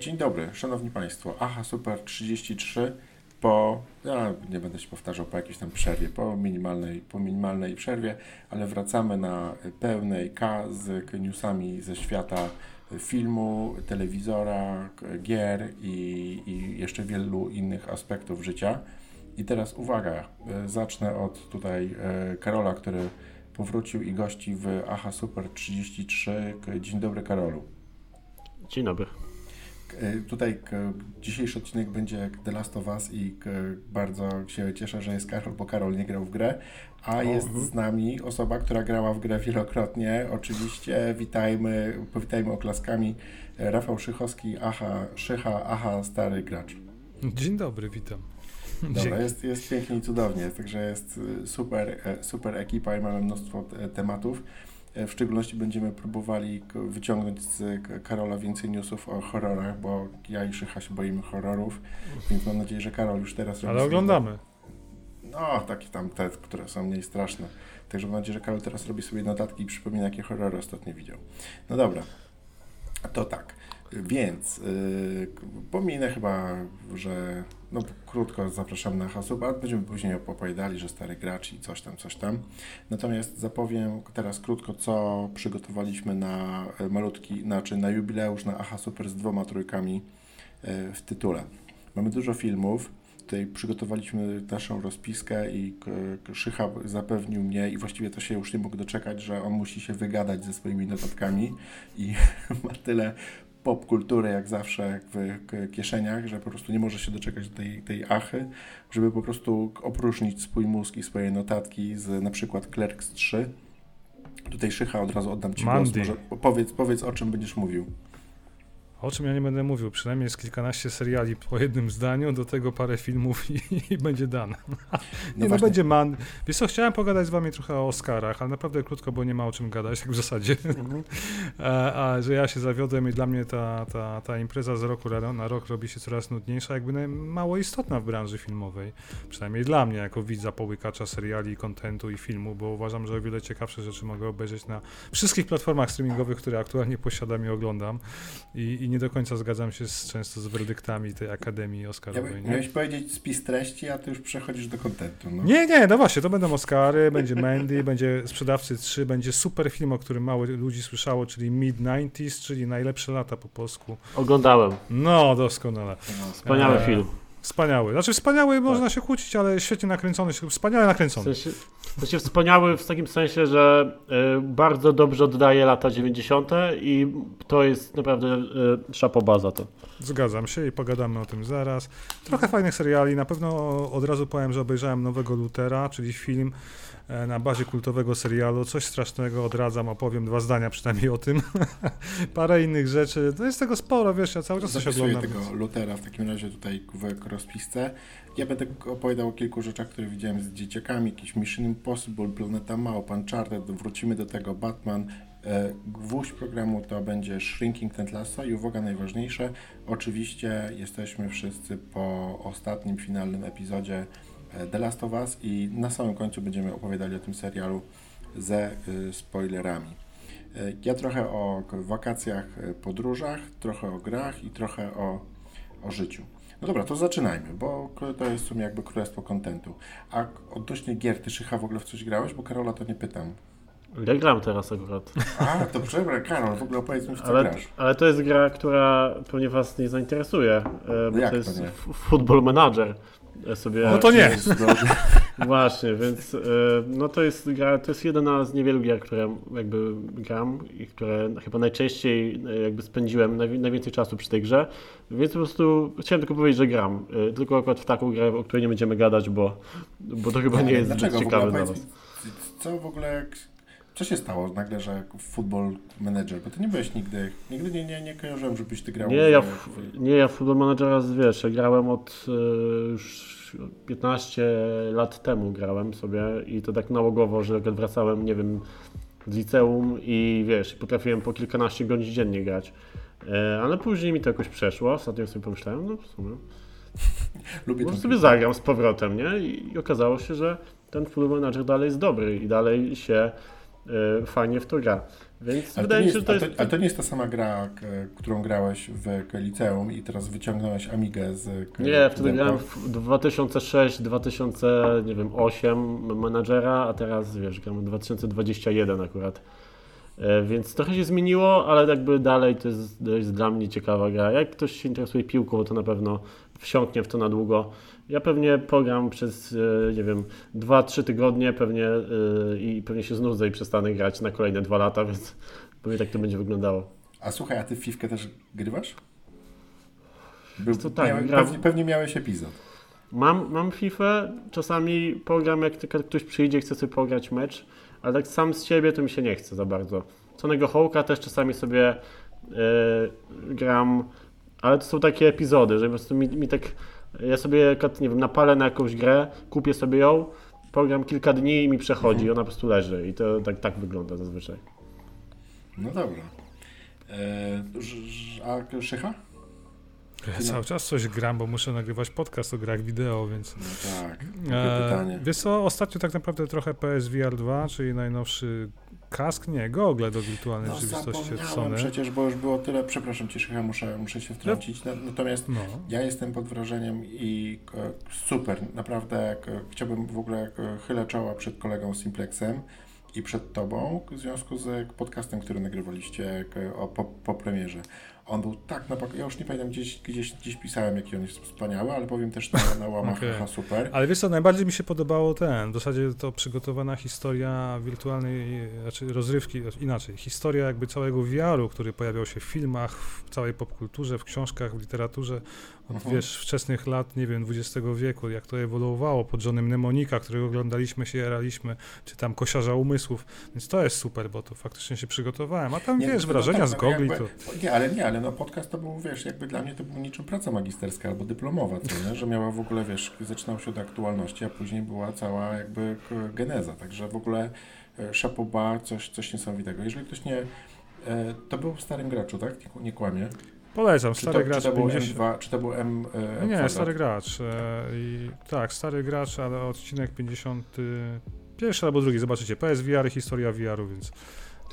Dzień dobry, szanowni państwo. Aha, super 33 po, ja nie będę się powtarzał, po jakiejś tam przerwie, po minimalnej, po minimalnej przerwie, ale wracamy na pełnej K z newsami ze świata filmu, telewizora, gier i, i jeszcze wielu innych aspektów życia. I teraz uwaga, zacznę od tutaj e, Karola, który powrócił i gości w Aha Super 33. Dzień dobry Karolu. Dzień dobry. E, tutaj dzisiejszy odcinek będzie The Last of Us i bardzo się cieszę, że jest Karol, bo Karol nie grał w grę, a jest uh z nami osoba, która grała w grę wielokrotnie. Oczywiście witajmy, powitajmy oklaskami Rafał Szychowski, aha, Szycha, aha, stary gracz. Dzień dobry, witam. Dobra, jest, jest pięknie i cudownie, także jest super, super ekipa i mamy mnóstwo tematów. W szczególności będziemy próbowali wyciągnąć z Karola więcej newsów o horrorach, bo ja i Szycha się boimy horrorów, więc mam nadzieję, że Karol już teraz... Ale oglądamy. No, takie tam te, które są mniej straszne. Także mam nadzieję, że Karol teraz robi sobie notatki i przypomina, jakie horrory ostatnio widział. No dobra, to tak. Więc yy, pominę chyba, że no krótko zapraszam na hasło, a będziemy później opowiadali, że stary gracz i coś tam, coś tam. Natomiast zapowiem teraz krótko, co przygotowaliśmy na malutki, znaczy na jubileusz na Aha Super z dwoma trójkami yy, w tytule. Mamy dużo filmów, tutaj przygotowaliśmy naszą rozpiskę i Szycha zapewnił mnie i właściwie to się już nie mógł doczekać, że on musi się wygadać ze swoimi notatkami i ma tyle popkultury jak zawsze w kieszeniach, że po prostu nie może się doczekać do tej, tej achy, żeby po prostu opróżnić swój mózg i swoje notatki z na przykład Clerks 3. Tutaj Szycha od razu oddam Ci Mandy. głos. Może powiedz, powiedz o czym będziesz mówił. O czym ja nie będę mówił, przynajmniej jest kilkanaście seriali po jednym zdaniu, do tego parę filmów i, i będzie dane. nie, no, no będzie man. Wiesz co, chciałem pogadać z wami trochę o Oscarach, ale naprawdę krótko, bo nie ma o czym gadać, tak w zasadzie. Mhm. a, a, że ja się zawiodłem i dla mnie ta, ta, ta impreza z roku na rok robi się coraz nudniejsza, jakby mało istotna w branży filmowej. Przynajmniej dla mnie, jako widza połykacza seriali, kontentu i filmu, bo uważam, że o wiele ciekawsze rzeczy mogę obejrzeć na wszystkich platformach streamingowych, które aktualnie posiadam i oglądam. I, i nie do końca zgadzam się z, często z werdyktami tej Akademii Oscarowej. Ja, miałeś powiedzieć spis treści, a ty już przechodzisz do kontentu. No. Nie, nie, no właśnie, to będą Oscary, będzie Mandy, będzie Sprzedawcy 3, będzie super film, o którym mało ludzi słyszało, czyli Mid-90s, czyli Najlepsze lata po polsku. Oglądałem. No, doskonale. No, wspaniały e, film. Wspaniały. Znaczy wspaniały tak. można się kłócić, ale świetnie nakręcony, wspaniale nakręcony. W sensie, w sensie wspaniały w takim sensie, że y, bardzo dobrze oddaje lata 90. i to jest naprawdę y, szapoba za to. Zgadzam się i pogadamy o tym zaraz. Trochę fajnych seriali. Na pewno od razu powiem, że obejrzałem Nowego Lutera, czyli film E, na bazie kultowego serialu. Coś strasznego odradzam, opowiem dwa zdania przynajmniej o tym. Parę innych rzeczy. To jest tego sporo, wiesz, ja cały czas coś oglądam. tego Lutera w takim razie tutaj w rozpisce. Ja będę opowiadał o kilku rzeczach, które widziałem z dzieciakami. Jakiś Mission Impossible, Planeta Małp, Uncharted, wrócimy do tego, Batman, e, Gwóźdź programu to będzie Shrinking Tent Lasso i uwaga najważniejsze, oczywiście jesteśmy wszyscy po ostatnim, finalnym epizodzie The Last of Us i na samym końcu będziemy opowiadali o tym serialu ze y, spoilerami. Y, ja trochę o wakacjach, podróżach, trochę o grach i trochę o, o życiu. No dobra, to zaczynajmy, bo to jest w sumie jakby królestwo kontentu. A odnośnie gier, ty Szycha w ogóle w coś grałeś? Bo Karola to nie pytam. Ja gram teraz akurat. A, to dobra, Karol, w ogóle opowiedz mi, w co ale, grasz. Ale to jest gra, która pewnie was nie zainteresuje, no bo to jest to Football Manager sobie... No to nie. Właśnie, więc e, no to jest gra, to jest jedna z niewielu gier, które jakby gram i które chyba najczęściej e, jakby spędziłem najwięcej czasu przy tej grze, więc po prostu chciałem tylko powiedzieć, że gram, e, tylko akurat w taką grę, o której nie będziemy gadać, bo, bo to chyba nie jest zbyt ciekawe dla was. Co w ogóle co się stało nagle, że Football Manager? Bo ty nie byłeś nigdy, nigdy nie, nie, nie kojarzyłem, żebyś ty grał. Nie, ja, w, nie, ja w Football Managera, wiesz, ja grałem od y, już 15 lat temu grałem sobie i to tak nałogowo, że wracałem, nie wiem, z liceum i wiesz, potrafiłem po kilkanaście godzin dziennie grać. E, ale później mi to jakoś przeszło, ostatnio sobie pomyślałem, no w sumie. Lubię Może sobie zagram z powrotem, nie? I, I, okazało się, że ten Football Manager dalej jest dobry i dalej się fajnie w to gra. Więc ale wydaje mi się, że to jest... Ale to nie jest ta sama gra, którą grałeś w liceum i teraz wyciągnąłeś Amigę z... Nie, wtedy grałem w 2006, 2008 menadżera, a teraz wiesz, gram w 2021 akurat. E, więc trochę się zmieniło, ale jakby dalej to jest, to jest dla mnie ciekawa gra. Jak ktoś się interesuje piłką, to na pewno wsiąknie w to na długo. Ja pewnie pogram przez, e, nie wiem, 2-3 tygodnie pewnie yy, i pewnie się znudzę i przestanę grać na kolejne 2 lata, więc pewnie tak to będzie wyglądało. A słuchaj, a ty w Fifkę też grywasz? Był, to tak, pewnie, pewnie miałeś epizod. Mam, mam FIFA, czasami pogram, jak ktoś przyjdzie, chce sobie pograć mecz, ale tak sam z siebie to mi się nie chce za bardzo. Sonego Hołka też czasami sobie yy, gram, ale to są takie epizody, że po prostu mi, mi tak, ja sobie, nie wiem, napalę na jakąś grę, kupię sobie ją, program kilka dni i mi przechodzi, mhm. ona po prostu leży i to tak, tak wygląda zazwyczaj. No dobra. Eee, a Szycha? Ja cały czas coś gram, bo muszę nagrywać podcast o grach wideo, więc... No tak, e, pytanie. Wiesz co, ostatnio tak naprawdę trochę PSVR 2, czyli najnowszy kask, nie, gogle do wirtualnej no, rzeczywistości od Sony. przecież, bo już było tyle, przepraszam cię, Szycha, muszę, muszę się wtrącić, natomiast no. ja jestem pod wrażeniem i e, super, naprawdę chciałbym w ogóle chylę czoła przed kolegą Simplexem, i przed Tobą w związku z podcastem, który nagrywaliście o, po, po premierze. On był tak na ja już nie pamiętam, gdzieś, gdzieś, gdzieś pisałem, jaki on jest wspaniały, ale powiem też na, na łamach, okay. super. Ale wiesz co, najbardziej mi się podobało ten, w zasadzie to przygotowana historia wirtualnej, znaczy rozrywki, inaczej, historia jakby całego VR-u, który pojawiał się w filmach, w całej popkulturze, w książkach, w literaturze, od mhm. wiesz, wczesnych lat, nie wiem, XX wieku, jak to ewoluowało pod żonem Mnemonika, którego oglądaliśmy się, jaraliśmy, czy tam Kosiarza Umysłów, więc to jest super, bo to faktycznie się przygotowałem, a tam nie, wiesz, no wrażenia tak, z no gogli jakby, to... Nie, ale nie, ale no podcast to był, wiesz, jakby dla mnie to był niczym praca magisterska albo dyplomowa, co nie? że miała w ogóle, wiesz, zaczynał się od aktualności, a później była cała jakby geneza, także w ogóle e, szapoba, coś, coś niesamowitego. Jeżeli ktoś nie... E, to był w starym graczu, tak? Nie, nie kłamie. Polecam, stary to, gracz. Czy to był 50... M2, czy to był M. E, nie, stary gracz. E, i, tak, stary gracz, ale odcinek 50. Pierwszy albo drugi, zobaczycie. PSVR, historia VR-u, więc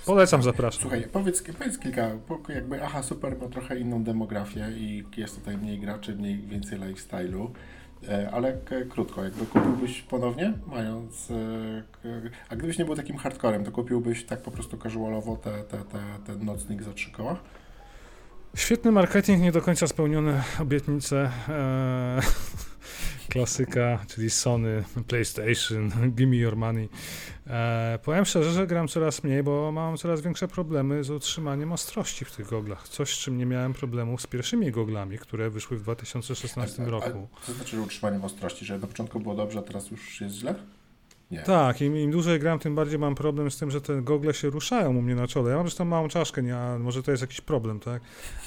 polecam, zapraszam. Słuchaj, powiedz, powiedz kilka, jakby aha, super ma trochę inną demografię i jest tutaj mniej graczy, mniej więcej lifestyle'u. E, ale krótko, jakby kupiłbyś ponownie, mając. A gdybyś nie był takim hardcorem, to kupiłbyś tak po prostu casualowo te, te, te, ten nocnik za trzy koła? Świetny marketing, nie do końca spełnione obietnice. Eee, klasyka, czyli Sony, PlayStation, Give Me Your Money. Eee, powiem szczerze, że gram coraz mniej, bo mam coraz większe problemy z utrzymaniem ostrości w tych goglach. Coś, z czym nie miałem problemów z pierwszymi goglami, które wyszły w 2016 a, a, roku. A, co znaczy utrzymaniem ostrości? Że na początku było dobrze, a teraz już jest źle? Nie. Tak, im, im dłużej gram, tym bardziej mam problem z tym, że te gogle się ruszają u mnie na czole. Ja mam zresztą małą czaszkę, nie, a może to jest jakiś problem, tak?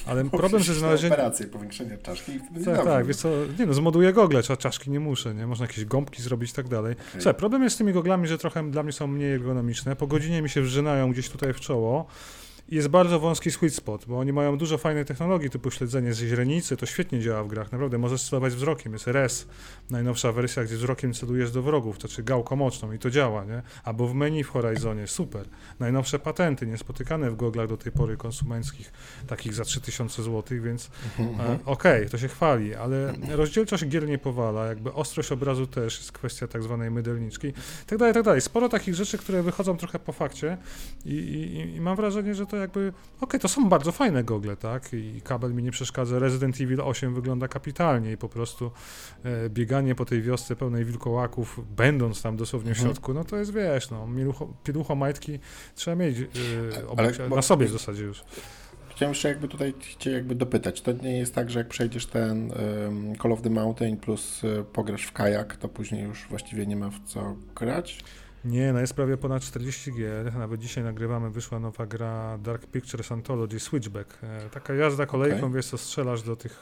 Ale problem ze znalezieniem... operację, powiększenie czaszki i Tak, dobrze. tak, wiesz co, nie no, zmoduję gogle, czaszki nie muszę, nie? Można jakieś gąbki zrobić i tak dalej. Okay. Słuchaj, problem jest z tymi goglami, że trochę dla mnie są mniej ergonomiczne. Po godzinie mi się wrzynają gdzieś tutaj w czoło jest bardzo wąski sweet spot, bo oni mają dużo fajnej technologii typu śledzenie ze źrenicy, to świetnie działa w grach, naprawdę możesz celować wzrokiem, jest RES, najnowsza wersja, gdzie wzrokiem celujesz do wrogów, to czy gałką moczną i to działa, nie? Albo w menu w Horizonie, super. Najnowsze patenty, niespotykane w goglach do tej pory konsumenckich, takich za 3000 zł, więc mhm, e, mhm. okej, okay, to się chwali, ale rozdzielczość gier nie powala, jakby ostrość obrazu też jest kwestia tak zwanej mydelniczki, tak dalej, tak dalej. Sporo takich rzeczy, które wychodzą trochę po fakcie i, i, i mam wrażenie, że to jakby, okej, okay, to są bardzo fajne gogle, tak? I kabel mi nie przeszkadza. Resident Evil 8 wygląda kapitalnie i po prostu e, bieganie po tej wiosce pełnej wilkołaków, będąc tam dosłownie w mhm. środku, no to jest, wiesz, no, pielucho, majtki trzeba mieć e, Ale, na sobie w zasadzie już. Chciałem jeszcze jakby tutaj cię jakby dopytać. To nie jest tak, że jak przejdziesz ten um, Call of the Mountain plus y, pograsz w kajak, to później już właściwie nie ma w co grać? Nie, no jest prawie ponad 40 gier. Nawet dzisiaj nagrywamy, wyszła nowa gra Dark Pictures Anthology Switchback. E, taka jazda kolejką, okay. wiesz co, strzelasz do tych,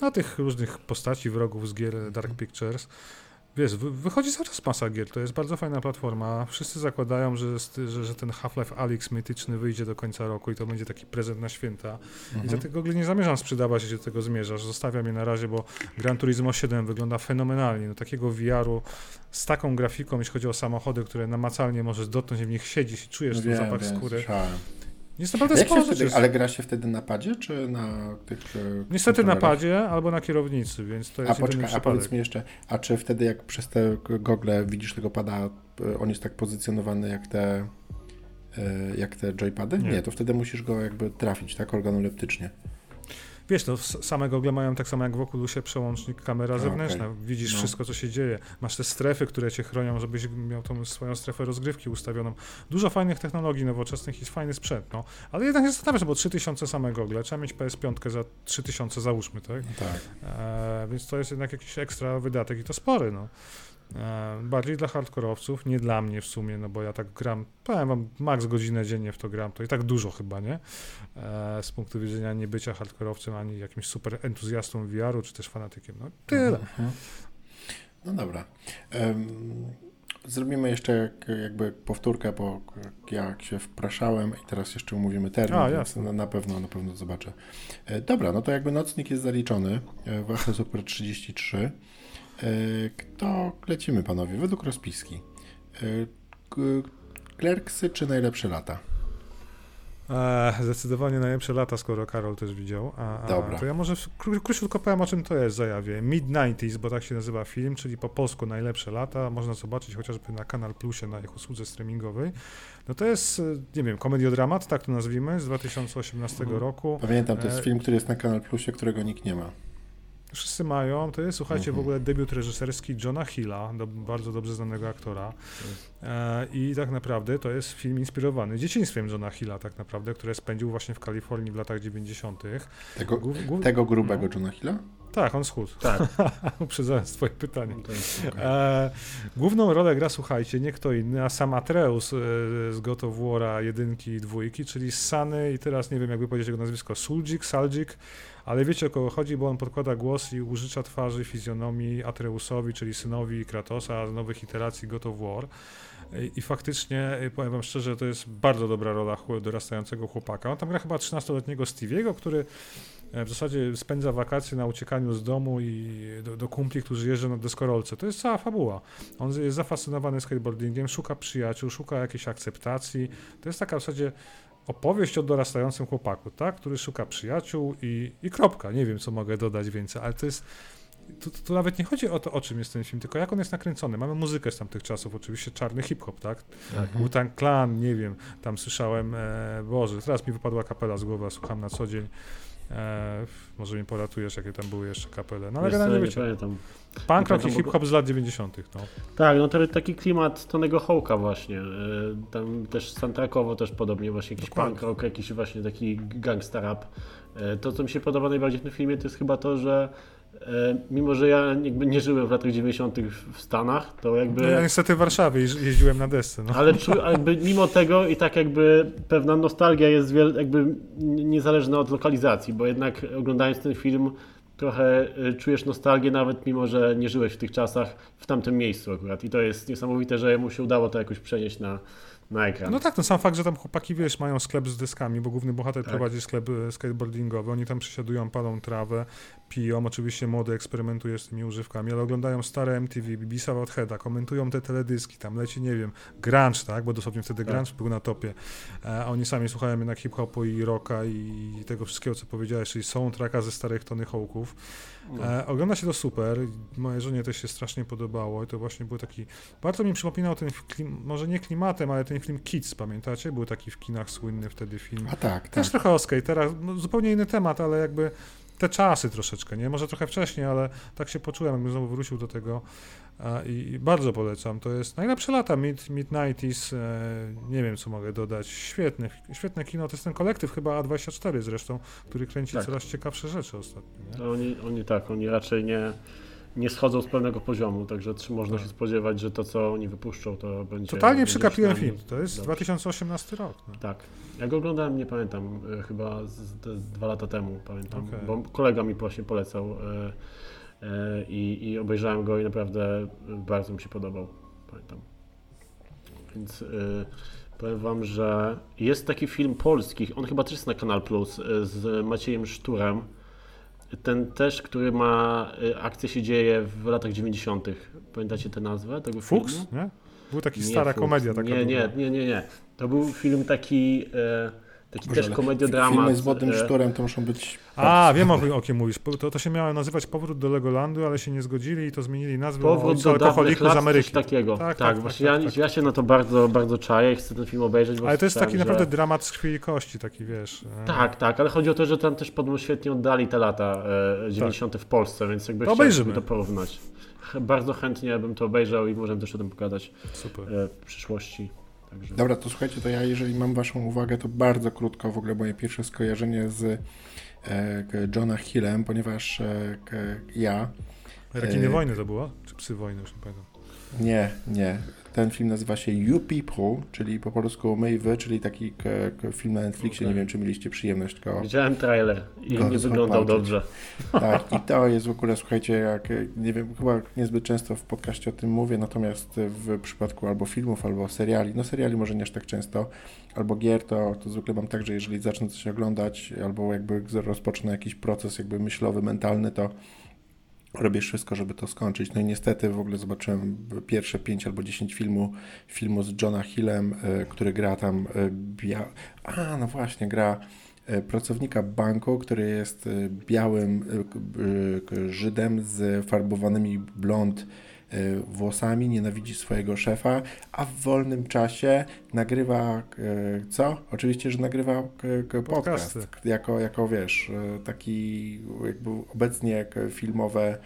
na tych różnych postaci wrogów z gier Dark Pictures. Wiesz, wychodzi coraz masa gier, to jest bardzo fajna platforma. Wszyscy zakładają, że, że, że ten Half-Life Alyx mityczny wyjdzie do końca roku i to będzie taki prezent na święta. Mhm. I za tego nie zamierzam sprzedawać, jeśli do tego zmierzasz. Zostawiam je na razie, bo Gran Turismo 7 wygląda fenomenalnie. No, takiego VR-u z taką grafiką, jeśli chodzi o samochody, które namacalnie możesz dotknąć i w nich siedzisz i czujesz no, ten zapach wiem, skóry. Słyszałem. Jest naprawdę sporo wtedy, Ale gra się wtedy na padzie, czy na tych Niestety na padzie albo na kierownicy, więc to jest A poczekaj, a powiedz mi jeszcze, a czy wtedy jak przez te gogle widzisz tego pada, e, on jest tak pozycjonowany jak te e, jak te joypady? Nie. Nie, to wtedy musisz go jakby trafić, tak, organoleptycznie. Wiesz, no, same gogle mają tak samo jak w Oculusie przełącznik kamera zewnętrzna. Okay. Widzisz no. wszystko, co się dzieje. Masz te strefy, które cię chronią, żebyś miał tą swoją strefę rozgrywki ustawioną. Dużo fajnych technologii nowoczesnych i fajny sprzęt, no. Ale jednak jest to bo 3000 same gogle. Trzeba mieć PS5 za 3000 załóżmy, tak? Tak. E, więc to jest jednak jakiś ekstra wydatek i to spory, no. E, bardziej dla hardkorowców, nie dla mnie w sumie, no bo ja tak gram, powiem wam, max godzinę dziennie w to gram, to i tak dużo chyba, nie? E, z punktu widzenia nie bycia hardkorowcem, ani jakimś super entuzjastą VR-u, czy też fanatykiem. No tyle. Mhm. No dobra. Um, zrobimy jeszcze jakby powtórkę, bo jak się wpraszałem i teraz jeszcze umówimy termin, A, jasne. Na, na, pewno, na pewno zobaczę. E, dobra, no to jakby nocnik jest zaliczony, Wache Super 33. E, kto lecimy, panowie, według rozpiski? Klerksy czy najlepsze lata? Eee, zdecydowanie najlepsze lata, skoro Karol też widział. A, a, Dobra. To ja może kró króciutko powiem, o czym to jest, zajawię. Mid-90s, bo tak się nazywa film, czyli po polsku najlepsze lata. Można zobaczyć chociażby na Kanal Plusie, na ich usłudze streamingowej. No to jest, nie wiem, komediodramat, tak to nazwijmy, z 2018 mhm. roku. Pamiętam, to jest e... film, który jest na Kanal Plusie, którego nikt nie ma. Wszyscy mają. To jest, słuchajcie, w ogóle debiut reżyserski Johna Hilla, do, bardzo dobrze znanego aktora. E, I tak naprawdę to jest film inspirowany dzieciństwem Johna Hilla, tak naprawdę, które spędził właśnie w Kalifornii w latach 90. Tego, tego grubego no. Johna Hilla? Tak, on schudł. Tak. Uprzedzając twoje pytanie. Okay. E, główną rolę gra, słuchajcie, nie kto inny, a sam Atreus e, z God of War'a jedynki i dwójki, czyli Sany i teraz nie wiem jakby powiedzieć jego nazwisko, Suldzik, Saldzik, ale wiecie o kogo chodzi, bo on podkłada głos i użycza twarzy fizjonomii Atreusowi, czyli synowi Kratosa z nowych iteracji God of War. I faktycznie, y, powiem wam szczerze, to jest bardzo dobra rola dorastającego chłopaka. On tam gra chyba 13-letniego Stevie'ego, który e, w zasadzie spędza wakacje na uciekaniu z domu i do, do kumpli, którzy jeżdżą na deskorolce. To jest cała fabuła. On jest zafascynowany skateboardingiem, szuka przyjaciół, szuka jakiejś akceptacji. To jest taka w zasadzie opowieść o dorastającym chłopaku, tak? który szuka przyjaciół i, i kropka. Nie wiem, co mogę dodać więcej, ale to jest. Tu, tu, nawet nie chodzi o to, o czym jest ten film, tylko jak on jest nakręcony. Mamy muzykę z tamtych czasów, oczywiście czarny hip-hop, tak? Mhm. Wu-Tang Clan, nie wiem, tam słyszałem, e, Boże, teraz mi wypadła kapela z głowy, słucham na co dzień. E, może mi poratujesz, jakie tam były jeszcze kapele. No ale generalnie wiecie. Punk rock i hip-hop z lat 90. No. Tak, no to taki klimat Tonego Hołka właśnie. E, tam też soundtrackowo też podobnie właśnie jakiś Dokładnie. punk rock, jakiś właśnie taki gangsta rap. E, to, co mi się podoba najbardziej w tym filmie, to jest chyba to, że mimo, że ja jakby nie żyłem w latach 90. w Stanach, to jakby... No ja niestety w Warszawie jeździłem na desce. No. Ale czu, jakby mimo tego i tak jakby pewna nostalgia jest wiel, jakby niezależna od lokalizacji, bo jednak oglądając ten film trochę e, czujesz nostalgię nawet mimo, że nie żyłeś w tych czasach w tamtym miejscu akurat i to jest niesamowite, że mu się udało to jakoś przenieść na, na ekran. No tak, ten sam fakt, że tam chłopaki, wiesz, mają sklep z dyskami, bo główny bohater tak. prowadzi sklep e, skateboardingowy, oni tam przesiadują, palą trawę, piją, oczywiście młody eksperymentuje z tymi używkami, ale oglądają stare MTV, BBC Heada, komentują te teledyski, tam leci, nie wiem, grunge, tak, bo dosłownie wtedy tak. grunge był na topie, a e, oni sami słuchają jednak hip-hopu i rocka i tego wszystkiego, co powiedziałeś, czyli soundtracka ze starych Tony Hawków. No. E, ogląda się to super. Mojej żonie też się strasznie podobało i to właśnie był taki. Bardzo mi przypominał ten film, może nie klimatem, ale ten film Kids, pamiętacie? Był taki w kinach słynny wtedy film. A tak. Też tak. trochę o teraz no, zupełnie inny temat, ale jakby te czasy troszeczkę, nie? Może trochę wcześniej, ale tak się poczułem, jakbym znowu wrócił do tego i, bardzo polecam. To jest najlepsze lata, mid, mid 90s, e, nie wiem co mogę dodać. Świetne, świetne kino, to jest ten kolektyw chyba A24 zresztą, który kręci tak. coraz ciekawsze rzeczy ostatnio. No oni, oni tak, oni raczej nie nie schodzą z pewnego poziomu, także można tak. się spodziewać, że to, co oni wypuszczą, to będzie... Totalnie przegapiłem film, to jest dobrze. 2018 rok. No. Tak. Ja go oglądałem, nie pamiętam, e, chyba z, z, dwa lata temu, pamiętam, okay. bo kolega mi właśnie polecał. E, i, i obejrzałem go i naprawdę bardzo mi się podobał. Pamiętam. Więc powiem wam, że jest taki film polski, on chyba też jest na Kanal Plus z Maciejem Szturem. Ten też, który ma, akcja się dzieje w latach 90. Pamiętacie tę nazwę tego Fuchs, filmu? nie? Był taki nie, stara Fuchs. komedia taka. Nie, nie, nie, nie, nie. To był film taki... E, Taki Boże, też komediodramat. Filmy z wodnym e, szturem to muszą być... A, wiem o, o kim mówisz. To, to się miało nazywać Powrót do Legolandu, ale się nie zgodzili i to zmienili nazwę Powrót do alkoholików z Ameryki. takiego. Tak, tak, tak właśnie tak, ja, tak, ja, się na to bardzo, bardzo czaję i chcę ten film obejrzeć. ale to jest taki że... naprawdę dramat z krwi i kości, taki wiesz. E. Tak, tak, ale chodzi o to, że tam też podobno świetnie oddali te lata e, 90. Tak. w Polsce, więc jakby to chciałbym to porównać. Bardzo chętnie bym to obejrzał i możemy też o tym pogadać Super. E, w przyszłości. Także... Dobra, to słuchajcie, to ja jeżeli mam waszą uwagę, to bardzo krótko w ogóle moje pierwsze skojarzenie z e, Johna Hillem, ponieważ e, ja... Rekiny e, Wojny to było? Czy Psy Wojny, już nie pamiętam. Nie, nie. Ten film nazywa się You People, czyli po polsku My Wy, czyli taki film na Netflixie. Okay. Nie wiem, czy mieliście przyjemność go. Widziałem trailer i nie wyglądał dobrze. Tak, i to jest w ogóle, słuchajcie, jak nie wiem, chyba niezbyt często w podcaście o tym mówię, natomiast w przypadku albo filmów, albo seriali, no seriali może nie aż tak często, albo gier, to, to zwykle mam tak, że jeżeli zacznę coś oglądać, albo jakby rozpocznę jakiś proces jakby myślowy, mentalny, to robię wszystko, żeby to skończyć. No i niestety w ogóle zobaczyłem pierwsze 5 albo 10 filmu, filmu z Johna Hillem, e, który gra tam, e, bia... a no właśnie, gra e, pracownika banku, który jest białym Żydem z farbowanymi blond włosami, nienawidzi swojego szefa, a w wolnym czasie nagrywa e, co? Oczywiście, że nagrywa podcast jako, jako wiesz, taki jakby obecnie filmowe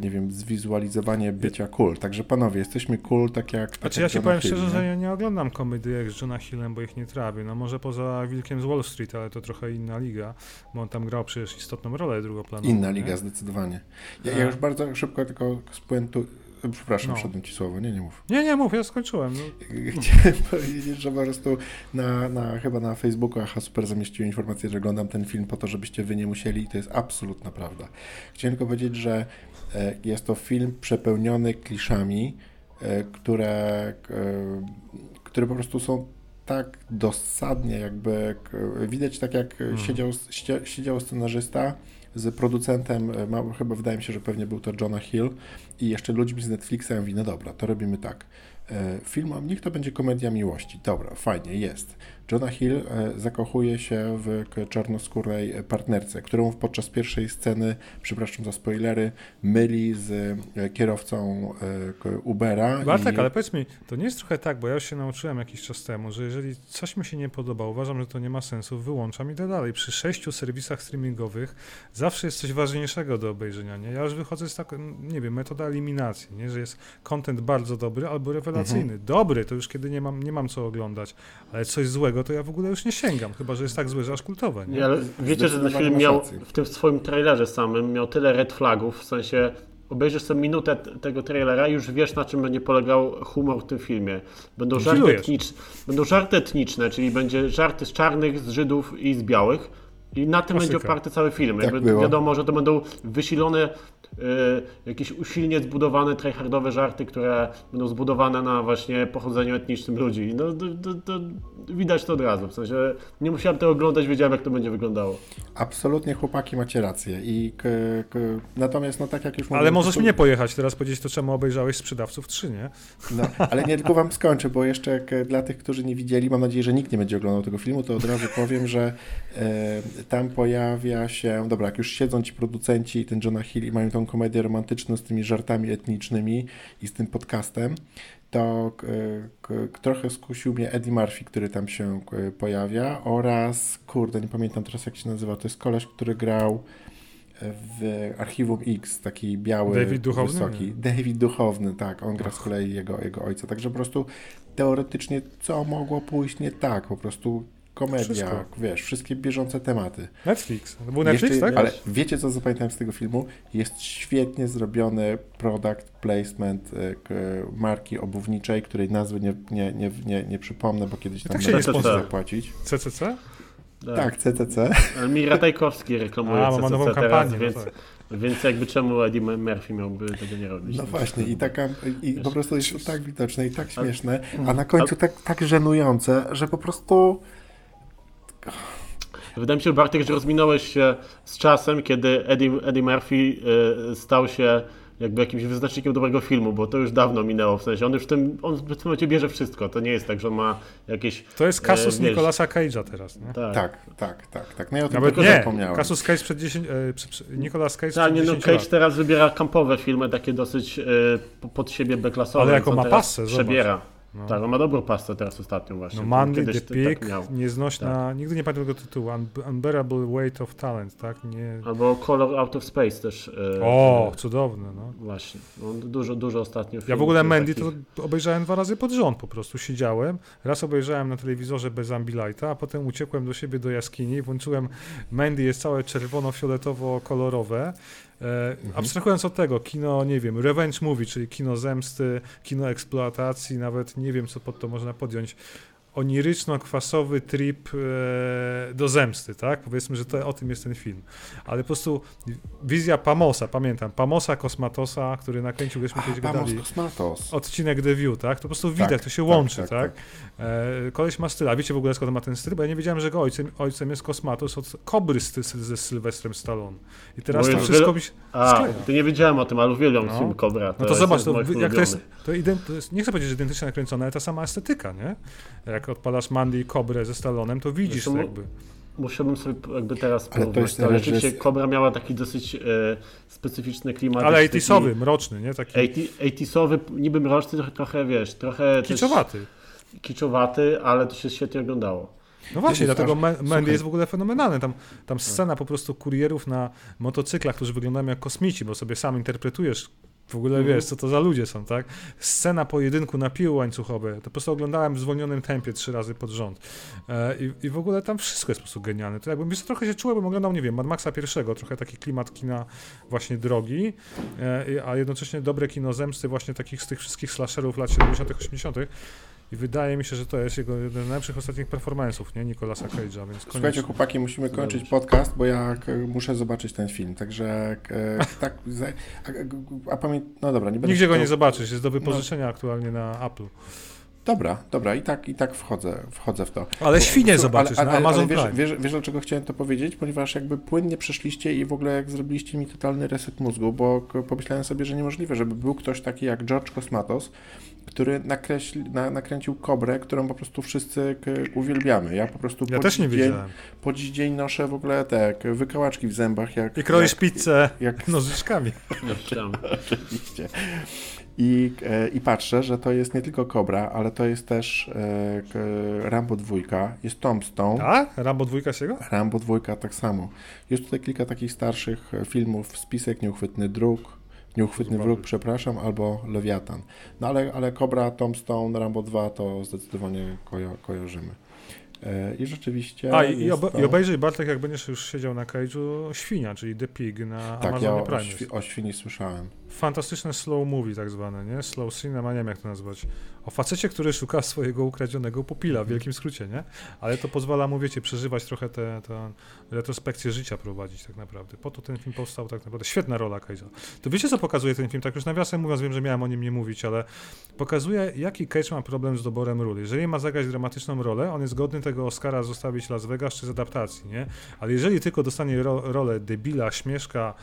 nie wiem, zwizualizowanie bycia cool. Także panowie, jesteśmy cool tak jak. Znaczy ja się powiem Hill, szczerze, nie? że ja nie oglądam komedii jak z Johna Hillem, bo ich nie trawię. No może poza Wilkiem z Wall Street, ale to trochę inna liga, bo on tam grał przecież istotną rolę drugoplanową. Inna liga, nie? zdecydowanie. Ja, ja, już bardzo szybko tylko spuentu, Przepraszam, no. wszedłem ci słowo, nie, nie mów. Nie, nie mów, ja skończyłem. No. Chciałem powiedzieć, że po prostu na, na, chyba na Facebooku Aha Super zamieściłem informację, że oglądam ten film po to, żebyście wy nie musieli i to jest absolutna prawda. Chciałem tylko powiedzieć, że e, jest to film przepełniony kliszami, e, które, e, które po prostu są tak dosadnie jakby, widać tak jak hmm. siedział, siedział scenarzysta z producentem, e, chyba wydaje mi się, że pewnie był to Jonah Hill i jeszcze ludźmi z Netflixa mówi, no dobra, to robimy tak. E, film, niech to będzie komedia miłości. Dobra, fajnie, jest. Jonah Hill e, zakochuje się w czarnoskórej partnerce, którą podczas pierwszej sceny, przepraszam za spoilery, myli z e, kierowcą e, Ubera. Bartek, i... ale powiedz mi, to nie jest trochę tak, bo ja już się nauczyłem jakiś czas temu, że jeżeli coś mi się nie podoba, uważam, że to nie ma sensu, wyłączam i idę dalej. Przy sześciu serwisach streamingowych zawsze jest coś ważniejszego do obejrzenia, nie? Ja już wychodzę z taką, nie wiem, metoda eliminacji, nie? Że jest content bardzo dobry albo rewelacyjny. Mhm. Dobry, to już kiedy nie mam, nie mam co oglądać, ale coś złego to ja w ogóle już nie sięgam, chyba że jest tak zły, że aż kultowe. Nie? nie ale wiecie, że ten film miał w tym swoim trailerze samym miał tyle red flagów, w sensie obejrzysz sobie minutę tego trailera i już wiesz na czym będzie polegał humor w tym filmie. Będą żarty, etniczne, będą żarty etniczne, czyli będzie żarty z czarnych, z Żydów i z białych. I na tym Klasyka. będzie oparty cały film. Tak wiadomo, że to będą wysilone jakieś usilnie zbudowane, tryhardowe żarty, które będą zbudowane na właśnie pochodzeniu etnicznym ludzi. No, to, to, to widać to od razu, w sensie nie musiałem tego oglądać, wiedziałem jak to będzie wyglądało. Absolutnie chłopaki macie rację i k, k, natomiast no tak jak już Ale możesz to... mnie pojechać teraz powiedzieć to czemu obejrzałeś Sprzedawców 3, nie? No, ale nie tylko wam skończę, bo jeszcze dla tych, którzy nie widzieli, mam nadzieję, że nikt nie będzie oglądał tego filmu, to od razu powiem, że e, tam pojawia się, dobra, jak już siedzą ci producenci i ten Jonah Hill i mają tą komedię romantyczną z tymi żartami etnicznymi i z tym podcastem, to trochę skusił mnie Eddie Murphy, który tam się pojawia oraz, kurde, nie pamiętam teraz jak się nazywa, to jest koleś, który grał w Archiwum X, taki biały, David Duchowny? wysoki. David Duchowny, tak, on gra z kolei jego, jego ojca, także po prostu teoretycznie co mogło pójść nie tak, po prostu komedia, Wszystko. wiesz, wszystkie bieżące tematy. Netflix. To był Netflix, Jeszcze, tak? Ale wiecie, co zapamiętałem z tego filmu? Jest świetnie zrobiony product placement e, marki obuwniczej, której nazwy nie, nie, nie, nie, nie przypomnę, bo kiedyś tam tak się nie zapłacić. CCC? Tak, CCC. Mira Tajkowski reklamuje A, CCC ma nową teraz, kampanię, więc, no tak. Więc jakby czemu Eddie Murphy miałby tego nie robić? No właśnie, i, taka, i po prostu jest to tak widoczne i tak śmieszne, a na końcu tak, tak żenujące, że po prostu... Wydaje mi się, Bartek, że rozminąłeś się z czasem, kiedy Eddie, Eddie Murphy y, stał się jakby jakimś wyznacznikiem dobrego filmu, bo to już dawno minęło, w sensie on już w tym, on w tym momencie bierze wszystko, to nie jest tak, że on ma jakieś... To jest kasus e, Nicolasa Cage'a teraz, nie? Tak, tak, tak, tak, tak. No ja o tym Nawet nie, zapomniałem. kasus Cage przed 10, e, przed, przed, Nicolas Cage tak, nie, no Cage lat. teraz wybiera kampowe filmy, takie dosyć e, pod siebie beklasowe. Ale jako ma pasę, przebiera. Zobacz. No. Tak, on ma dobrą pastę teraz ostatnią właśnie. No Mandy, The Pig, tak nieznośna, tak. nigdy nie pamiętam tego tytułu, Un Unbearable Weight of Talent, tak? Nie... Albo Color Out of Space też. E, o, cudowne, no. Właśnie, no, dużo, dużo ostatnio Ja w ogóle Mandy takich... to obejrzałem dwa razy pod rząd po prostu, siedziałem, raz obejrzałem na telewizorze bez Ambilighta, a potem uciekłem do siebie do jaskini, włączyłem Mandy, jest całe czerwono-fioletowo-kolorowe, mhm. Abstrahując od tego, kino, nie wiem, revenge movie, czyli kino zemsty, kino eksploatacji, nawet nie wiem, co pod to można podjąć oniryczno-kwasowy trip e, do zemsty, tak? Powiedzmy, że to, o tym jest ten film. Ale po prostu wizja Pamosa, pamiętam, Pamosa Kosmatosa, który nakręcił, gdyśmy kiedyś gadali. Kosmatos. Odcinek The View, tak? To po prostu widać, tak, to się tak, łączy, tak? tak, tak? E, koleś ma styl, a wiecie w ogóle skąd ma ten styl? Bo ja nie wiedziałem, że go ojcem, ojcem jest Kosmatos od Kobry styl ze Sylwestrem Stallone. I teraz to wszystko mi się A, to nie wiedziałem o tym, ale uwielbiam no. film Kobra. To no to zobacz, to, jak to jest, to, to jest, nie chcę powiedzieć, że identycznie nakręcone, ale ta sama estetyka, nie? Jak odpalasz Mandy i Kobrę ze Stalonem, to widzisz to jakby. Musiałbym sobie jakby teraz ale porównać. Ale rzeczywiście jest... Kobra miała taki dosyć e, specyficzny klimat. Ale 80 mroczny, nie? Taki... 80 niby mroczny, trochę, trochę wiesz, trochę Kiczowaty. Też, kiczowaty, ale to się świetnie oglądało. No właśnie, dlatego Mandy jest w ogóle fenomenalny. Tam, tam scena po prostu kurierów na motocyklach, którzy wyglądają jak kosmici, bo sobie sam interpretujesz w ogóle mhm. wiesz, co to za ludzie są, tak? Scena pojedynku na piły łańcuchowe, to po prostu oglądałem w zwolnionym tempie trzy razy pod rząd. E, i, I w ogóle tam wszystko jest po prostu genialne. To jakbym wiesz, trochę się czułem, bym oglądał, nie wiem, Mad Maxa pierwszego, trochę taki klimat kina właśnie drogi, e, a jednocześnie dobre kino zemsty właśnie takich z tych wszystkich slasherów lat 70 80 i wydaje mi się, że to jest jego jeden z najlepszych ostatnich performance'ów, nie? Nicolasa Cage'a, więc Słuchajcie, chłopaki, musimy kończyć podcast, bo ja muszę zobaczyć ten film, także tak, a, pamięć, no dobra, nie będę... Nigdzie go nie zobaczysz, jest do wypożyczenia no. aktualnie na Apple. Dobra, dobra, i tak, i tak wchodzę, wchodzę w to. Ale bo, świnie zobaczysz ale, ale, na Amazon ale wiesz, wiesz, wiesz, dlaczego chciałem to powiedzieć? Ponieważ jakby płynnie przeszliście i w ogóle jak zrobiliście mi totalny reset mózgu, bo pomyślałem sobie, że niemożliwe, żeby był ktoś taki jak George Cosmatos, który nakreśli, na, nakręcił kobrę, którą po prostu wszyscy uwielbiamy. Ja po prostu ja po, też nie dzień, wiedziałem. po dziś dzień noszę w ogóle te wykałaczki w zębach. Jak, I kroisz jak, pizzę jak, nożyczkami. Oczywiście. I, e, I patrzę, że to jest nie tylko Cobra, ale to jest też e, Rambo 2, jest Tombstone. Tak? Rambo 2 się go? Rambo 2 tak samo. Jest tutaj kilka takich starszych e, filmów, Spisek, Nieuchwytny Dróg, Nieuchwytny Wróg, przepraszam, albo Lewiatan. No ale, ale Cobra, Tombstone, Rambo 2 to zdecydowanie ko kojarzymy. E, I rzeczywiście. A i, to... i obejrzyj Bartek, jak będziesz już siedział na cage'u, Świnia, czyli The Pig na tak, Amazonie ja Prime. Tak, o, o Świni słyszałem. Fantastyczne slow movie tak zwane, nie? Slow cinema, nie wiem jak to nazwać. O facecie, który szuka swojego ukradzionego pupila, w wielkim skrócie, nie? Ale to pozwala mu, wiecie, przeżywać trochę tę retrospekcję życia prowadzić tak naprawdę. Po to ten film powstał tak naprawdę. Świetna rola Cage'a. To wiecie, co pokazuje ten film? Tak już nawiasem mówiąc, wiem, że miałem o nim nie mówić, ale pokazuje, jaki Cage ma problem z doborem ról. Jeżeli ma zagrać dramatyczną rolę, on jest godny tego Oscara zostawić Las Vegas czy z adaptacji, nie? Ale jeżeli tylko dostanie ro rolę debila, śmieszka,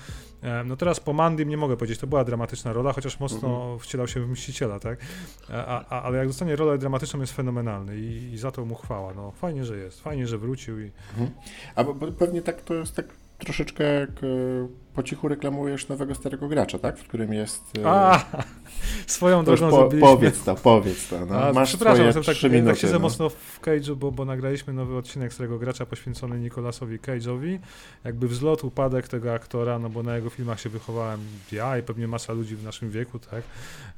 no teraz po Mandym nie mogę powiedzieć, to była dramatyczna rola, chociaż mocno mm -hmm. wcielał się w Mściciela, tak? A, a, ale jak dostanie rolę dramatyczną jest fenomenalny i, i, za to mu chwała. No fajnie, że jest, fajnie, że wrócił i... Mhm. A bo, bo pewnie tak to jest tak troszeczkę jak e, po cichu reklamujesz nowego starego gracza, tak? W którym jest... E, A, swoją drogą po, Powiedz to, powiedz to. No. A, Masz przepraszam, jestem tak, minuty, tak siedzę no. mocno w Cage'u, bo, bo nagraliśmy nowy odcinek starego gracza poświęcony Nikolasowi Cage'owi. Jakby wzlot, upadek tego aktora, no bo na jego filmach się wychowałem ja i pewnie masa ludzi w naszym wieku, tak?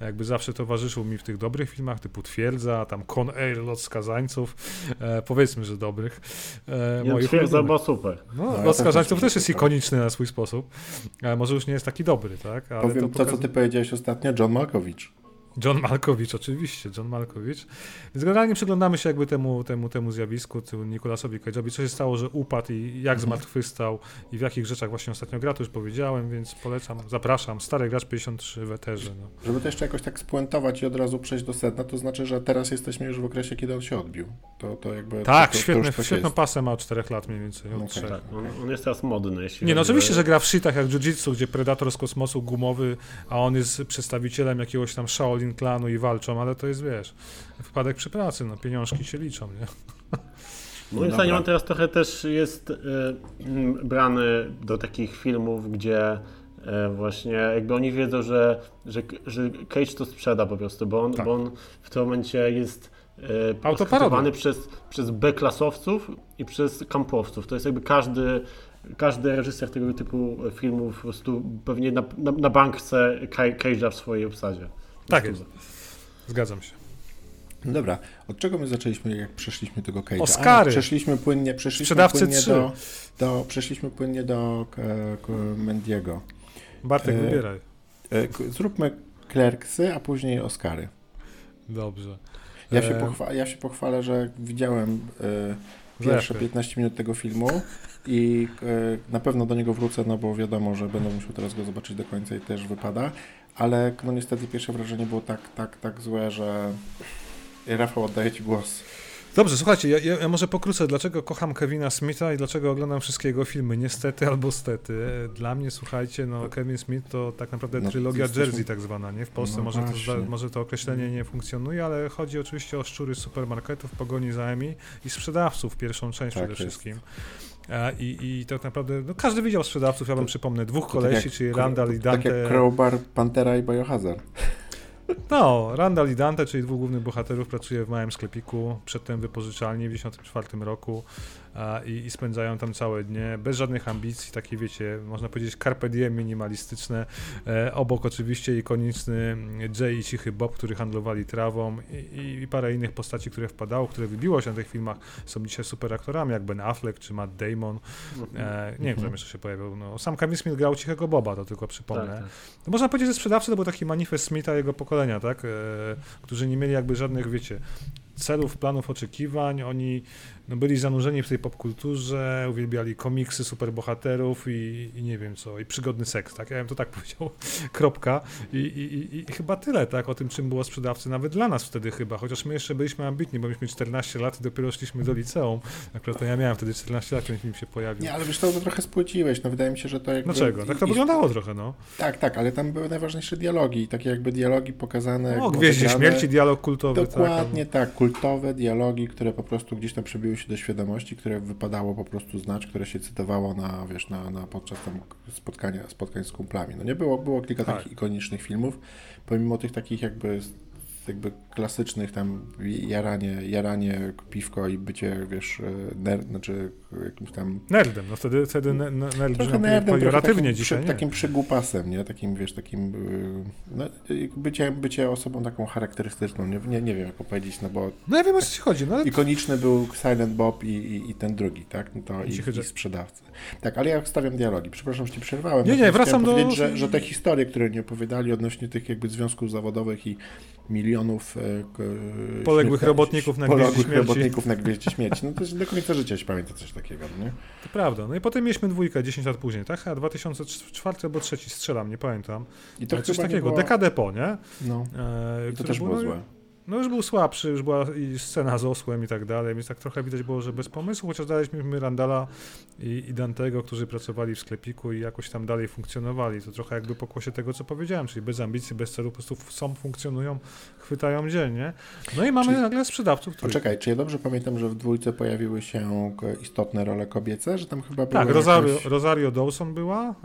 Jakby zawsze towarzyszył mi w tych dobrych filmach, typu Twierdza, tam Con Air, Lot Skazańców, e, powiedzmy, że dobrych. E, ja Twierdza była super. No, no Lot Skazańców też jest ikoniczny na swój sposób. Ale może już nie jest taki dobry, tak? Ale Powiem to, to, co ty powiedziałeś ostatnio, John Malkowicz. John Malkowicz, oczywiście, John Malkowicz. Więc generalnie przyglądamy się jakby temu, temu, temu zjawisku, temu Nikolasowi Cage'owi, co się stało, że upadł i jak mhm. zmartwychwstał i w jakich rzeczach właśnie ostatnio gra, to już powiedziałem, więc polecam, zapraszam. Stary gracz 53 w eterze. No. Żeby to jeszcze jakoś tak spuentować i od razu przejść do sedna, to znaczy, że teraz jesteśmy już w okresie, kiedy on się odbił. To, to jakby... Tak, to, to, świetne, to świetną pasę ma od 4 lat mniej więcej. Od okay. tak, on, on, jest teraz modny. Jeśli Nie, no oczywiście, że gra w shitach jak Jiu-Jitsu, gdzie Predator z kosmosu gumowy, a on jest przedstawicielem jakiegoś tam Shaolin klanu i walczą, ale to jest, wiesz, wypadek przy pracy, no pieniążki się liczą, nie? Moim zdaniem on teraz trochę też jest y, brany do takich filmów, gdzie y, właśnie jakby oni wiedzą, że, że, że Cage to sprzeda po prostu, bo on, tak. bo on w tym momencie jest y, przez, przez B-klasowców i przez kampowców. To jest jakby każdy każdy reżyser tego typu filmów po prostu pewnie na, na, na bank chce Cage'a w swojej obsadzie. Tak jest. Zgadzam się. Dobra, od czego my zaczęliśmy, jak przeszliśmy tego Cage'a? Oscary. A, przeszliśmy płynnie, przeszliśmy płynnie 3. do, do, przeszliśmy płynnie do e, Mendiego. Bartek, e, wybieraj. E, zróbmy Klerksy, a później Oscary. Dobrze. Ja się, e, pochwa ja się pochwalę, że widziałem e, pierwsze 15 minut tego filmu i na pewno do niego wrócę, no bo wiadomo, że będę musiał teraz go zobaczyć do końca i też wypada, ale no niestety pierwsze wrażenie było tak, tak, tak złe, że Rafał oddaję Ci głos. Dobrze, słuchajcie, ja, ja, może pokrócę, dlaczego kocham Kevina Smitha i dlaczego oglądam wszystkie jego filmy. Niestety albo stety. Dla mnie, słuchajcie, no Kevin Smith to tak naprawdę no, trylogia jesteśmy... Jersey tak zwana, nie? W Polsce no, może, to, może to określenie nie funkcjonuje, ale chodzi oczywiście o szczury supermarketów, pogoni za Emi i sprzedawców, pierwszą część tak przede jest. wszystkim. I, I tak naprawdę, no każdy widział sprzedawców, ja wam przypomnę, dwóch tak kolesi, jak, czyli Randall i Dante. Tak jak Crowbar, Pantera i Biohazard. No, Randall i Dante, czyli dwóch głównych bohaterów, pracuje w małym sklepiku, przedtem wypożyczalni w 1994 roku i, i, spędzają tam całe dnie, bez żadnych ambicji, takie wiecie, można powiedzieć carpe diem minimalistyczne. E, obok oczywiście ikoniczny Jay i Cichy Bob, którzy handlowali trawą i, i, parę innych postaci, które wpadało, które wybiło się na tych filmach, są dzisiaj super aktorami, jak Ben Affleck czy Matt Damon. E, nie wiem, kto jeszcze się pojawił. No, sam Kevin Smith grał Cichego Boba, to tylko przypomnę. Tak, tak. No, można powiedzieć, że sprzedawcy to był taki manifest Smitha jego pokolenia, tak? E, którzy nie mieli jakby żadnych, wiecie, celów, planów, oczekiwań. Oni no, byli zanurzeni w tej popkulturze, uwielbiali komiksy superbohaterów i, i nie wiem co, i przygodny seks, tak? Ja bym to tak powiedział, kropka. I, i, I, chyba tyle, tak? O tym, czym było sprzedawcy, nawet dla nas wtedy chyba, chociaż my jeszcze byliśmy ambitni, bo mieliśmy 14 lat i dopiero szliśmy do liceum. Akurat to ja miałem wtedy 14 lat, kiedy film się pojawił. Nie, ale wiesz, to, trochę spłyciłeś, no wydaje mi się, że to jakby... Dlaczego? Tak to wyglądało trochę, no. Tak, tak, ale tam były najważniejsze dialogi, takie jakby dialogi pokazane... O, Gwieździe Śmierci, dialog kultowy. Tak. Dokładnie tak, tak, kultowe dialogi, które po prostu gdzieś tam przebiły się do świadomości, które wypadało po prostu znać, które się cytowało na, wiesz, na, na podczas tam spotkania, spotkań z kumplami. No nie było, było kilka tak. takich ikonicznych filmów, pomimo tych takich jakby jakby klasycznych tam jaranie, jaranie piwko i bycie, wiesz, nerd, znaczy jakimś tam... Nerdem, no wtedy, wtedy ne, ne, nerd trochę nerdem, pejoratywnie takim, dzisiaj, Takim przygłupasem, nie? Takim, wiesz, takim... E, no, bycie, bycie osobą taką charakterystyczną, nie, nie, nie wiem jak powiedzieć, no bo... No ja wiem o co ci chodzi, no ale... Ikoniczny był Silent Bob i, i, i ten drugi, tak? No to i, i sprzedawcy. Tak, ale ja stawiam dialogi. Przepraszam, że ci przerwałem. Nie, nie, wracam do... Że, że te historie, które nie opowiadali odnośnie tych jakby związków zawodowych i milionów e, poległych robotników na poległych Gwieździe robotników na Gwieździe Śmierci. No to jest do końca życia się pamięta coś takiego, nie? To prawda. No i potem mieliśmy dwójkę 10 lat później, tak? A 2004 albo trzeci strzelam, nie pamiętam. I to coś takiego, było... dekadę po, nie? No. E, to też było, było złe. No już był słabszy, już była i scena z osłem i tak dalej, więc tak trochę widać było, że bez pomysłu, chociaż daliśmy Randala i, i Dantego, którzy pracowali w sklepiku i jakoś tam dalej funkcjonowali. To trochę jakby pokłosie tego, co powiedziałem, czyli bez ambicji, bez celu, po prostu są, funkcjonują, chwytają dziennie. No i mamy czyli... nagle sprzedawców. Których... Poczekaj, czy ja dobrze pamiętam, że w dwójce pojawiły się istotne role kobiece, że tam chyba Tak, Rosario, jakoś... Rosario Dawson była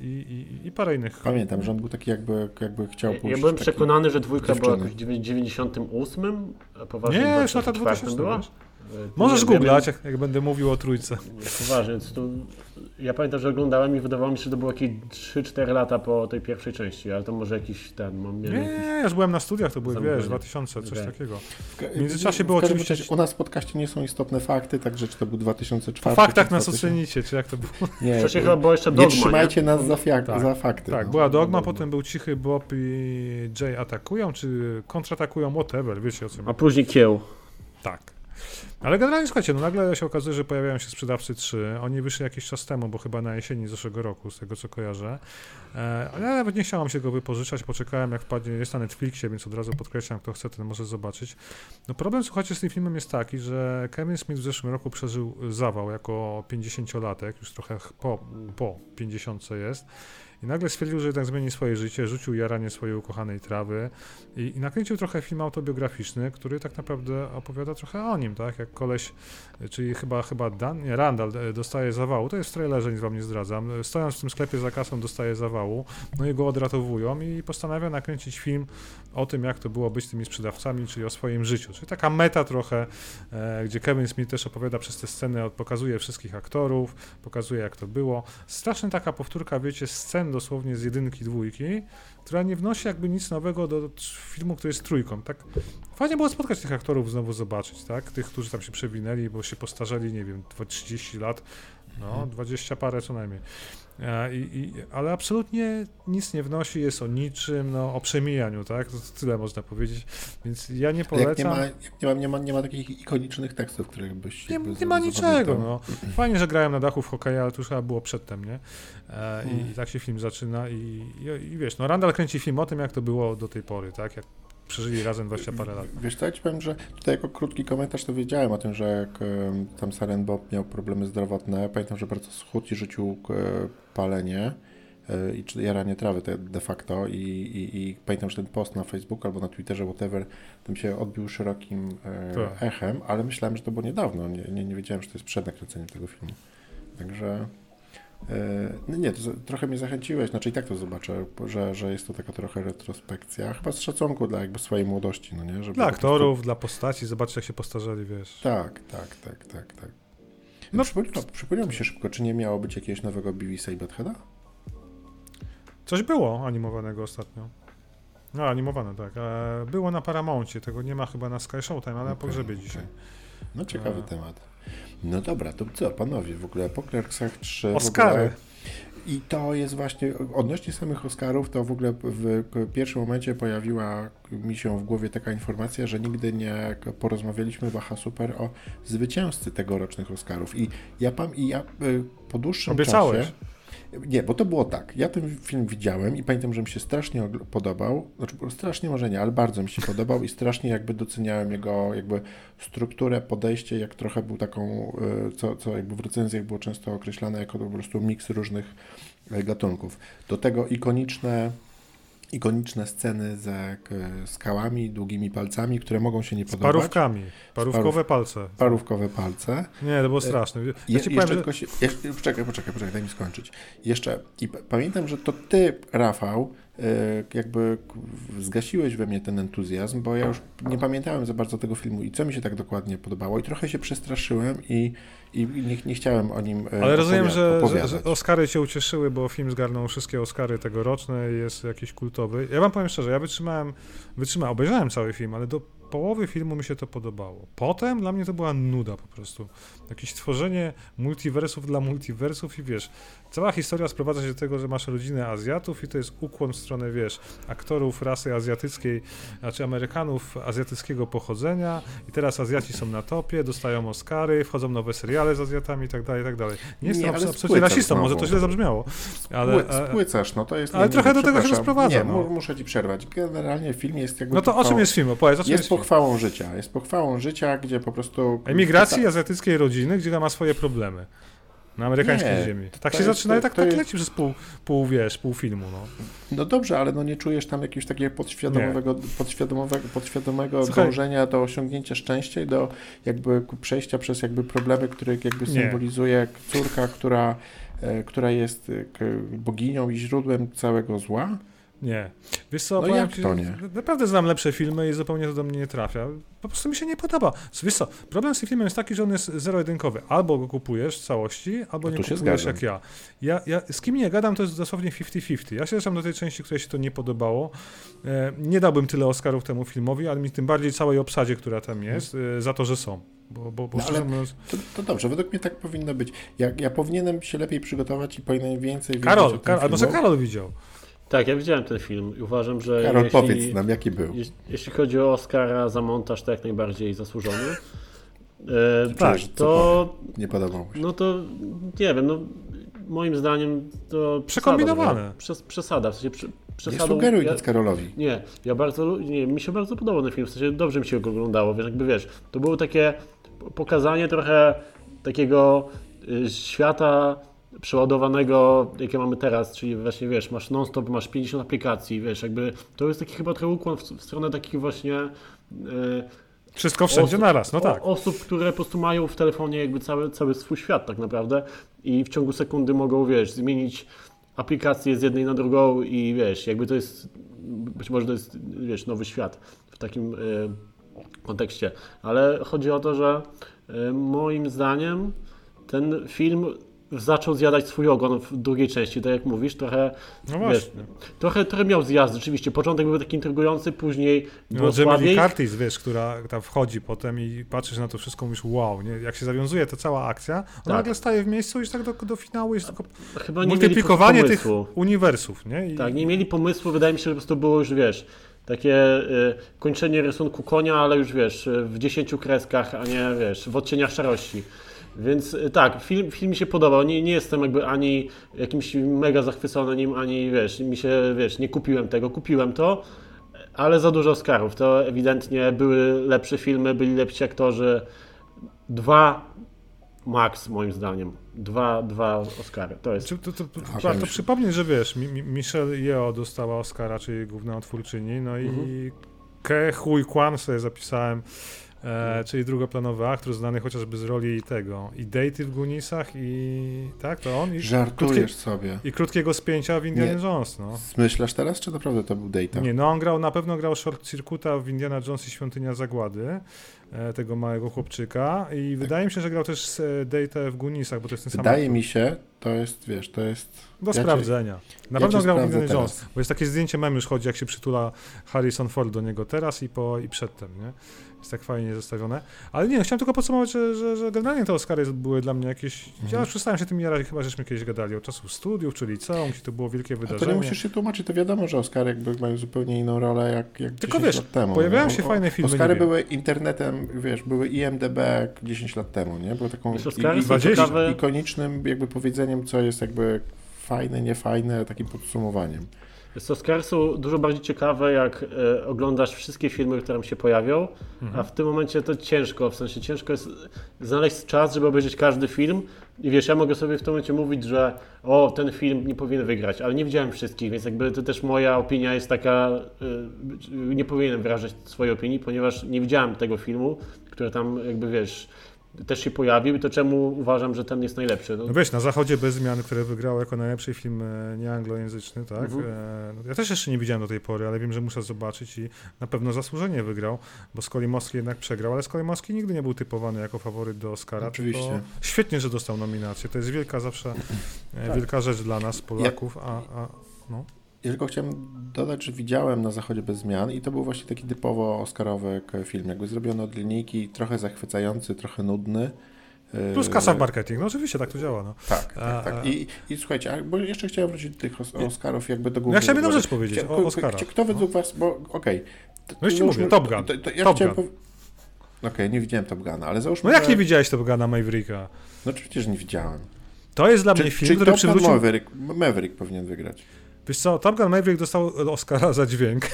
i, i, i parę innych. Pamiętam, że on był taki jakby, jakby chciał pójść. Ja byłem przekonany, że dwójka była w 98, poważnie Nie, już lata 2000 była? Możesz googlać, jak, jak, będę mówił o trójce. Poważnie, więc to, ja pamiętam, że oglądałem i wydawało mi się, że to było jakieś 3-4 lata po tej pierwszej części, ale to może jakiś ten... Mam, nie, jakiś... nie, już byłem na studiach, to były, wiesz, 2000, coś okay. takiego. W międzyczasie było oczywiście... U nas w podcaście nie są istotne fakty, także czy to był 2004... Po faktach nas ocenicie, czy jak to było? Nie, Wcześniej chyba było jeszcze Dogma, Nie trzymajcie nie? nas za, fiak, tak, za fakty. Tak, no. była Dogma, potem był Cichy Bob i Jay atakują, czy kontratakują, whatever, wiecie o co A później Kieł. Tak. Ale generalnie słuchajcie, no nagle się okazuje, że pojawiają się sprzedawcy 3. Oni wyszli jakiś czas temu, bo chyba na jesieni zeszłego roku, z tego co kojarzę. E, ale ja nawet nie chciałam się go wypożyczać, poczekałem jak wpadnie, jest na Netflixie, więc od razu podkreślam, kto chce, ten może zobaczyć. No problem, słuchajcie, z tym filmem jest taki, że Kevin Smith w zeszłym roku przeżył zawał jako 50-latek, już trochę po, po 50 jest. I nagle stwierdził, że jednak zmieni swoje życie, rzucił jaranie swojej ukochanej trawy i, i nakręcił trochę film autobiograficzny, który tak naprawdę opowiada trochę o nim, tak? Jak koleś, czyli chyba, chyba Dan, nie, Randall e, dostaje zawału, to jest w trailerze, nic wam nie zdradzam. Stojąc w tym sklepie za kasą dostaje zawału, no i go odratowują i postanawia nakręcić film o tym, jak to było być tymi sprzedawcami, czyli o swoim życiu. Czyli taka meta trochę, e, gdzie Kevin Smith też opowiada przez te sceny, pokazuje wszystkich aktorów, pokazuje jak to było. Strasznie taka powtórka, wiecie, scen dosłownie z jedynki, dwójki, która nie wnosi jakby nic nowego do filmu, który jest trójką, tak? Fajnie było spotkać tych aktorów, znowu zobaczyć, tak? Tych, którzy tam się przewinęli, bo się postarzeli, nie wiem, 30 lat, no, 20 parę co najmniej. E, I, i, ale absolutnie nic nie wnosi, jest o niczym, no, o przemijaniu, tak? To tyle można powiedzieć. Więc ja nie polecam. Jak nie, ma, jak nie, ma, nie, ma, nie ma takich ikonicznych tekstów, których byś. Nie, nie ma niczego. No. Fajnie, że grałem na dachu w hokeja, ale to już chyba było przedtem, nie? E, i, hmm. I, tak się film zaczyna. I, i, wiesz, no Randall kręci film o tym, jak to było do tej pory, tak? Jak przeżyli razem 20 parę lat. Wiesz co, ja ci powiem, że tutaj jako krótki komentarz to wiedziałem o tym, że jak tam Saren Bob miał problemy zdrowotne, pamiętam, że bardzo schudł i rzucił palenie e, i jaranie trawy de facto I, i, i, pamiętam, że ten post na Facebooku albo na Twitterze, whatever, tam się odbił szerokim e, tak. echem, ale myślałem, że to było niedawno, nie, nie, nie wiedziałem, że to jest przed nakręceniem tego filmu. Także no nie, to trochę mnie zachęciłeś, znaczy i tak to zobaczę, że, że jest to taka trochę retrospekcja, chyba z szacunku dla jakby swojej młodości, no nie? Żeby dla aktorów, prostu... dla postaci, zobaczyć jak się postarzeli, wiesz. Tak, tak, tak, tak, tak. No, przypomniał, przypomniał mi się szybko, czy nie miało być jakiegoś nowego Beavis i Buttheada? Coś było animowanego ostatnio. No, animowane, tak. E, było na Paramouncie, tego nie ma chyba na Sky Showtime, ale okay, na pogrzebie okay. dzisiaj. No, ciekawy e... temat. No dobra, to co, panowie, w ogóle po Clerksach 3... Oscary. I to jest właśnie, odnośnie samych Oscarów, to w ogóle w pierwszym momencie pojawiła mi się w głowie taka informacja, że nigdy nie porozmawialiśmy w Aha Super o zwycięzcy tegorocznych Oscarów. I ja, pam, i ja y, po dłuższym Obiecałeś. czasie... Nie, bo to było tak. Ja ten film widziałem i pamiętam, że mi się strasznie podobał. Znaczy, strasznie może nie, ale bardzo mi się podobał i strasznie jakby doceniałem jego jakby strukturę, podejście, jak trochę był taką, e, co, co jakby w recenzjach było często określane jako po prostu miks różnych e, gatunków. Do tego ikoniczne ikoniczne sceny ze skałami, długimi palcami, które mogą się nie podobać. Z parówkami. Parówkowe parów, palce. Parówkowe palce. Nie, to było straszne. Ja Je, jeszcze powiem, że... się, jeszcze, poczekaj, poczekaj, poczekaj, daj mi skończyć. Jeszcze, i pamiętam, że to ty, Rafał, e, jakby zgasiłeś we mnie ten entuzjazm, bo ja już nie pamiętałem za bardzo tego filmu i co mi się tak dokładnie podobało i trochę się przestraszyłem i i nie, nie chciałem o nim e, Ale rozumiem, że, że, Oscary cię ucieszyły, bo film zgarnął wszystkie Oscary tegoroczne i jest jakiś kultowy. Ja wam powiem szczerze, ja wytrzymałem, wytrzymałem, obejrzałem cały film, ale do połowy filmu mi się to podobało. Potem dla mnie to była nuda po prostu. Jakieś tworzenie multiversów dla multiversów i wiesz, cała historia sprowadza się do tego, że masz rodzinę Azjatów i to jest ukłon w stronę, wiesz, aktorów rasy azjatyckiej, znaczy Amerykanów azjatyckiego pochodzenia i teraz Azjaci są na topie, dostają Oscary, wchodzą nowe seriale z Azjatami i tak dalej, i tak dalej. Nie jestem nie, absolutnie rasistą, znowu. może to źle zabrzmiało. Ale, Spłycasz, no to jest... Ale trochę do tego się sprowadza. Nie, no. muszę ci przerwać. Generalnie film jest jakby... No to o czym jest film? Opowiedz, o czym jest, jest pochwałą życia. Jest pochwałą życia, gdzie po prostu... Emigracji azjatyckiej rodziny, gdzie ma swoje problemy. Na amerykańskiej nie, ziemi. Tak się zaczyna i tak, tak leci przez pół, pół, wiesz, pół filmu, no. No dobrze, ale no nie czujesz tam jakiegoś takiego podświadomego, podświadomego, podświadomego dążenia do osiągnięcia szczęścia i do jakby przejścia przez jakby problemy, które jakby symbolizuje córka, która, e, która jest boginią i źródłem całego zła? Nie. Wiesz co, no jak to nie? Naprawdę znam lepsze filmy i zupełnie to do mnie nie trafia. Po prostu mi się nie podoba. Wiesz co, problem z tym filmem jest taki, że on jest zero-jedynkowy. Albo go kupujesz w całości, albo no nie kupujesz jak ja. ja. ja. Z kim nie gadam, to jest dosłownie 50-50. Ja się zresztą do tej części, której się to nie podobało. E, nie dałbym tyle Oscarów temu filmowi, ale mi tym bardziej całej obsadzie, która tam jest, hmm. e, za to, że są. Bo, bo, bo no, ale mówiąc... to, to, dobrze, według mnie tak powinno być. Ja, ja powinienem się lepiej przygotować i powinienem więcej Karol, wiedzieć Karol, albo że Karol widział. Tak, ja widziałem ten film i uważam, że. Karol, jeśli, powiedz nam, jaki był. Jeśli chodzi o Oscara za montaż, to jak najbardziej zasłużony. E, tak, to. Nie podobało mi się. No to nie wiem, no moim zdaniem to. Przekombinowane. Przesada, przesada w sensie prze, przesadą, nie sugeruj ja, nic Karolowi. Nie, ja bardzo. Nie, mi się bardzo podobał ten film, w sensie dobrze mi się go oglądało, wiesz, jakby wiesz, to było takie pokazanie trochę takiego y, świata przeładowanego, jakie mamy teraz, czyli właśnie, wiesz, masz non-stop, masz 50 aplikacji, wiesz, jakby to jest taki chyba trochę ukłon w, w stronę takich właśnie... Yy, Wszystko wszędzie osób, naraz, no tak. Osób, które po prostu mają w telefonie jakby cały, cały swój świat tak naprawdę i w ciągu sekundy mogą, wiesz, zmienić aplikację z jednej na drugą i wiesz, jakby to jest, być może to jest, wiesz, nowy świat w takim y, kontekście, ale chodzi o to, że y, moim zdaniem ten film zaczął zjadać swój ogon w drugiej części, tak jak mówisz, trochę, no wiesz, trochę, trochę miał zjazd, rzeczywiście. Początek był taki intrygujący, później no, było słabiej. Curtis, wiesz, która tam wchodzi potem i patrzysz na to wszystko, mówisz wow, nie? jak się zawiązuje ta cała akcja, ona tak. nagle staje w miejscu i już tak do, do finału jest tylko Chyba nie multiplikowanie tych uniwersów, nie? I... Tak, nie mieli pomysłu, wydaje mi się, że po prostu było już, wiesz, takie y, kończenie rysunku konia, ale już wiesz, w dziesięciu kreskach, a nie wiesz, w odcieniach szarości. Więc y, tak, film, film mi się podobał. Nie, nie jestem jakby ani jakimś mega zachwycony nim, ani wiesz, mi się, wiesz, nie kupiłem tego, kupiłem to, ale za dużo Oscarów. To ewidentnie były lepsze filmy, byli lepsi aktorzy. Dwa max moim zdaniem. Dwa, dwa Oscary. To jest. To, to, to, warto przypomnieć, że wiesz, Michelle Yeoh dostała Oscara, czyli główna twórczyni, no mhm. i Ke Hui Kwan sobie zapisałem E, czyli drugoplanowy aktor znany chociażby z roli tego i Date w Gunisach i tak, to on. I Żartujesz krótkie, sobie. I krótkiego spięcia w Indiana Jones, no. Zmyślasz teraz, czy naprawdę to był Data? Nie, no on grał, na pewno grał Short Circuita w Indiana Jones i Świątynia Zagłady. E, tego małego chłopczyka i tak. wydaje mi się, że grał też e, Data w Gunisach, bo to jest ten sam. Wydaje mi się, to jest, wiesz, to jest... Do ja sprawdzenia. Cię, Na ja pewno grał w Indiana Jones, bo jest takie zdjęcie mem już chodzi, jak się przytula Harrison Ford do niego teraz i po i przedtem, nie? Jest tak fajnie zestawione. Ale nie, chciałem tylko podsumować, że, że, że generalnie te Oscary były dla mnie jakieś... Mhm. Ja już przestałem się tym jarać, chyba żeśmy kiedyś gadali o czasu studiów, czyli co, gdzie to było wielkie wydarzenie. A to nie musisz się tłumaczyć, to wiadomo, że Oscary jakby mają zupełnie inną rolę jak, jak tylko wiesz, lat temu. pojawiają się o, fajne filmy. Oscary były internetem, wiesz, były IMDB 10 lat temu, nie? Było taką i, ikonicznym jakby powiedzeniem, co jest jakby fajne, niefajne, takim podsumowaniem. Oscary są dużo bardziej ciekawe, jak e, oglądasz wszystkie filmy, które tam się pojawią, mhm. a w tym momencie to ciężko, w sensie ciężko jest znaleźć czas, żeby obejrzeć każdy film i wiesz, ja mogę sobie w tym momencie mówić, że o, ten film nie powinien wygrać, ale nie widziałem wszystkich, więc jakby to też moja opinia jest taka, e, nie powinienem wyrażać swojej opinii, ponieważ nie widziałem tego filmu, który tam jakby wiesz, też się pojawił i to czemu uważam, że ten jest najlepszy. No, no wiesz, na Zachodzie bez zmian, które wygrało jako najlepszy film e, nieanglojęzyczny, tak? Mhm. E, no, ja też jeszcze nie widziałem do tej pory, ale wiem, że muszę zobaczyć i na pewno zasłużenie wygrał, bo Skolimowski jednak przegrał, ale Skolimowski nigdy nie był typowany jako faworyt do Oscara. Oczywiście. Świetnie, że dostał nominację. To jest wielka zawsze, e, tak. wielka rzecz dla nas, Polaków, a, a no. Ja tylko chciałem dodać, że widziałem na Zachodzie bez zmian i to był właśnie taki typowo oscarowy film. Jakby zrobiony od linijki, trochę zachwycający, trochę nudny. Plus kasa w marketing, no oczywiście tak to działa. No. Tak, tak, tak. I, I słuchajcie, bo jeszcze chciałem wrócić do tych Oscarów jakby do góry. Ja chciałem jedną rzecz powiedzieć Chcia, o Oscarach. Kto według no. was, bo okej. Okay, no ci mówię, Top Gun. To, to ja Top Gun. Okej, okay, nie widziałem Top Guna, ale załóżmy, No jak że... nie widziałeś Top Guna Mavericka? No przecież nie widziałem. To jest dla czy, mnie film, czy który przywrócił... Maverick, Maverick powinien wygrać. Wiesz co, Top Gun Maverick dostał Oscara za dźwięk.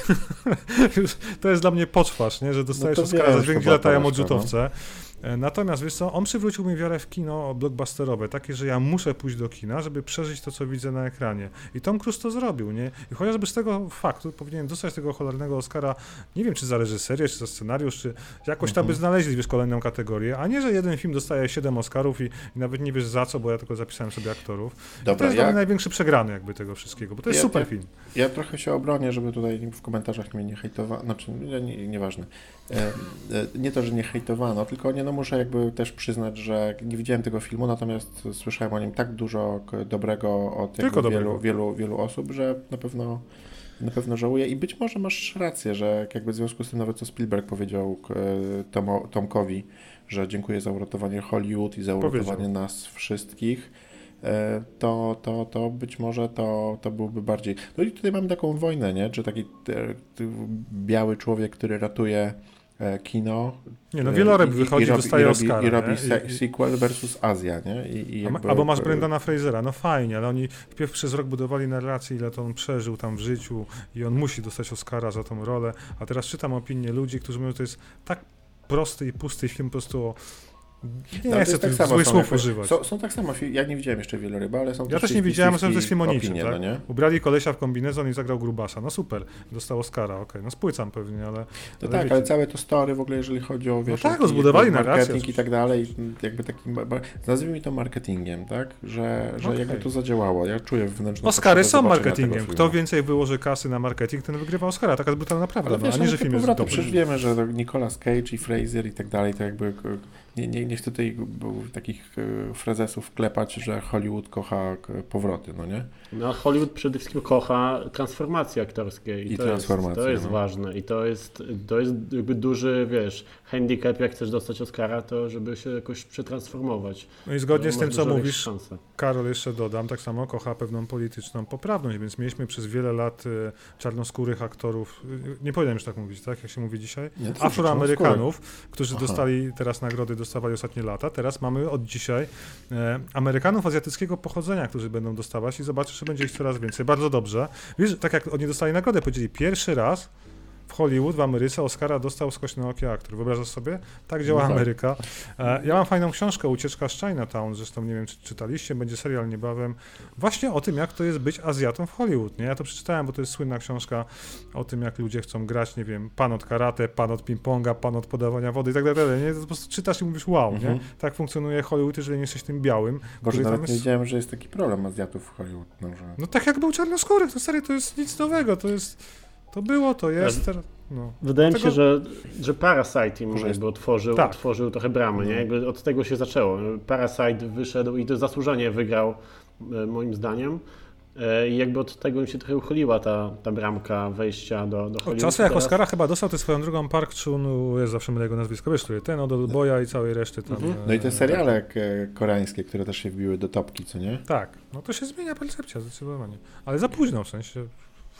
to jest dla mnie poczwarz, nie? że dostajesz no Oscara wiesz, za dźwięk, gdzie latają odrzutowce. E, natomiast wiesz co, on przywrócił mi wiarę w kino blockbusterowe, takie, że ja muszę pójść do kina, żeby przeżyć to, co widzę na ekranie. I Tom Cruise to zrobił, nie? I chociażby z tego faktu powinien dostać tego cholernego Oscara, nie wiem, czy za reżyserię, czy za scenariusz, czy jakoś tam by mhm. znaleźli, wiesz, kolejną kategorię, a nie, że jeden film dostaje 7 Oscarów i, i nawet nie wiesz za co, bo ja tylko zapisałem sobie aktorów. Dobra, to jest ja... największy przegrany jakby tego wszystkiego, bo to jest ja, super ja, film. Ja trochę się obronię, żeby tutaj w komentarzach mnie nie hejtowano, znaczy nie, nieważne. Nie, e, nie to, że nie hejtowano, tylko nie, no muszę jakby też przyznać, że nie widziałem tego filmu, natomiast słyszałem o nim tak dużo dobrego od wielu, wielu, wielu osób, że na pewno na pewno żałuję i być może masz rację, że jakby w związku z tym nawet co Spielberg powiedział Tomo, Tomkowi, że dziękuję za uratowanie Hollywood i za uratowanie powiedział. nas wszystkich, e, to, to, to być może to, to byłby bardziej... No i tutaj mamy taką wojnę, nie? Czy taki biały człowiek, który ratuje E, kino. Nie, no wieloryb wychodzi, i dostaje robi, Oscara. I robi I, sequel versus Azja, nie? I, i jakby... Albo masz Brendana Frasera, no fajnie, ale oni wpierw przez rok budowali narrację, ile to on przeżył tam w życiu i on musi dostać Oscara za tą rolę, a teraz czytam opinie ludzi, którzy mówią, że to jest tak prosty i pusty film po prostu o nie no, chcę tak złych słów używać. Są, są, tak samo, ja nie widziałem jeszcze wieloryba, ale są Ja też nie widziałem, ale to jest film o niczym, tak? no Ubrali kolesia w kombinezon i zagrał grubasa. No super, dostał Oscara, okej, okay. no spłycam pewnie, ale... No ale tak, ale całe to story w ogóle, jeżeli chodzi o, wiesz... No tak, zbudowali marketing i tak dalej, jakby takim, nazwijmy to marketingiem, tak? Że, że okay. jakby to zadziałało, ja czuję wewnętrzną Oscary są marketingiem, kto więcej wyłoży kasy na marketing, ten wygrywa Oscara, taka jest brutalna prawda, ale no, wiesz, a nie, że film jest dobry. Przecież wiemy, że Nicolas Cage i Fraser i tak dalej, to jakby nie, nie, nie chcę tutaj takich e, frazesów klepać, że Hollywood kocha powroty, no nie? No Hollywood przede wszystkim kocha transformacje aktorskie i, I to, jest, to jest no. ważne i to jest, to jest jakby duży, wiesz, handicap, jak chcesz dostać Oscara, to żeby się jakoś przetransformować. No i zgodnie z tym, co mówisz, szansę. Karol, jeszcze dodam, tak samo kocha pewną polityczną poprawność, więc mieliśmy przez wiele lat y, czarnoskórych aktorów, nie powinienem już tak mówić, tak, jak się mówi dzisiaj, nie, Afroamerykanów, którzy Aha. dostali teraz nagrody, dostawali ostatnie lata, teraz mamy od dzisiaj e, Amerykanów azjatyckiego pochodzenia, którzy będą dostawać i zobaczysz, że będzie ich coraz więcej. Bardzo dobrze. Wiesz, tak jak oni dostali nagrodę, powiedzieli pierwszy raz Hollywood, w Ameryce Oscara dostał skośny okie aktor. Wyobrażasz sobie? Tak działa no tak. Ameryka. E, ja mam fajną książkę, Ucieczka z Chinatown, zresztą nie wiem, czy czytaliście, będzie serial niebawem, właśnie o tym, jak to jest być Azjatą w Hollywood. Nie? Ja to przeczytałem, bo to jest słynna książka o tym, jak ludzie chcą grać, nie wiem, pan od karate, pan od ping-ponga, pan od podawania wody i tak dalej. Nie? To po prostu czytasz i mówisz, wow, mhm. nie? tak funkcjonuje Hollywood, jeżeli nie jesteś tym białym. Boże, nawet jest... nie wiedziałem, że jest taki problem Azjatów w Hollywood. No, że... no tak jak był czarnoskóry, to serio, to jest nic nowego, to jest... To było, to jest. Teraz, no. Wydaje mi się, że, że Parasite może jakby otworzył, tak. otworzył trochę bramy, nie? No. Jakby od tego się zaczęło. Parasite wyszedł i to zasłużenie wygrał, e, moim zdaniem. E, I jakby od tego mi się trochę uchyliła ta, ta bramka wejścia do, do Hollywood. Czasem jak Oscara chyba dostał tę swoją drugą Park Chun, jest zawsze mylę jego nazwisko, wiesz, który ten od Boya i całej reszty tam. Mhm. No i te seriale tak. koreańskie, które też się wbiły do topki, co nie? Tak, no to się zmienia percepcja zdecydowanie. Ale za późno w sensie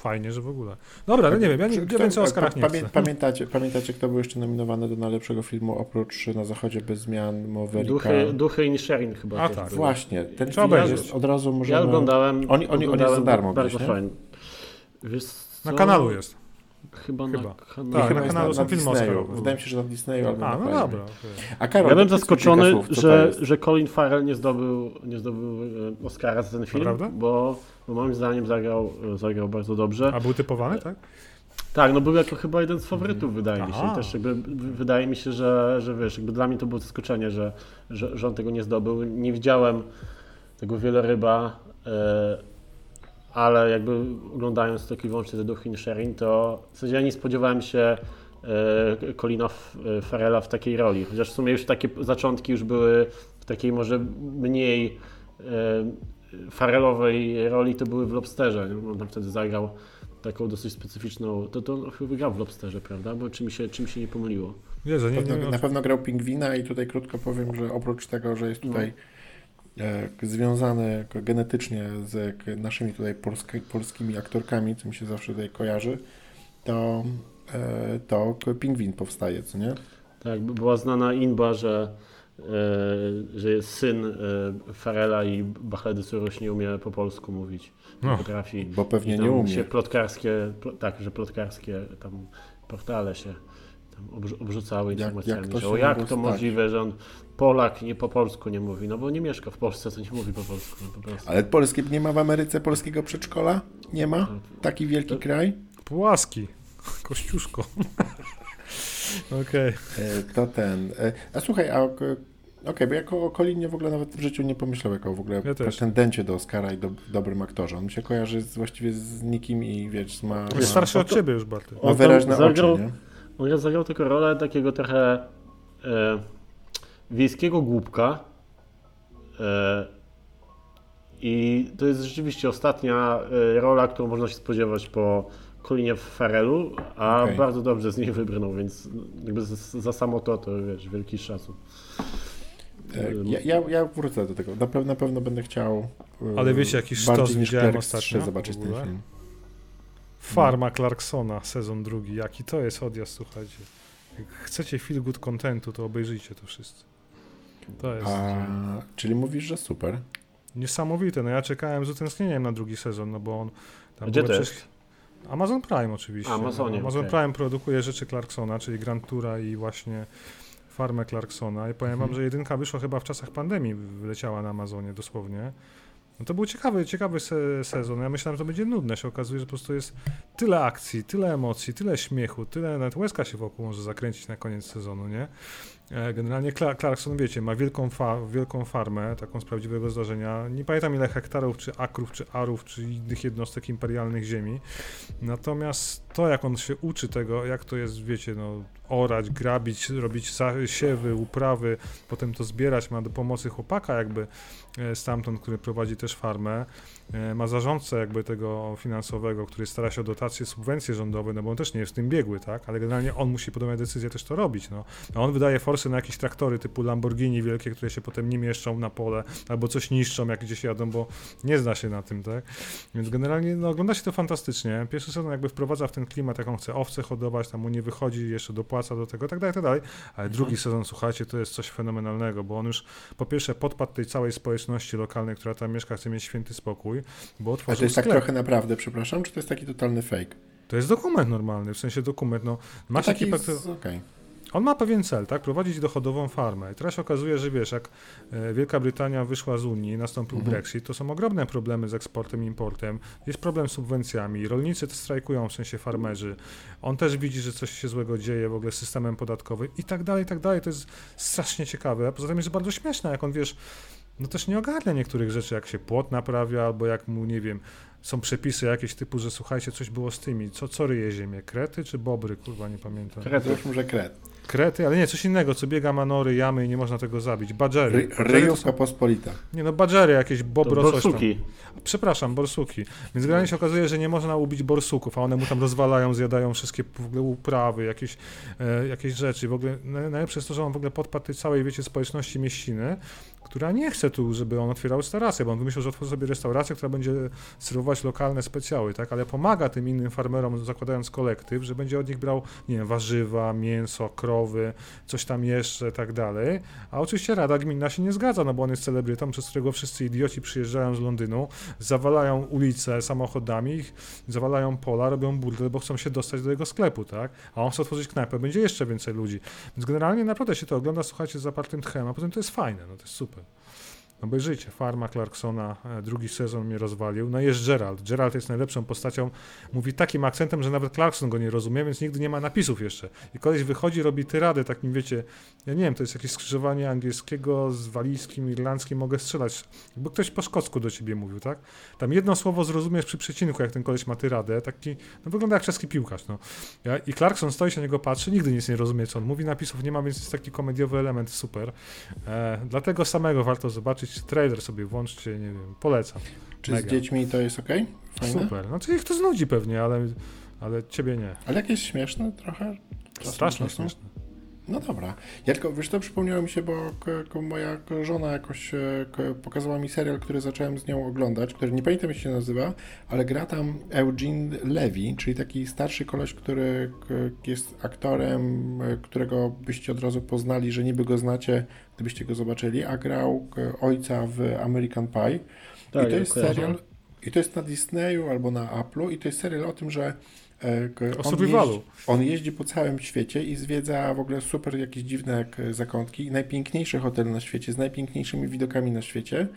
fajnie, że w ogóle. Dobra, ale nie wiem, ja nie, kto, więcej o Oscarach nie pamię, pamiętacie, pamiętacie, kto był jeszcze nominowany do najlepszego filmu oprócz Na Zachodzie bez zmian, Mavericka? Duchy, Duchy i Sharing chyba. A tak. Właśnie, ten film jest, od razu możemy... Ja oglądałem. Oni, oni, on jest za darmo Bardzo fajny. Na kanalu jest. Chyba, chyba. na kanale. Tak, chyba na kanalu są filmy Oscarowe. Wydaje mi się, że na Disneyu albo A, no dobra. A Karol, ja byłem zaskoczony, słów, że, że Colin Farrell nie zdobył, nie zdobył e, Oscara za ten film, Prawda? bo, bo moim zdaniem zagrał, e, zagrał bardzo dobrze. A był typowany, tak? Tak, no był jako chyba jeden z faworytów, mm. wydaje Aha. mi się. I też jakby wydaje mi się, że, że wiesz, jakby dla mnie to było zaskoczenie, że, że, że on tego nie zdobył. Nie widziałem tego wieloryba. E, ale jakby oglądając tylko i wyłącznie The Duchin Sharing, to w zasadzie ja nie spodziewałem się e, Colina Farela w takiej roli. Chociaż w sumie już takie zaczątki już były w takiej może mniej e, Farelowej roli, to były w Lobsterze. On tam wtedy zagrał taką dosyć specyficzną, to, to chyba wygrał w Lobsterze, prawda? Bo czym się, czym się nie pomyliło. Jezu, nie, nie, nie, na pewno grał Pingwina i tutaj krótko powiem, że oprócz tego, że jest tutaj no E, związane genetycznie z naszymi tutaj polski, polskimi aktorkami, co mi się zawsze tutaj kojarzy, to, e, to pingwin powstaje, co nie? Tak, była znana inba, że, e, że jest syn Farela i Bachledy Suroś nie umie po polsku mówić. Nie no, potrafi. Bo pewnie nie umie. Się plotkarskie, tak, że plotkarskie tam portale się obrzucały informacjami, jak, jak, jak to możliwe, że on Polak nie po polsku nie mówi, no bo nie mieszka w Polsce, to nie mówi po polsku. No po prostu. Ale polskie, nie ma w Ameryce polskiego przedszkola? Nie ma? Taki wielki to... kraj? Płaski. Kościuszko. Okej. Okay. E, to ten. E, a słuchaj, a Okej, okay, bo jako o Kolinie w ogóle nawet w życiu nie pomyślał jako w ogóle ja pretendencie do Oscara i do, dobrym aktorze. On mi się kojarzy z, właściwie z nikim i wiesz, ma... Jest starszy od ciebie już, Barty. Ma wyraźne zagrał, oczy, nie? On zagrał tylko rolę takiego trochę e, wiejskiego głupka e, i to jest rzeczywiście ostatnia e, rola, którą można się spodziewać po Kolinie w Farelu, a okay. bardzo dobrze z niej wybrnął, więc jakby za, za samo to, to wiesz, wielki szacun. E, ja, ja, ja, wrócę do tego. Na, pewno, na pewno będę chciał. Ale wiecie, jakiś sztos widziałem ostatnio. zobaczyć ten film. Farma Clarksona, sezon drugi. Jaki to jest odjazd, słuchajcie. Jak chcecie feel good contentu, to obejrzyjcie to wszyscy. To jest. A, czyli mówisz, że super. Niesamowite. No ja czekałem z utęsknieniem na drugi sezon, no bo on. Tam Gdzie to jest? Amazon Prime oczywiście. Amazonie, Amazon okay. Prime produkuje rzeczy Clarksona, czyli Grand Tura i właśnie farmę Clarksona i powiem wam, mhm. że jedynka wyszła chyba w czasach pandemii, wyleciała na Amazonie dosłownie. No to był ciekawy, ciekawy se sezon. Ja myślałem, że to będzie nudne. Się okazuje, że po prostu jest tyle akcji, tyle emocji, tyle śmiechu, tyle nawet łezka się wokół może zakręcić na koniec sezonu, nie? E, generalnie Clarkson, wiecie, ma wielką, fa wielką farmę, taką z prawdziwego zdarzenia. Nie pamiętam ile hektarów, czy akrów, czy arów, czy innych jednostek imperialnych ziemi. Natomiast to, jak on się uczy tego, jak to jest, wiecie, no, orać, grabić, robić siewy, uprawy, potem to zbierać, ma do pomocy chłopaka jakby e, stamtąd, który prowadzi też farmę. E, ma zarządcę jakby tego finansowego, który stara się o dotacje, subwencje rządowe, no bo on też nie jest w tym biegły, tak? Ale generalnie on musi podejmować decyzję też to robić, no. A on wydaje forsy na jakieś traktory typu Lamborghini wielkie, które się potem nie mieszczą na pole, albo coś niszczą, jak gdzieś jadą, bo nie zna się na tym, tak? Więc generalnie, no ogląda się to fantastycznie. Pierwszy sezon jakby wprowadza w ten klimat, jak on chce owce hodować, tam mu nie wychodzi, jeszcze dopłaca do tego, tak dalej, tak dalej. Ale drugi mhm. sezon, słuchajcie, to jest coś fenomenalnego, bo on już po pierwsze podpadł tej całej społeczności lokalnej, która tam mieszka, chce mieć święty spokój, bo otworzył A to jest tak sklep. tak trochę naprawdę, przepraszam, czy to jest taki totalny fake? To jest dokument normalny, w sensie dokument, no. Masz taki ekipę, z... okay. On ma pewien cel, tak? Prowadzić dochodową farmę. I teraz się okazuje, że wiesz, jak e, Wielka Brytania wyszła z Unii, nastąpił mhm. Brexit, to są ogromne problemy z eksportem i importem. Jest problem z subwencjami. Rolnicy też strajkują, w sensie farmerzy. On też widzi, że coś się złego dzieje w ogóle z systemem podatkowym i tak dalej, i tak dalej. To jest strasznie ciekawe. A poza tym jest bardzo śmieszne, jak on, wiesz, no też nie ogarnia niektórych rzeczy, jak się płot naprawia, albo jak mu, nie wiem, są przepisy jakieś typu, że słuchajcie, coś było z tymi, co, co ryje ziemię, krety czy bobry, kurwa, nie pamiętam. Krety, już może kret. Krety, ale nie, coś innego, co biega manory, jamy i nie można tego zabić. Badżery. Ryjówka są... pospolita. Nie no, badżery jakieś, bobro to borsuki. Przepraszam, borsuki. Więc generalnie się okazuje, że nie można ubić borsuków, a one mu tam rozwalają, zjadają wszystkie w ogóle uprawy, jakieś, e, jakieś rzeczy. W ogóle najlepsze jest to, że on w ogóle podpadł tej całej, wiecie, społeczności mieściny, która nie chce tu, żeby on otwierał restaurację, bo on wymyślił, że otworzy sobie restaurację, która będzie serwować lokalne specjały, tak, ale pomaga tym innym farmerom, zakładając kolektyw, że będzie od nich brał, nie wiem, warzywa, mięso, krowy, coś tam jeszcze, tak dalej, a oczywiście Rada Gminna się nie zgadza, no bo on jest celebrytą, przez którego wszyscy idioci przyjeżdżają z Londynu, zawalają ulice samochodami, zawalają pola, robią burdel, bo chcą się dostać do jego sklepu, tak, a on chce otworzyć knajpę, będzie jeszcze więcej ludzi, więc generalnie naprawdę się to ogląda, słuchajcie, z zapartym tchem, a potem to jest fajne, no to jest super. Obejrzyjcie, Farma Clarksona, e, drugi sezon mnie rozwalił. No jest Gerald. Gerald jest najlepszą postacią. Mówi takim akcentem, że nawet Clarkson go nie rozumie, więc nigdy nie ma napisów jeszcze. I koleś wychodzi, robi tyrady takim, wiecie, ja nie wiem, to jest jakieś skrzyżowanie angielskiego z walijskim, irlandzkim, mogę strzelać. Jakby ktoś po szkocku do ciebie mówił, tak? Tam jedno słowo zrozumiesz przy przecinku, jak ten koleś ma tyradę. Taki, no wygląda jak czeski piłkarz, no. I Clarkson stoi się na niego patrzy, nigdy nic nie rozumie, co on mówi. Napisów nie ma, więc jest taki komediowy element, super. E, dlatego samego warto zobaczyć trailer sobie włączcie, nie wiem, polecam. Czy Mega. z dziećmi to jest ok? Fajne? Super. Znaczy ich to znudzi pewnie, ale, ale ciebie nie. Ale jakieś śmieszne trochę? Strasznie śmieszne. No dobra. Ja tylko, wiesz to przypomniało mi się, bo moja żona jakoś e, pokazała mi serial, który zacząłem z nią oglądać, który nie pamiętam jak się nazywa, ale gra tam Eugene Levy, czyli taki starszy koleś, który jest aktorem, e, którego byście od razu poznali, że niby go znacie, gdybyście go zobaczyli, a grał ojca w American Pie. Tak, I to jest serial, i to jest na Disneyu albo na Apple'u i to jest serial o tym, że O on jeździ, on jeździ po całym świecie i zwiedza w ogóle super jakieś dziwne zakątki. Najpiękniejszy hotel na świecie, z najpiękniejszymi widokami na świecie.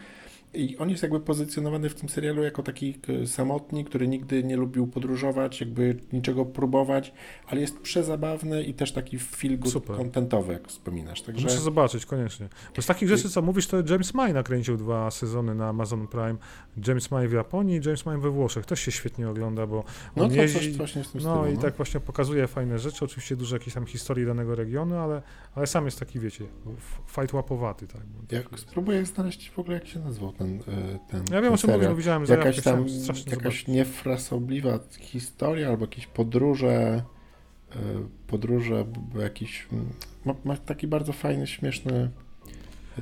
I on jest jakby pozycjonowany w tym serialu jako taki e, samotnik, który nigdy nie lubił podróżować, jakby niczego próbować, ale jest przezabawny i też taki feel good contentowy, jak wspominasz. Także... Muszę zobaczyć, koniecznie. Bo z takich rzeczy, co mówisz, to James May nakręcił dwa sezony na Amazon Prime. James May w Japonii i James May we Włoszech. Też się świetnie ogląda, bo no on to jeździ... coś właśnie w tym No stylu, i no. tak właśnie pokazuje fajne rzeczy, oczywiście dużo jakiejś tam historii danego regionu, ale, ale sam jest taki, wiecie, fight łapowaty. Tak, jak spróbuję znaleźć w ogóle, jak się nazywał ten ten, e, ten Ja wiem, o czym mówię, widziałem Jakaś tam jakaś niefrasobliwa historia albo jakieś podróże, e, podróże, jakiś, ma, ma taki bardzo fajny, śmieszny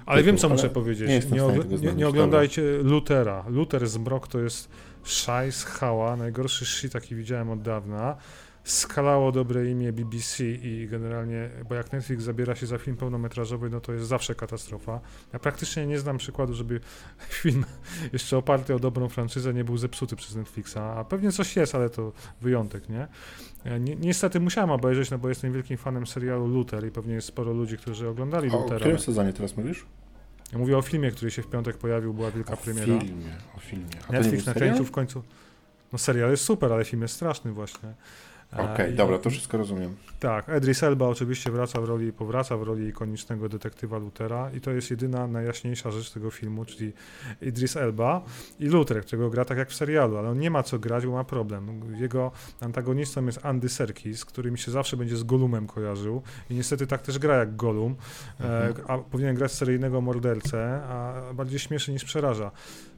ale wiem, co muszę powiedzieć. Nie, nie, nie, nie oglądajcie Lutera. Luther z Brock to jest szajs, hała, najgorszy shit, jaki widziałem od dawna skalało dobre imię BBC i generalnie, bo jak Netflix zabiera się za film pełnometrażowy, no to jest zawsze katastrofa. Ja praktycznie nie znam przykładu, żeby film jeszcze oparty o dobrą franczyzę nie był zepsuty przez Netflixa, a pewnie coś jest, ale to wyjątek, nie? Ni niestety musiałem obejrzeć, no bo jestem wielkim fanem serialu Luther i pewnie jest sporo ludzi, którzy oglądali Luther. O którym sezonie teraz mówisz? Ja mówię o filmie, który się w piątek pojawił, była wielka o premiera. Filmie, o filmie. A Netflix nakręcił w końcu. No serial jest super, ale film jest straszny właśnie. Okej, okay, dobra, to wszystko rozumiem. Tak, Edris Elba oczywiście wraca w roli, powraca w roli ikonicznego detektywa Lutera i to jest jedyna najjaśniejsza rzecz tego filmu, czyli Idris Elba i Luther, którego gra tak jak w serialu, ale on nie ma co grać, bo ma problem. Jego antagonistą jest Andy Serkis, który mi się zawsze będzie z Golumem kojarzył i niestety tak też gra jak Golum, e, mhm. a powinien grać seryjnego mordercę, a bardziej śmieszy niż przeraża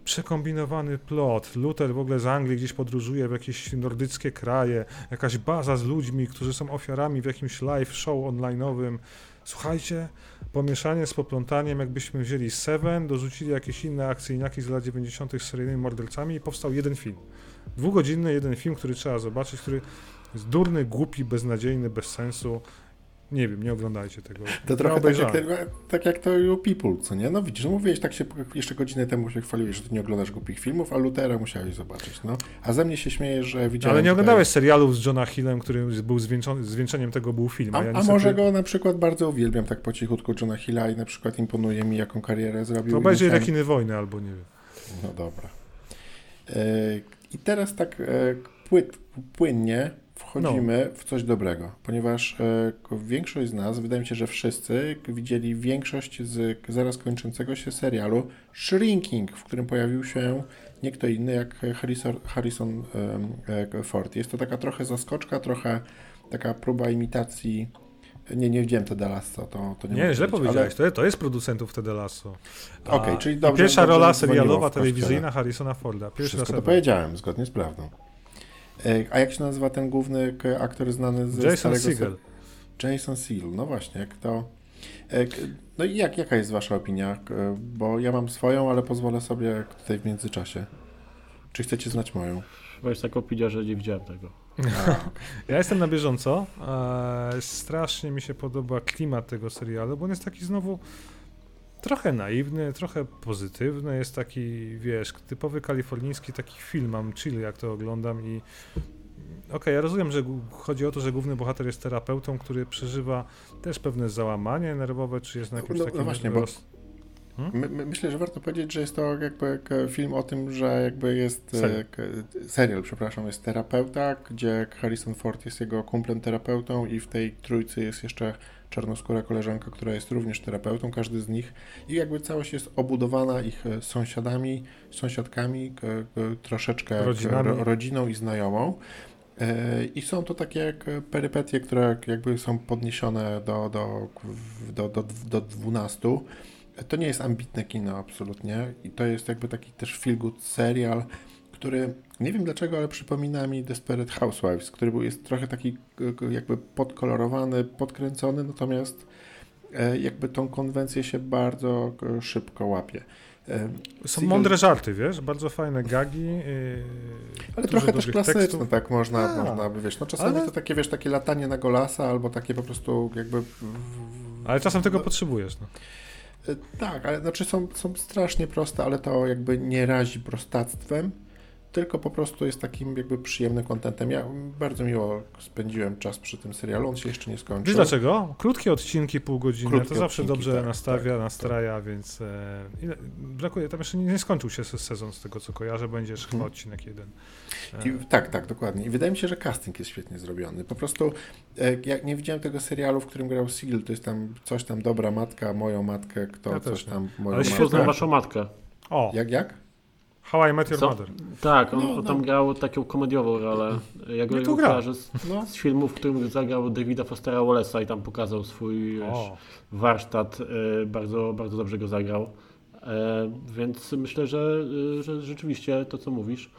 przekombinowany plot. Luther w ogóle z Anglii gdzieś podróżuje w jakieś nordyckie kraje, jakaś baza z ludźmi, którzy są ofiarami w jakimś live show online'owym. Słuchajcie, pomieszanie z poplątaniem, jakbyśmy wzięli Seven, dorzucili jakieś inne akcyjniaki z lat 90. z seryjnymi mordercami i powstał jeden film. Dwugodzinny jeden film, który trzeba zobaczyć, który jest durny, głupi, beznadziejny, bez sensu. Nie wiem, nie oglądajcie tego. To trochę tak jak, tak jak to You People, co nie? No widzisz, no mówiłeś, tak się jeszcze godzinę temu się chwaliłeś, że ty nie oglądasz głupich filmów, a Lutera musiałeś zobaczyć, no. A ze mnie się śmiejesz, że widziałem... Ale nie oglądałeś tutaj... serialów z Johna Hillem, który był zwieńczeniem tego był film. A, a, ja a, może go na przykład bardzo uwielbiam tak po cichutku Johna Hilla i na przykład imponuje mi, jaką karierę zrobił. To obejrzyj Rekiny Wojny albo nie wiem. No dobra. E, I teraz tak e, płyt, płynnie wchodzimy no. w coś dobrego, ponieważ e, większość z nas, wydaje mi się, że wszyscy widzieli większość z zaraz kończącego się serialu Shrinking, w którym pojawił się nie kto inny jak Harrison, Harrison e, Ford. Jest to taka trochę zaskoczka, trochę taka próba imitacji nie, nie widziałem Ted Lasso, to, to nie Nie, źle powiedziałeś, ale... to, jest producentów Ted Lasso. Okej, okay, czyli dobrze. Pierwsza rola serialowa, telewizyjna Harrisona Forda. Pierwszy Wszystko to powiedziałem, zgodnie z prawdą. E, a jak się nazywa ten główny aktor znany z Jason starego... Segel. Jason Segel, no właśnie, jak to... E, no i jak, jaka jest wasza opinia? Bo ja mam swoją, ale pozwolę sobie tutaj w międzyczasie. Czy chcecie znać moją? Bo jest taka opinia, że nie widziałem tego. ja jestem na bieżąco. strasznie mi się podoba klimat tego serialu, bo on jest taki znowu trochę naiwny, trochę pozytywny, jest taki, wiesz, typowy kalifornijski taki film, mam chill jak to oglądam i okej, okay, ja rozumiem, że chodzi o to, że główny bohater jest terapeutą, który przeżywa też pewne załamanie nerwowe, czy jest na jakimś no, takim... No właśnie, roz... Hmm? My, myślę, że warto powiedzieć, że jest to jakby film o tym, że jakby jest e, serial. serial, przepraszam, jest terapeuta, gdzie Harrison Ford jest jego kumplem terapeutą i w tej trójcy jest jeszcze czarnoskóra koleżanka, która jest również terapeutą, każdy z nich i jakby całość jest obudowana ich e, sąsiadami, sąsiadkami, troszeczkę rodziną i znajomą. E, I są to takie perypetie, które jakby są podniesione do, do, do, do, do 12. To nie jest ambitne kino absolutnie i to jest jakby taki też feel good serial, który nie wiem dlaczego, ale przypomina mi Desperate Housewives, który był, jest trochę taki jakby podkolorowany, podkręcony, natomiast e, jakby tą konwencję się bardzo szybko łapie. E, Są mądre żarty, wiesz, bardzo fajne gagi. Yy, ale trochę też klasyczne, tekstów. tak można, A, można by, wiesz, no czasami ale... to takie, wiesz, takie latanie na golasa, albo takie po prostu jakby... Ale czasem tego potrzebujesz, no. Tak, ale znaczy są, są strasznie proste, ale to jakby nie razi prostactwem tylko po prostu jest takim jakby przyjemnym kontentem. Ja bardzo miło spędziłem czas przy tym serialu, on się jeszcze nie skończył. Wiesz dlaczego? Krótkie odcinki, pół godziny, Krótkie to zawsze odcinki, dobrze tak, nastawia, tak, nastraja, tak. więc e, brakuje, tam jeszcze nie, nie, skończył się sezon z tego co kojarzę, będzie jeszcze hmm. odcinek jeden. E. I, tak, tak, dokładnie. I wydaje mi się, że casting jest świetnie zrobiony. Po prostu e, ja nie widziałem tego serialu, w którym grał Seal, to jest tam coś tam dobra matka, moją matkę, kto ja coś tam, moją Ale świetną waszą matkę. O. Jak, jak? How I Met Your Co? Mother. Tak, on, no, no. tam grał taką komediową rolę. Ja go no kojarzę z, no. z filmów, w którym zagrał Davida Fostera Wallace'a i tam pokazał swój wiesz, warsztat. E, bardzo, bardzo dobrze go zagrał. E, więc myślę, że, e, że rzeczywiście to, co mówisz,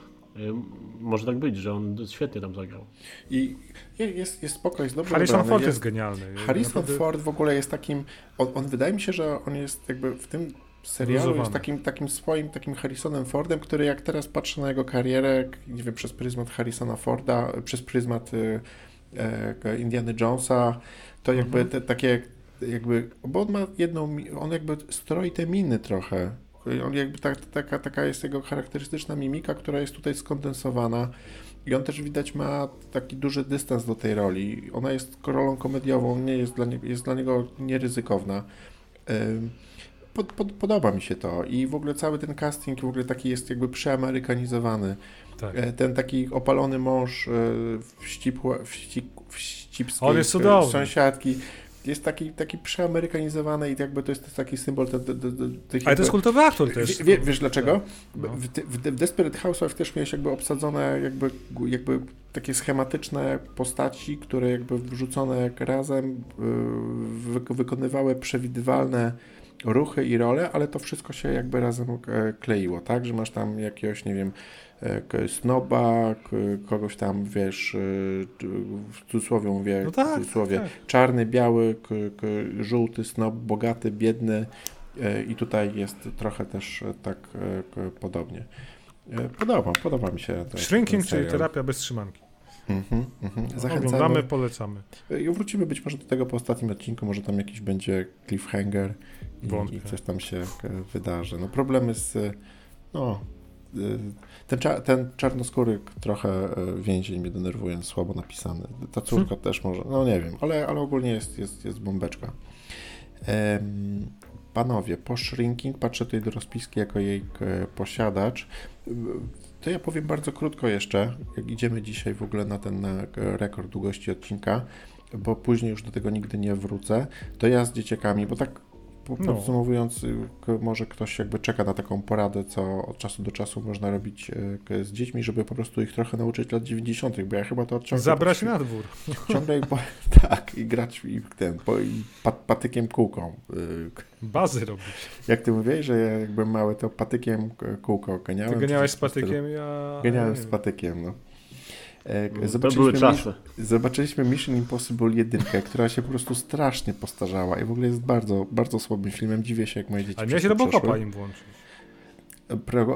może tak być, że on świetnie tam zagrał. I jest, jest spoko, jest dobrze Harrison Ford jest, jest genialny. Harrison naprawdę... Ford w ogóle jest takim, on, on, wydaje mi się, że on jest jakby w tym serialu jest takim, takim swoim, takim Harrisonem Fordem, który jak teraz patrzę na jego karierę, nie wiem, przez pryzmat Harrisona Forda, przez pryzmat y, e, Indiana Jonesa, to jakby mhm. te, takie jakby, bo on ma jedną, on jakby stroi te miny trochę. On jakby ta, taka, taka jest jego charakterystyczna mimika, która jest tutaj skondensowana. I on też widać ma taki duży dystans do tej roli. Ona jest rolą komediową, nie jest dla, nie, jest dla niego nieryzykowna pod, pod, podoba mi się to i w ogóle cały ten casting w ogóle taki jest jakby przeamerykanizowany. Tak. E, ten taki opalony mąż e, wścipła, wścip, wścipskiej On jest sąsiadki jest taki, taki przeamerykanizowany i jakby to jest taki symbol tych... Ale to jest kultowy aktor też. Wie, wiesz dlaczego? No. W, w, w Desperate Housewives też miałeś jakby obsadzone jakby, jakby takie schematyczne postaci, które jakby wrzucone razem wy, wykonywały przewidywalne ruchy i role, ale to wszystko się jakby razem e, kleiło, tak? Że masz tam jakiegoś, nie wiem, e, snoba, kogoś tam, wiesz, e, w cudzysłowie mówię, no tak, w cudzysłowie, tak. czarny, biały, żółty snob, bogaty, biedny i tutaj jest trochę też tak podobnie. Podoba, podoba mi się to. Shrinking, czyli terapia bez trzymanki. Mhm, mhm. Oglądamy, polecamy. I wrócimy być może do tego po ostatnim odcinku, może tam jakiś będzie cliffhanger i, i coś tam się wydarzy. No problemy z, no, y, ten, ten czarnoskóry trochę e, więzień mnie denerwuje, słabo napisany. Ta córka hmm. też może, no nie wiem, ale, ale ogólnie jest, jest, jest bombeczka. panowie, po shrinking, patrzę tutaj do rozpiski jako jej posiadacz. To ja powiem bardzo krótko jeszcze, jak idziemy dzisiaj w ogóle na ten na rekord długości odcinka, bo później już do tego nigdy nie wrócę. To ja z dzieciakami, bo tak. Podsumowując, no. może ktoś jakby czeka na taką poradę, co od czasu do czasu można robić e, z dziećmi, żeby po prostu ich trochę nauczyć lat 90., bo ja chyba to ciągle... Zabrać na dwór. Ciągle, po, tak, i grać i ten, po, i pat, patykiem kółką. E, Bazy robić. Jak ty mówiłeś, że ja jakby mały, to patykiem kółko ganiałem. Ty ganiałeś z patykiem, ja... Ganiałem z patykiem, no. E, zobaczyliśmy, to były czasy. Zobaczyliśmy Mission Impossible 1, która się po prostu strasznie postarzała i w ogóle jest bardzo, bardzo słabym filmem. Dziwię się, jak moje dzieci Ale miałeś Robocopa im włączyć.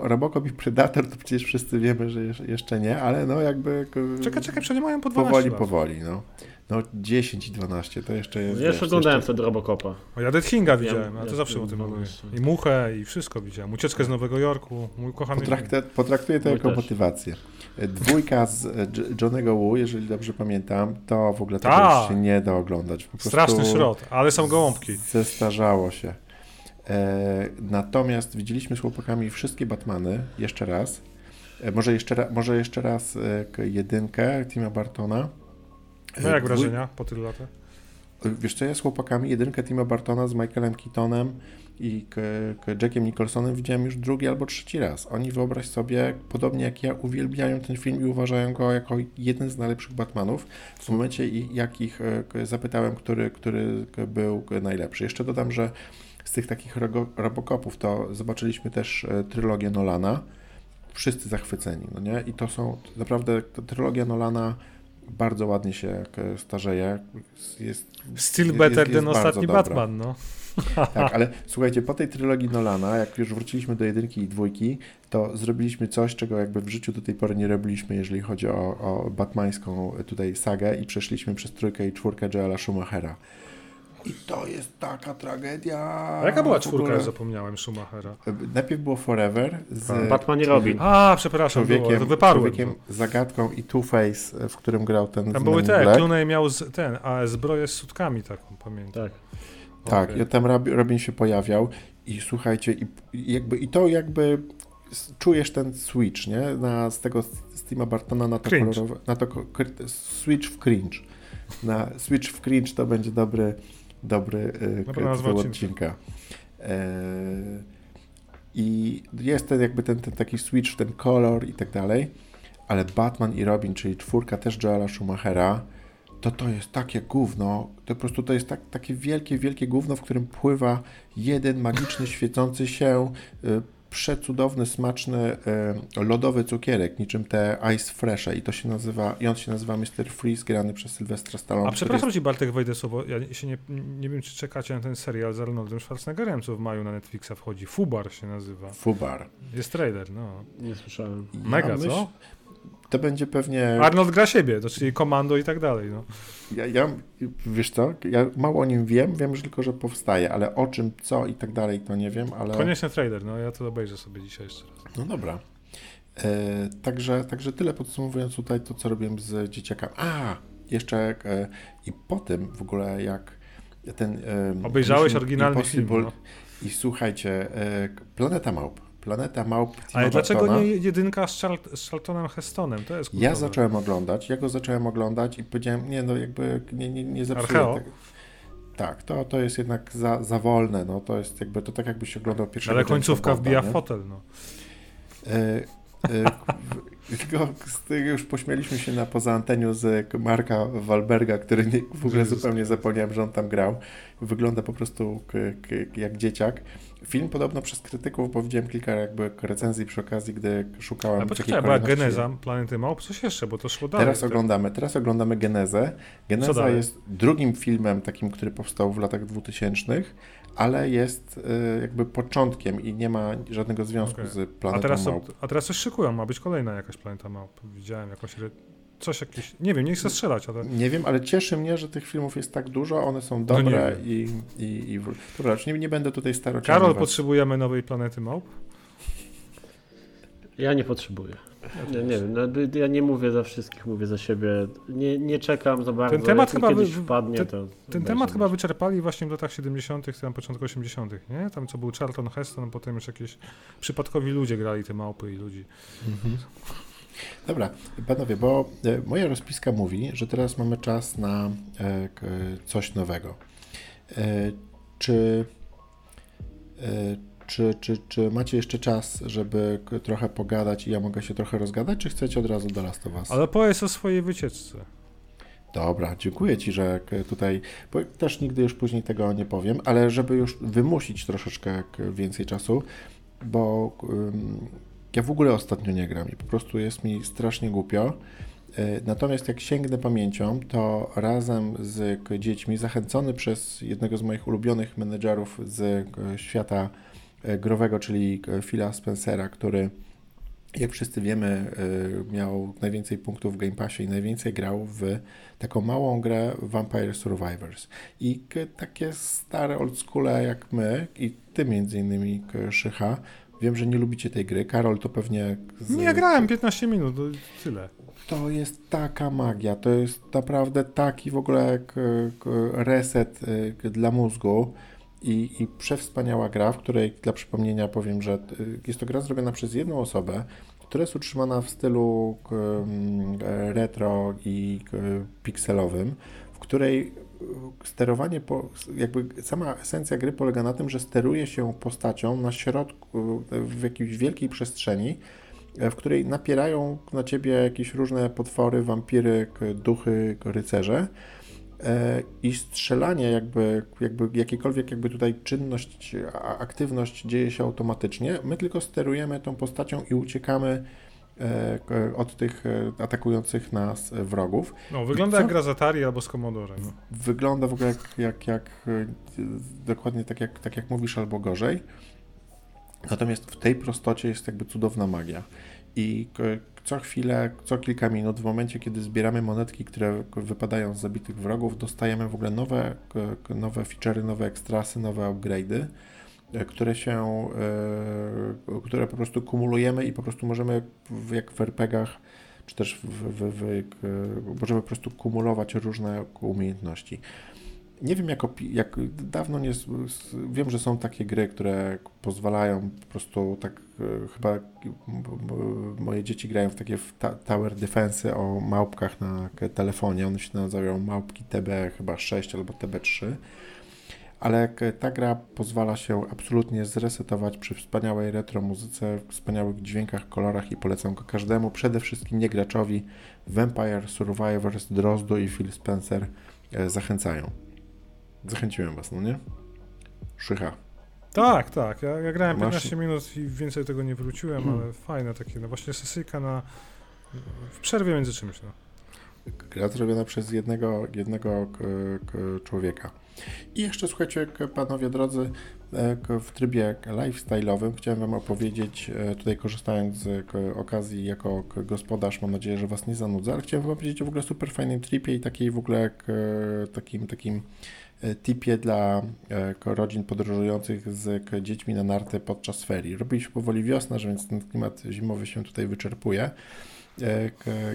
Robocop i Predator to przecież wszyscy wiemy, że jeszcze nie, ale no jakby... Czekaj, czekaj, przecież mają po 12 Powoli, lat. powoli, no. No 10 i 12 to jeszcze jest. Ja jeszcze oglądałem wtedy Robocopa. O, ja Dead Kinga widziałem, ja to zawsze o tym mówię. I Muchę i wszystko widziałem. Ucieczkę z Nowego Jorku, mój kochany Potraktuję, potraktuję to mój jako też. Dwójka z Johnego Wu, jeżeli dobrze pamiętam, to w ogóle tego już się nie da oglądać. Straszny szrot, ale są gołąbki. Zestarzało się. E, natomiast widzieliśmy z chłopakami wszystkie Batmany jeszcze raz. E, może, jeszcze, może jeszcze raz e, jedynkę Tima Bartona. No jak wrażenia po tylu latach? Wiesz co, ja z chłopakami jedynkę Tima Bartona z Michaelem Keatonem i Jackiem Nicholsonem widziałem już drugi albo trzeci raz. Oni, wyobraź sobie, podobnie jak ja, uwielbiają ten film i uważają go jako jeden z najlepszych Batmanów. W momencie, jak ich zapytałem, który, który był najlepszy. Jeszcze dodam, że z tych takich Robocopów to zobaczyliśmy też e, trylogię Nolana. Wszyscy zachwyceni, no nie? I to są naprawdę, ta trylogia Nolana bardzo ładnie się starzeje. Jest, Still jest, better jest, than ostatni. Batman, no. Tak, ale słuchajcie, po tej trylogii Nolana, jak już wróciliśmy do jedynki i dwójki, to zrobiliśmy coś, czego jakby w życiu do tej pory nie robiliśmy, jeżeli chodzi o, o batmańską tutaj sagę i przeszliśmy przez trójkę i czwórkę Joela Schumachera. I to jest taka tragedia. A jaka była czwórka, ja zapomniałem, Schumachera? Najpierw było Forever z tak. Batman i Robin. A, przepraszam, człowiekiem, było, to wyparłem. Człowiekiem zagadką i Two-Face, w którym grał ten Tam były te, Clooney miał z, ten, a zbroję z sutkami taką, pamiętam. Tak. Tak, okay. i tam Robin się pojawiał i słuchajcie, i, jakby, i to jakby czujesz ten switch, nie? Na, z tego Steama Bartona na to cringe. kolorowe, na to switch w cringe. Na switch w cringe to będzie dobry dobry Dobra, tytuł odcinka. E, I jest ten jakby ten, ten taki switch, ten kolor i tak dalej, ale Batman i Robin, czyli czwórka też Joela Schumachera, to to jest takie gówno, to po prostu to jest tak, takie wielkie, wielkie gówno, w którym pływa jeden magiczny, świecący się, y, przecudowny, smaczny, y, lodowy cukierek, niczym te Ice Freshe i to się nazywa, i on się nazywa Mr. Freeze, grany przez Sylwestra Stallone. A przepraszam jest... ci Bartek wejdę słowo, ja się nie, nie wiem, czy czekacie na ten serial z Arnoldem Schwarzeneggerem, co w maju na Netflixa wchodzi. Fubar się nazywa. Fubar. Jest trailer, no. Nie słyszałem. Mega, ja myśl, co? To będzie pewnie... Arnold gra siebie, to czyli komando i tak dalej. No. Ja, ja, wiesz co, ja mało o nim wiem, wiem że tylko, że powstaje, ale o czym, co i tak dalej, to nie wiem, ale... Koniecznie trailer, no ja to obejrzę sobie dzisiaj jeszcze raz. No dobra. E, także, także tyle podsumowując tutaj to, co robiłem z dzieciakami. A, jeszcze e, i po tym w ogóle jak ten... E, Obejrzałeś oryginalny film, no. I słuchajcie, e, Planeta Małp Planeta Małp Tima Ale dlaczego nie jedynka z, Charl z Charltonem Hestonem? To jest Ja zacząłem oglądać, ja go zacząłem oglądać i powiedziałem, nie no jakby nie, nie, nie zepsuję tego. Tak, to, to jest jednak za, za wolne, no to jest jakby, to tak jakbyś oglądał pierwszy Ale końcówka wbija w fotel, no. E, tylko już pośmieliśmy się na poza anteniu z Marka Walberga, który nie, w ogóle zupełnie zapomniałem, że on tam grał. Wygląda po prostu jak dzieciak. Film podobno przez krytyków, bo widziałem kilka jakby recenzji przy okazji, gdy szukałem... A poczekaj, była Geneza Planety Małp, coś jeszcze, bo to szło dalej. Teraz oglądamy, teraz oglądamy Genezę. Geneza jest drugim filmem takim, który powstał w latach 2000 ale jest y, jakby początkiem i nie ma żadnego związku okay. z Planetą a teraz, Małp. A teraz coś szykują, ma być kolejna jakaś Planeta Małp. Widziałem jakąś coś jakieś, nie wiem, nie chcę strzelać, ale... Nie wiem, ale cieszy mnie, że tych filmów jest tak dużo, one są no dobre no i, i, i... Dobra, nie, nie będę tutaj starał Karol, potrzebujemy nowej planety małp? Ja nie potrzebuję. Ja nie wiem, no, ja nie mówię za wszystkich, mówię za siebie. Nie, nie czekam za bardzo. Ten temat chyba kiedyś wy, wpadnie, ten, to. Ten temat chyba wyczerpali właśnie w latach 70., tam początku 80., nie? Tam co był Charlton Heston, potem już jakieś przypadkowi ludzie grali te małpy i ludzi. Mhm. Dobra, panowie, bo e, moja rozpiska mówi, że teraz mamy czas na e, coś nowego. E, czy, czy, czy, czy macie jeszcze czas, żeby trochę pogadać i ja mogę się trochę rozgadać, czy chcecie od razu do Last of Us? Ale powiedz o swojej wycieczce. Dobra, dziękuję Ci, że tutaj, bo też nigdy już później tego nie powiem, ale żeby już wymusić troszeczkę więcej czasu, bo ja w ogóle ostatnio nie gram i po prostu jest mi strasznie głupio. E, natomiast jak sięgnę pamięcią, to razem z dziećmi, zachęcony przez jednego z moich ulubionych menedżerów z e, świata e, growego, czyli Phila Spencera, który jak wszyscy wiemy, miał najwięcej punktów w Game Passie i najwięcej grał w taką małą grę Vampire Survivors. I takie stare old schoole jak my, i ty między innymi, Szycha, Wiem, że nie lubicie tej gry. Karol to pewnie. Z... Nie, grałem 15 minut, to tyle. To jest taka magia, to jest naprawdę taki w ogóle reset y, dla mózgu i, i przewspaniała gra, w której dla przypomnienia powiem, że y, jest to gra zrobiona przez jedną osobę, która jest utrzymana w stylu retro i pikselowym, w której sterowanie, po, jakby sama esencja gry polega na tym, że steruje się postacią na środku, w jakiejś wielkiej przestrzeni, w której napierają na ciebie jakieś różne potwory, wampiry, duchy, rycerze. E, I strzelanie, jakby, jakby jakiekolwiek jakby tutaj czynność, aktywność dzieje się automatycznie. My tylko sterujemy tą postacią i uciekamy E, od tych e, atakujących nas wrogów. No, wygląda jak gra z Atari albo z Commodore. No. Wygląda w ogóle jak, jak, jak e, dokładnie tak jak, tak jak mówisz, albo gorzej. Natomiast w tej prostocie jest jakby cudowna magia. I co chwilę, co kilka minut, w momencie, kiedy zbieramy monetki, które wypadają z zabitych wrogów, dostajemy w ogóle nowe, nowe feature'y, nowe ekstrasy, nowe upgrade'y, e, które się, e, które po prostu kumulujemy i po prostu możemy, jak w RPGach, czy też w, w, w, możemy po prostu kumulować różne umiejętności nie wiem, jak, jak dawno nie. Wiem, że są takie gry, które pozwalają po prostu tak. E, chyba moje dzieci grają w takie Tower Defense o małpkach na telefonie. One się nazywają małpki TB chyba 6 albo TB3. Ale ta gra pozwala się absolutnie zresetować przy wspaniałej retro muzyce, wspaniałych dźwiękach, kolorach i polecam go każdemu, przede wszystkim nie graczowi. Vampire Survivors, Drozdu i Phil Spencer e, zachęcają. Zachęciłem was, no nie? Szycha. Tak, tak. Ja, ja grałem 15 minut i więcej tego nie wróciłem, hmm. ale fajne takie, no właśnie sesyjka na w przerwie między czymś, no. Gra zrobiona przez jednego, jednego człowieka. I jeszcze słuchajcie, panowie drodzy, w trybie lifestyle'owym chciałem Wam opowiedzieć, e, tutaj korzystając z okazji jako gospodarz, mam nadzieję, że Was nie zanudzę, ale chciałem Wam opowiedzieć o w ogóle super fajnym tripie i takiej w ogóle takim, takim E, tipie dla e, rodzin podróżujących z dziećmi na narty podczas ferii. Robi się powoli wiosna, że więc ten klimat zimowy się tutaj wyczerpuje.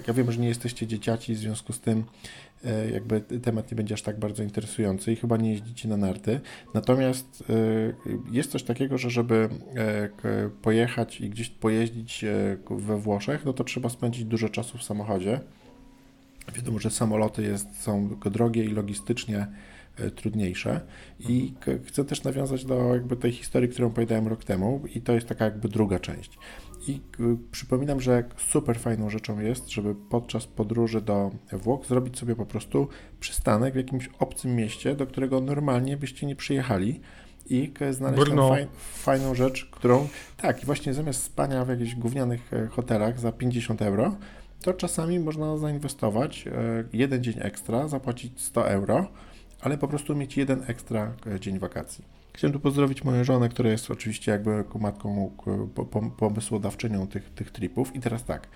Ja wiem, że nie jesteście dzieciaci, w związku z tym jakby temat nie będzie aż tak bardzo interesujący i chyba nie jeździcie na narty. Natomiast jest coś takiego, że żeby pojechać i gdzieś pojeździć we Włoszech, no to trzeba spędzić dużo czasu w samochodzie. Wiadomo, że samoloty jest, są drogie i logistycznie E, trudniejsze. I chcę też nawiązać do jakby tej historii, którą powiedziałem rok temu i to jest taka jakby druga część. I przypominam, że super fajną rzeczą jest, żeby podczas podróży do Włoch zrobić sobie po prostu przystanek w jakimś obcym mieście, do którego normalnie byście nie przyjechali i znaleźć faj, fajną rzecz, którą tak, i właśnie zamiast spania w jakichś gównianych e, hotelach za 50 euro, to czasami można zainwestować e, jeden dzień ekstra, zapłacić 100 euro ale po prostu mieć jeden ekstra e, dzień wakacji. Chciałem tu pozdrowić moją żonę, która jest oczywiście jakby matką pomysłodawczynią tych, tych tripów. I teraz tak,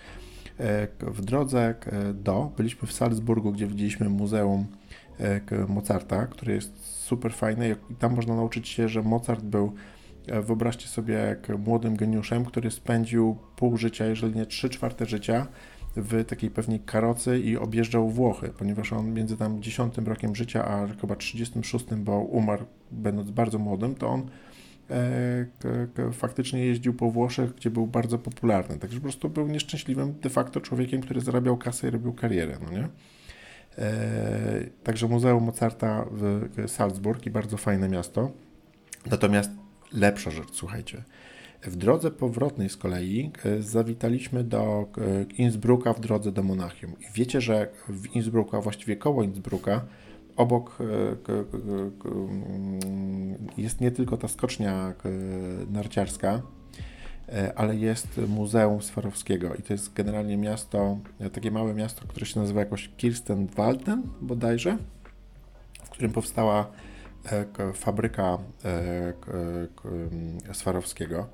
e, w drodze do, byliśmy w Salzburgu, gdzie widzieliśmy Muzeum e, Mozarta, które jest super fajne i tam można nauczyć się, że Mozart był Wyobraźcie sobie, jak młodym geniuszem, który spędził pół życia, jeżeli nie trzy czwarte życia, w takiej pewnej karocy i objeżdżał Włochy, ponieważ on między tam 10 rokiem życia, a chyba 36, bo umarł będąc bardzo młodym, to on e, faktycznie jeździł po Włoszech, gdzie był bardzo popularny. Także po prostu był nieszczęśliwym de facto człowiekiem, który zarabiał kasę i robił karierę, no nie? E, także Muzeum Mozarta w Salzburg i bardzo fajne miasto. Natomiast lepsza rzecz, słuchajcie. W drodze powrotnej z kolei e, zawitaliśmy do e, Innsbrucka w drodze do Monachium. I wiecie, że w Innsbrucku, a właściwie koło Innsbrucka, obok e, mm, jest nie tylko ta skocznia narciarska, ale jest Muzeum Swarowskiego i to jest generalnie miasto, takie małe miasto, które się nazywa jakoś Kirstenwalden bodajże, w którym powstała fabryka Swarowskiego.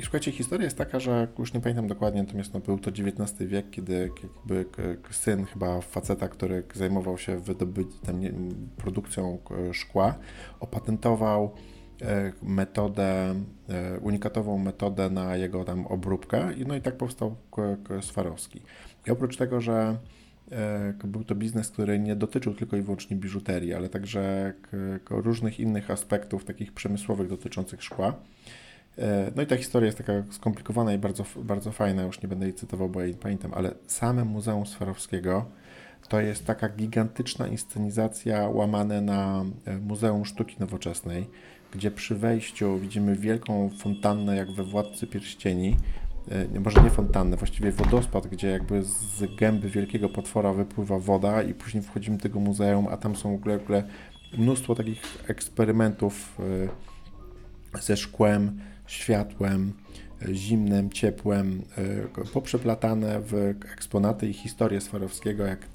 I słuchajcie, historia jest taka, że już nie pamiętam dokładnie, natomiast no, był to XIX wiek, kiedy jakby syn chyba faceta, który zajmował się wydobyciem, produkcją szkła, opatentował e, metodę, e, unikatową metodę na jego tam obróbkę no i tak powstał Swarowski. I oprócz tego, że E, był to biznes, który nie dotyczył tylko i wyłącznie biżuterii, ale także różnych innych aspektów takich przemysłowych dotyczących szkła. E, no i ta historia jest taka skomplikowana i bardzo, bardzo fajna, już nie będę jej cytował, bo ja jej pamiętam, ale same Muzeum Swarowskiego to jest taka gigantyczna inscenizacja łamane na e, Muzeum Sztuki Nowoczesnej, gdzie przy wejściu widzimy wielką fontannę jak we Władcy Pierścieni, może nie fontannę, właściwie wodospad, gdzie jakby z gęby wielkiego potwora wypływa woda i później wchodzimy do tego muzeum, a tam są w ogóle, w ogóle mnóstwo takich eksperymentów e, ze szkłem, światłem, e, zimnem, ciepłem, poprzeplatane w eksponaty i historię Swarowskiego, jak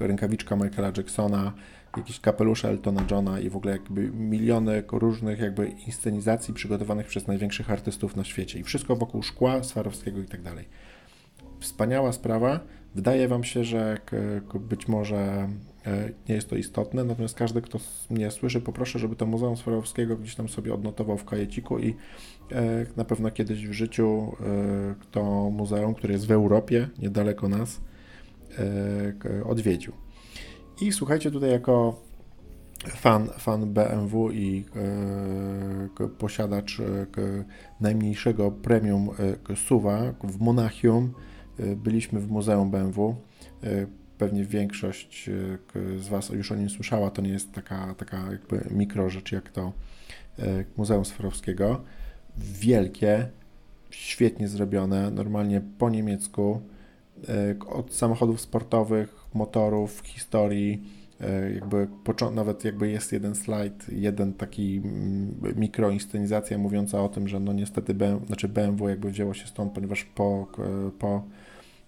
rękawiczka Michaela Jacksona, jakieś kapelusze Eltona Johna i w ogóle jakby miliony różnych jakby inscenizacji przygotowanych przez największych artystów na świecie i wszystko wokół szkła, Swarowskiego i tak dalej. Wspaniała sprawa. Wydaje Wam się, że być może e, nie jest to istotne, natomiast każdy, kto mnie słyszy, poproszę, żeby to Muzeum Swarowskiego gdzieś tam sobie odnotował w kajeciku i e, na pewno kiedyś w życiu e, to muzeum, które jest w Europie, niedaleko nas, odwiedził. I słuchajcie, tutaj jako fan, fan BMW i e, posiadacz e, najmniejszego premium e, suwa w Monachium e, byliśmy w Muzeum BMW. E, pewnie większość e, z Was już o nim słyszała. To nie jest taka, taka jakby mikro rzecz jak to Muzeum Swarowskiego. Wielkie, świetnie zrobione, normalnie po niemiecku. Od samochodów sportowych, motorów, historii, e, jakby nawet jakby jest jeden slajd, jeden taki mm, mikroinscenizacja mówiąca o tym, że no niestety BMW, znaczy BMW jakby wzięło się stąd, ponieważ po, po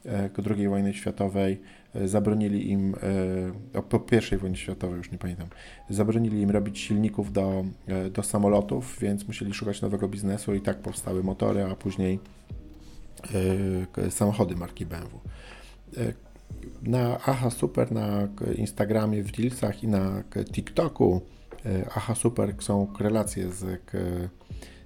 e, II wojnie światowej e, zabronili im, po I wojnie światowej już nie pamiętam, zabronili im robić silników do, do samolotów, więc musieli szukać nowego biznesu i tak powstały motory, a później samochody marki BMW na Aha Super na Instagramie, w Reelsach i na TikToku e, Aha Super są relacje z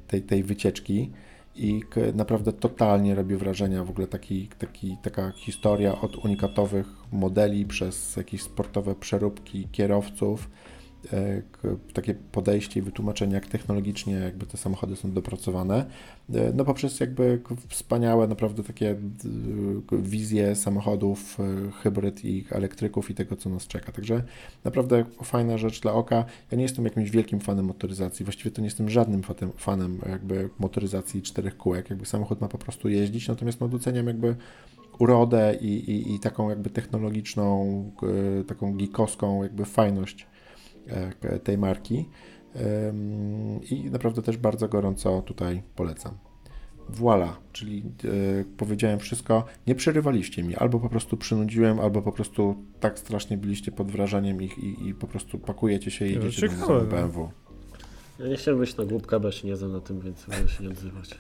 tej, tej wycieczki i naprawdę totalnie robi wrażenia w ogóle taki, taki, taka historia od unikatowych modeli przez jakieś sportowe przeróbki kierowców. E, takie podejście i wytłumaczenie, jak technologicznie jakby te samochody są dopracowane, e, no poprzez jakby wspaniałe naprawdę takie wizje samochodów, e, hybryd i elektryków i tego, co nas czeka. Także naprawdę fajna rzecz dla oka. Ja nie jestem jakimś wielkim fanem motoryzacji, właściwie to nie jestem żadnym fanem, jakby motoryzacji czterech kółek, jakby samochód ma po prostu jeździć, natomiast no doceniam jakby urodę i, i, i taką jakby technologiczną, taką geekowską jakby fajność E, tej marki i naprawdę też bardzo gorąco tutaj polecam. Voila, czyli e, powiedziałem wszystko. Nie przerywaliście mi, albo po prostu przynudziłem, albo po prostu tak strasznie byliście pod wrażeniem ich i, i po prostu pakujecie się i jedziecie do BMW. Ja nie chciałbym być na głupka, bo się nie znam na tym, więc mogę się nie odzywać.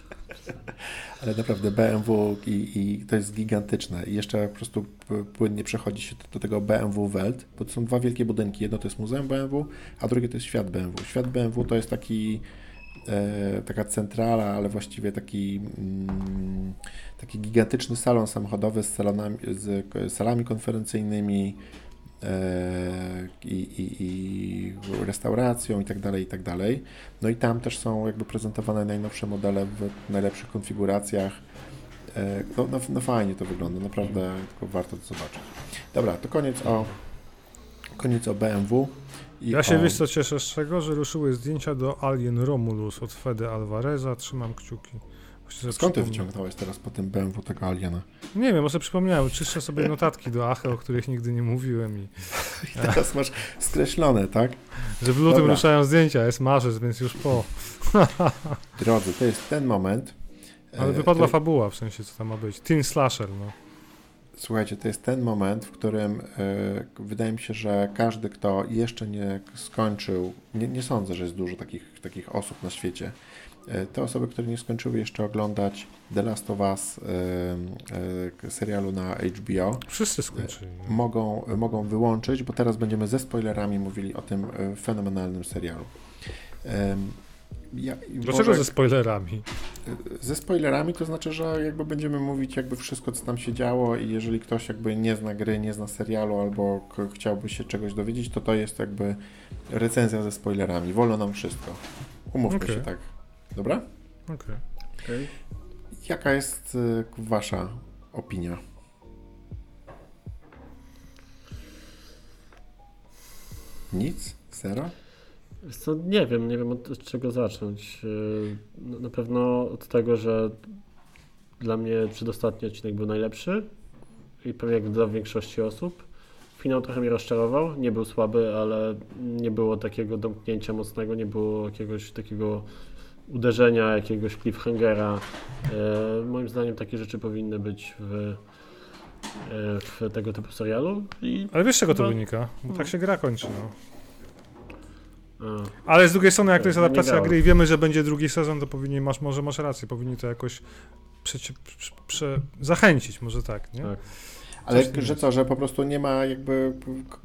Ale naprawdę BMW i, i, to jest gigantyczne. I jeszcze po prostu płynnie przechodzi się do, do, tego BMW Welt, bo to są dwa wielkie budynki. Jedno to jest Muzeum BMW, a drugie to jest Świat BMW. Świat BMW to jest taki e, taka centrala, ale właściwie taki, mm, taki gigantyczny salon samochodowy z, salonami, z salami konferencyjnymi, i, i, i restauracją i tak dalej, i tak dalej. No i tam też są jakby prezentowane najnowsze modele w najlepszych konfiguracjach. E, no, no, no fajnie to wygląda, naprawdę warto to zobaczyć. Dobra, to koniec o, koniec o BMW. ja się o... wiesz co cieszę z czego, że ruszyły zdjęcia do Alien Romulus od Fede Alvareza, trzymam kciuki. Skąd ty wyciągnąłeś teraz po tym BMW tego Aliena? Nie wiem, może przypomniałem, czyszczę sobie notatki do Ache, o których nigdy nie mówiłem. I, I teraz masz skreślone, tak? Że w lutym Dobra. ruszają zdjęcia, jest marzec, więc już po. Drodzy, to jest ten moment. Ale e, wypadła to... fabuła, w sensie co tam ma być. Teen slasher, no. Słuchajcie, to jest ten moment, w którym y, wydaje mi się, że każdy, kto jeszcze nie skończył, nie, nie sądzę, że jest dużo takich, takich osób na świecie, te osoby, które nie skończyły jeszcze oglądać The Last of Us e, e, serialu na HBO, wszyscy skończyli. Mogą, mogą wyłączyć, bo teraz będziemy ze spoilerami mówili o tym fenomenalnym serialu. Ja, Dlaczego może, ze spoilerami? Ze spoilerami to znaczy, że jakby będziemy mówić jakby wszystko, co tam się działo i jeżeli ktoś jakby nie zna gry, nie zna serialu albo chciałby się czegoś dowiedzieć, to to jest jakby recenzja ze spoilerami. Wolno nam wszystko. Umówmy okay. się tak. Dobra? Okej. Okay. okay. Jaka jest y, wasza opinia? Nic? Zero? Co, nie wiem, nie wiem od czego zacząć. Y, na pewno od tego, że dla mnie przedostatni odcinek był najlepszy i pewnie jak dla większości osób. Finał trochę mnie rozczarował, nie był słaby, ale nie było takiego domknięcia mocnego, nie było jakiegoś takiego uderzenia, jakiegoś cliffhangera. E, moim zdaniem takie rzeczy powinny być w, e, w tego typu serialu. I Ale wiesz czego to wynika? Bo tak się gra kończy. No. Ale z drugiej strony, jak to jest adaptacja gry i wiemy, że będzie drugi sezon, to powinni, masz, może masz rację, powinni to jakoś prze, prze, zachęcić, może tak, nie? Tak. Ale że co, że po prostu nie ma jakby,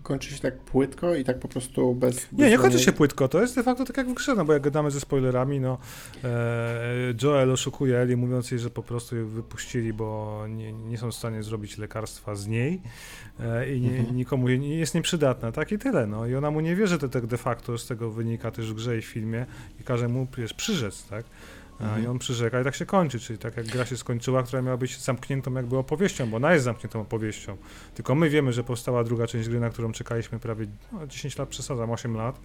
kończy się tak płytko i tak po prostu bez... Nie, nie kończy się płytko, to jest de facto tak jak w grze, no bo jak gadamy ze spoilerami, no e, Joel oszukuje Eli mówiąc jej, że po prostu ją wypuścili, bo nie, nie są w stanie zrobić lekarstwa z niej e, i nie, mhm. nikomu nie, jest nieprzydatna, tak i tyle, no i ona mu nie wierzy, to tak de facto z tego wynika też w grze i w filmie i każe mu przecież przyrzec, tak? Mhm. I on przyrzeka i tak się kończy, czyli tak jak gra się skończyła, która miała być zamkniętą jakby opowieścią, bo ona jest zamkniętą opowieścią. Tylko my wiemy, że powstała druga część gry, na którą czekaliśmy prawie no, 10 lat, przesadzam, 8 lat.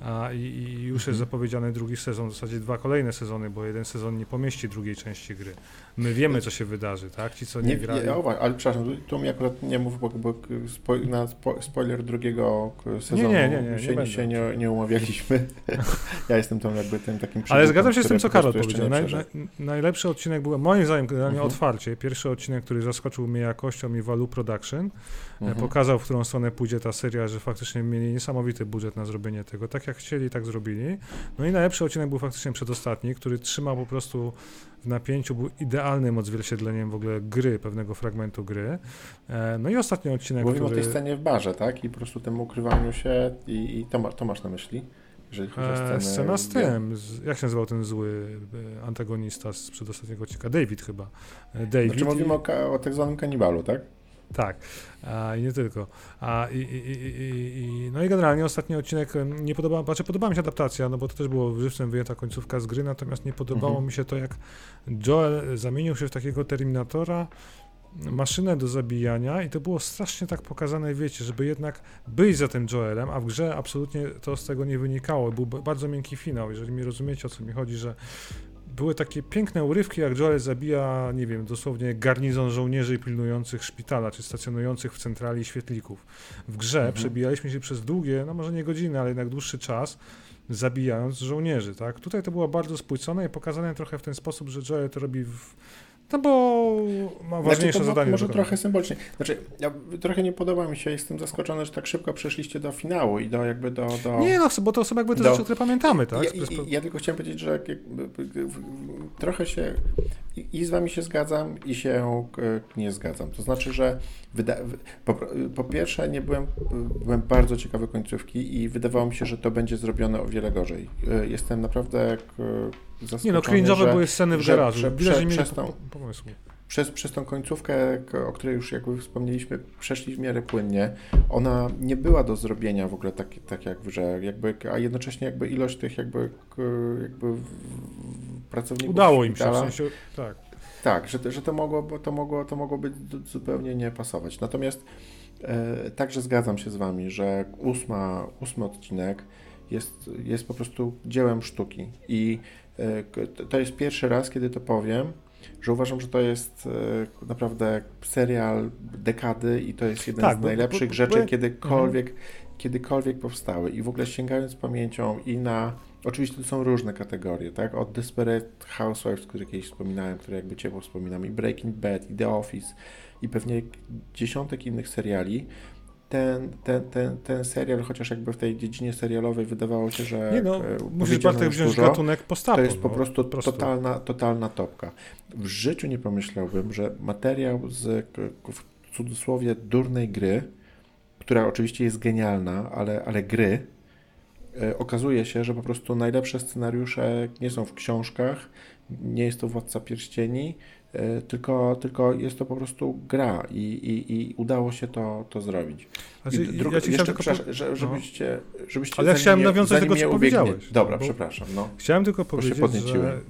A, i, i, już jest mhm. zapowiedziany drugi sezon, w zasadzie dwa kolejne sezony, bo jeden sezon nie pomieści drugiej części gry. My wiemy, co się wydarzy, tak? Ci, co nie, nie grają. Nie, ale przepraszam, tu mi akurat nie mów, bo, bo spo, na spo, spoiler drugiego sezonu nie, nie, nie, się, nie, się nie, nie umawialiśmy. ja jestem tam jakby tym takim Ale zgadzam się z tym, co Karol powiedział. Naj, naj, najlepszy odcinek był, moim zdaniem, mhm. otwarcie, pierwszy odcinek, który zaskoczył mnie jakością i Value Production, mhm. pokazał, w którą stronę pójdzie ta seria, że faktycznie mieli niesamowity budżet na zrobienie tego. Tak jak chcieli, tak zrobili. No i najlepszy odcinek był faktycznie przedostatni, który trzymał po prostu w napięciu, był idealnym odzwierciedleniem w ogóle gry, pewnego fragmentu gry. E, no i ostatni odcinek, Mówimy który... o tej scenie w barze, tak? I po prostu tym ukrywaniu się i, i to, ma, to masz na myśli? Jeżeli chodzi o e, scenę... Scena z tym, z, jak się nazywał ten zły e, antagonista z przedostatniego odcinka? David chyba. David. Znaczy mówimy o, o tak zwanym kanibalu, tak? Tak, a, i nie tylko. A, i, i, i, no i generalnie ostatni odcinek nie podoba, znaczy podobała mi się adaptacja, no bo to też było żywcem wyjęta końcówka z gry, natomiast nie podobało mhm. mi się to, jak Joel zamienił się w takiego Terminatora, maszynę do zabijania i to było strasznie tak pokazane, wiecie, żeby jednak być za tym Joelem, a w grze absolutnie to z tego nie wynikało. Był bardzo miękki finał, jeżeli mi rozumiecie, o co mi chodzi, że były takie piękne urywki, jak Joel zabija, nie wiem, dosłownie garnizon żołnierzy pilnujących szpitala, czy stacjonujących w centrali świetlików. W grze mhm. przebijaliśmy się przez długie, no może nie godziny, ale jednak dłuższy czas, zabijając żołnierzy, tak? Tutaj to było bardzo spłycone i pokazane trochę w ten sposób, że Joel to robi w no bo ma ważniejsze znaczy, zadanie. Może trochę symbolicznie. Znaczy, ja, trochę nie podoba mi się, jestem zaskoczony, że tak szybko przeszliście do finału i do jakby do... do nie no, bo to są jakby te do, rzeczy, które pamiętamy, tak? Ja, ja, ja tylko chciałem powiedzieć, że trochę się i z wami się zgadzam i się e, nie zgadzam. To znaczy, że wyda, po, po, pierwsze nie byłem, byłem bardzo ciekawy końcówki i wydawało mi się, że to będzie zrobione o wiele gorzej. E, jestem naprawdę zaskoczony, Nie no, cringe'owe były sceny w garażu. Że, prze, prze, przez, tą, przez, przez tą końcówkę, o której już jakby wspomnieliśmy, przeszli w miarę płynnie. Ona nie była do zrobienia w ogóle tak, tak jak w grze, jakby, a jednocześnie jakby ilość tych jakby, jakby pracowników Udało im się, w sensie, tak. Tak, że, że to, mogło, to, mogło, to mogło być zupełnie nie pasować. Natomiast e, także zgadzam się z Wami, że ósma, ósmy odcinek jest, jest po prostu dziełem sztuki i to jest pierwszy raz, kiedy to powiem, że uważam, że to jest e, naprawdę serial dekady i to jest jeden tak, z najlepszych bo, bo, rzeczy, bo, kiedykolwiek, mhm. kiedykolwiek powstały. I w ogóle sięgając pamięcią i na Oczywiście to są różne kategorie, tak? Od Desperate Housewives, które kiedyś wspominałem, które jakby ciepło wspominam, i Breaking Bad, i The Office, i pewnie dziesiątek innych seriali. Ten, ten, ten, ten serial, chociaż jakby w tej dziedzinie serialowej wydawało się, że. Nie no, musisz Bartek wziąć dużo, gatunek postapu. To jest po no, prostu, po prostu, Totalna, totalna topka. W życiu nie pomyślałbym, że materiał z w cudzysłowie durnej gry, która oczywiście jest genialna, ale, ale gry, E, okazuje się, że po prostu najlepsze scenariusze nie są w książkach, nie jest to Władca Pierścieni, e, tylko, tylko jest to po prostu gra i, i, i udało się to, to zrobić. Znaczy, I druga, ja jeszcze, że, żebyście, żebyście Ale ja chciałem nawiązać do tego, co powiedziałeś. Dobra, przepraszam. No. Chciałem tylko powiedzieć, że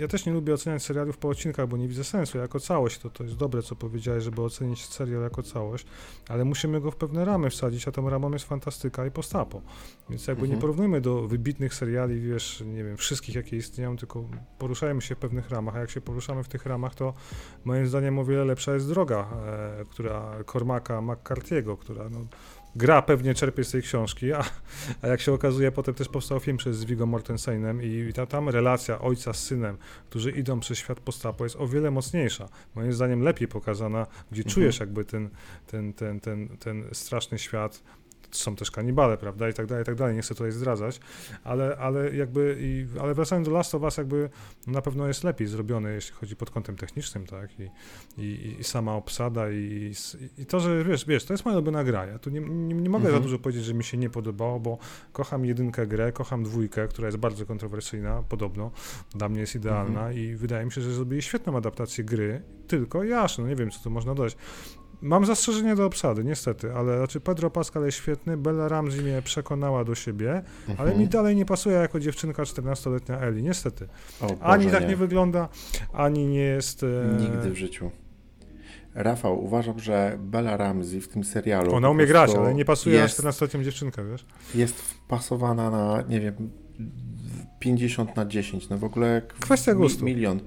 ja też nie lubię oceniać serialów po odcinkach, bo nie widzę sensu. Jako całość to, to jest dobre, co powiedziałeś, żeby ocenić serial jako całość, ale musimy go w pewne ramy wsadzić, a tą ramą jest fantastyka i postapo. Więc jakby mhm. nie porównujmy do wybitnych seriali, wiesz, nie wiem, wszystkich, jakie istnieją, tylko poruszajmy się w pewnych ramach, a jak się poruszamy w tych ramach, to moim zdaniem o wiele lepsza jest droga, e, która Cormaca McCarthy'ego, która no, gra pewnie czerpie z tej książki, a, a jak się okazuje, potem też powstał film przez Viggo Mortensenem i ta, tam relacja ojca z synem, którzy idą przez świat postapo jest o wiele mocniejsza. Moim zdaniem lepiej pokazana, gdzie mhm. czujesz jakby ten, ten, ten, ten, ten straszny świat są też kanibale, prawda, i tak dalej, i tak dalej, nie chcę tutaj zdradzać, ale, ale jakby, i, ale wracając do Last of Us, jakby na pewno jest lepiej zrobione, jeśli chodzi pod kątem technicznym, tak, i, i, i sama obsada i, i, to, że wiesz, wiesz, to jest moja ulubiona gra, ja tu nie, nie, nie mogę mhm. za dużo powiedzieć, że mi się nie podobało, bo kocham jedynkę grę, kocham dwójkę, która jest bardzo kontrowersyjna, podobno, dla mnie jest idealna mhm. i wydaje mi się, że zrobili świetną adaptację gry, tylko jasno, nie wiem, co tu można dodać. Mam zastrzeżenie do obsady, niestety, ale znaczy Pedro Pascal jest świetny, Bella Ramsey mnie przekonała do siebie, mhm. ale mi dalej nie pasuje jako dziewczynka 14-letnia Eli, niestety. O, Boże, ani tak nie. nie. wygląda, ani nie jest... E... Nigdy w życiu. Rafał, uważam, że Bella Ramsey w tym serialu... Ona umie grać, ale nie pasuje jest, na 14-letnią dziewczynkę, wiesz? Jest wpasowana na, nie wiem, 50 na 10, no w ogóle... Kwestia gustu. Milion.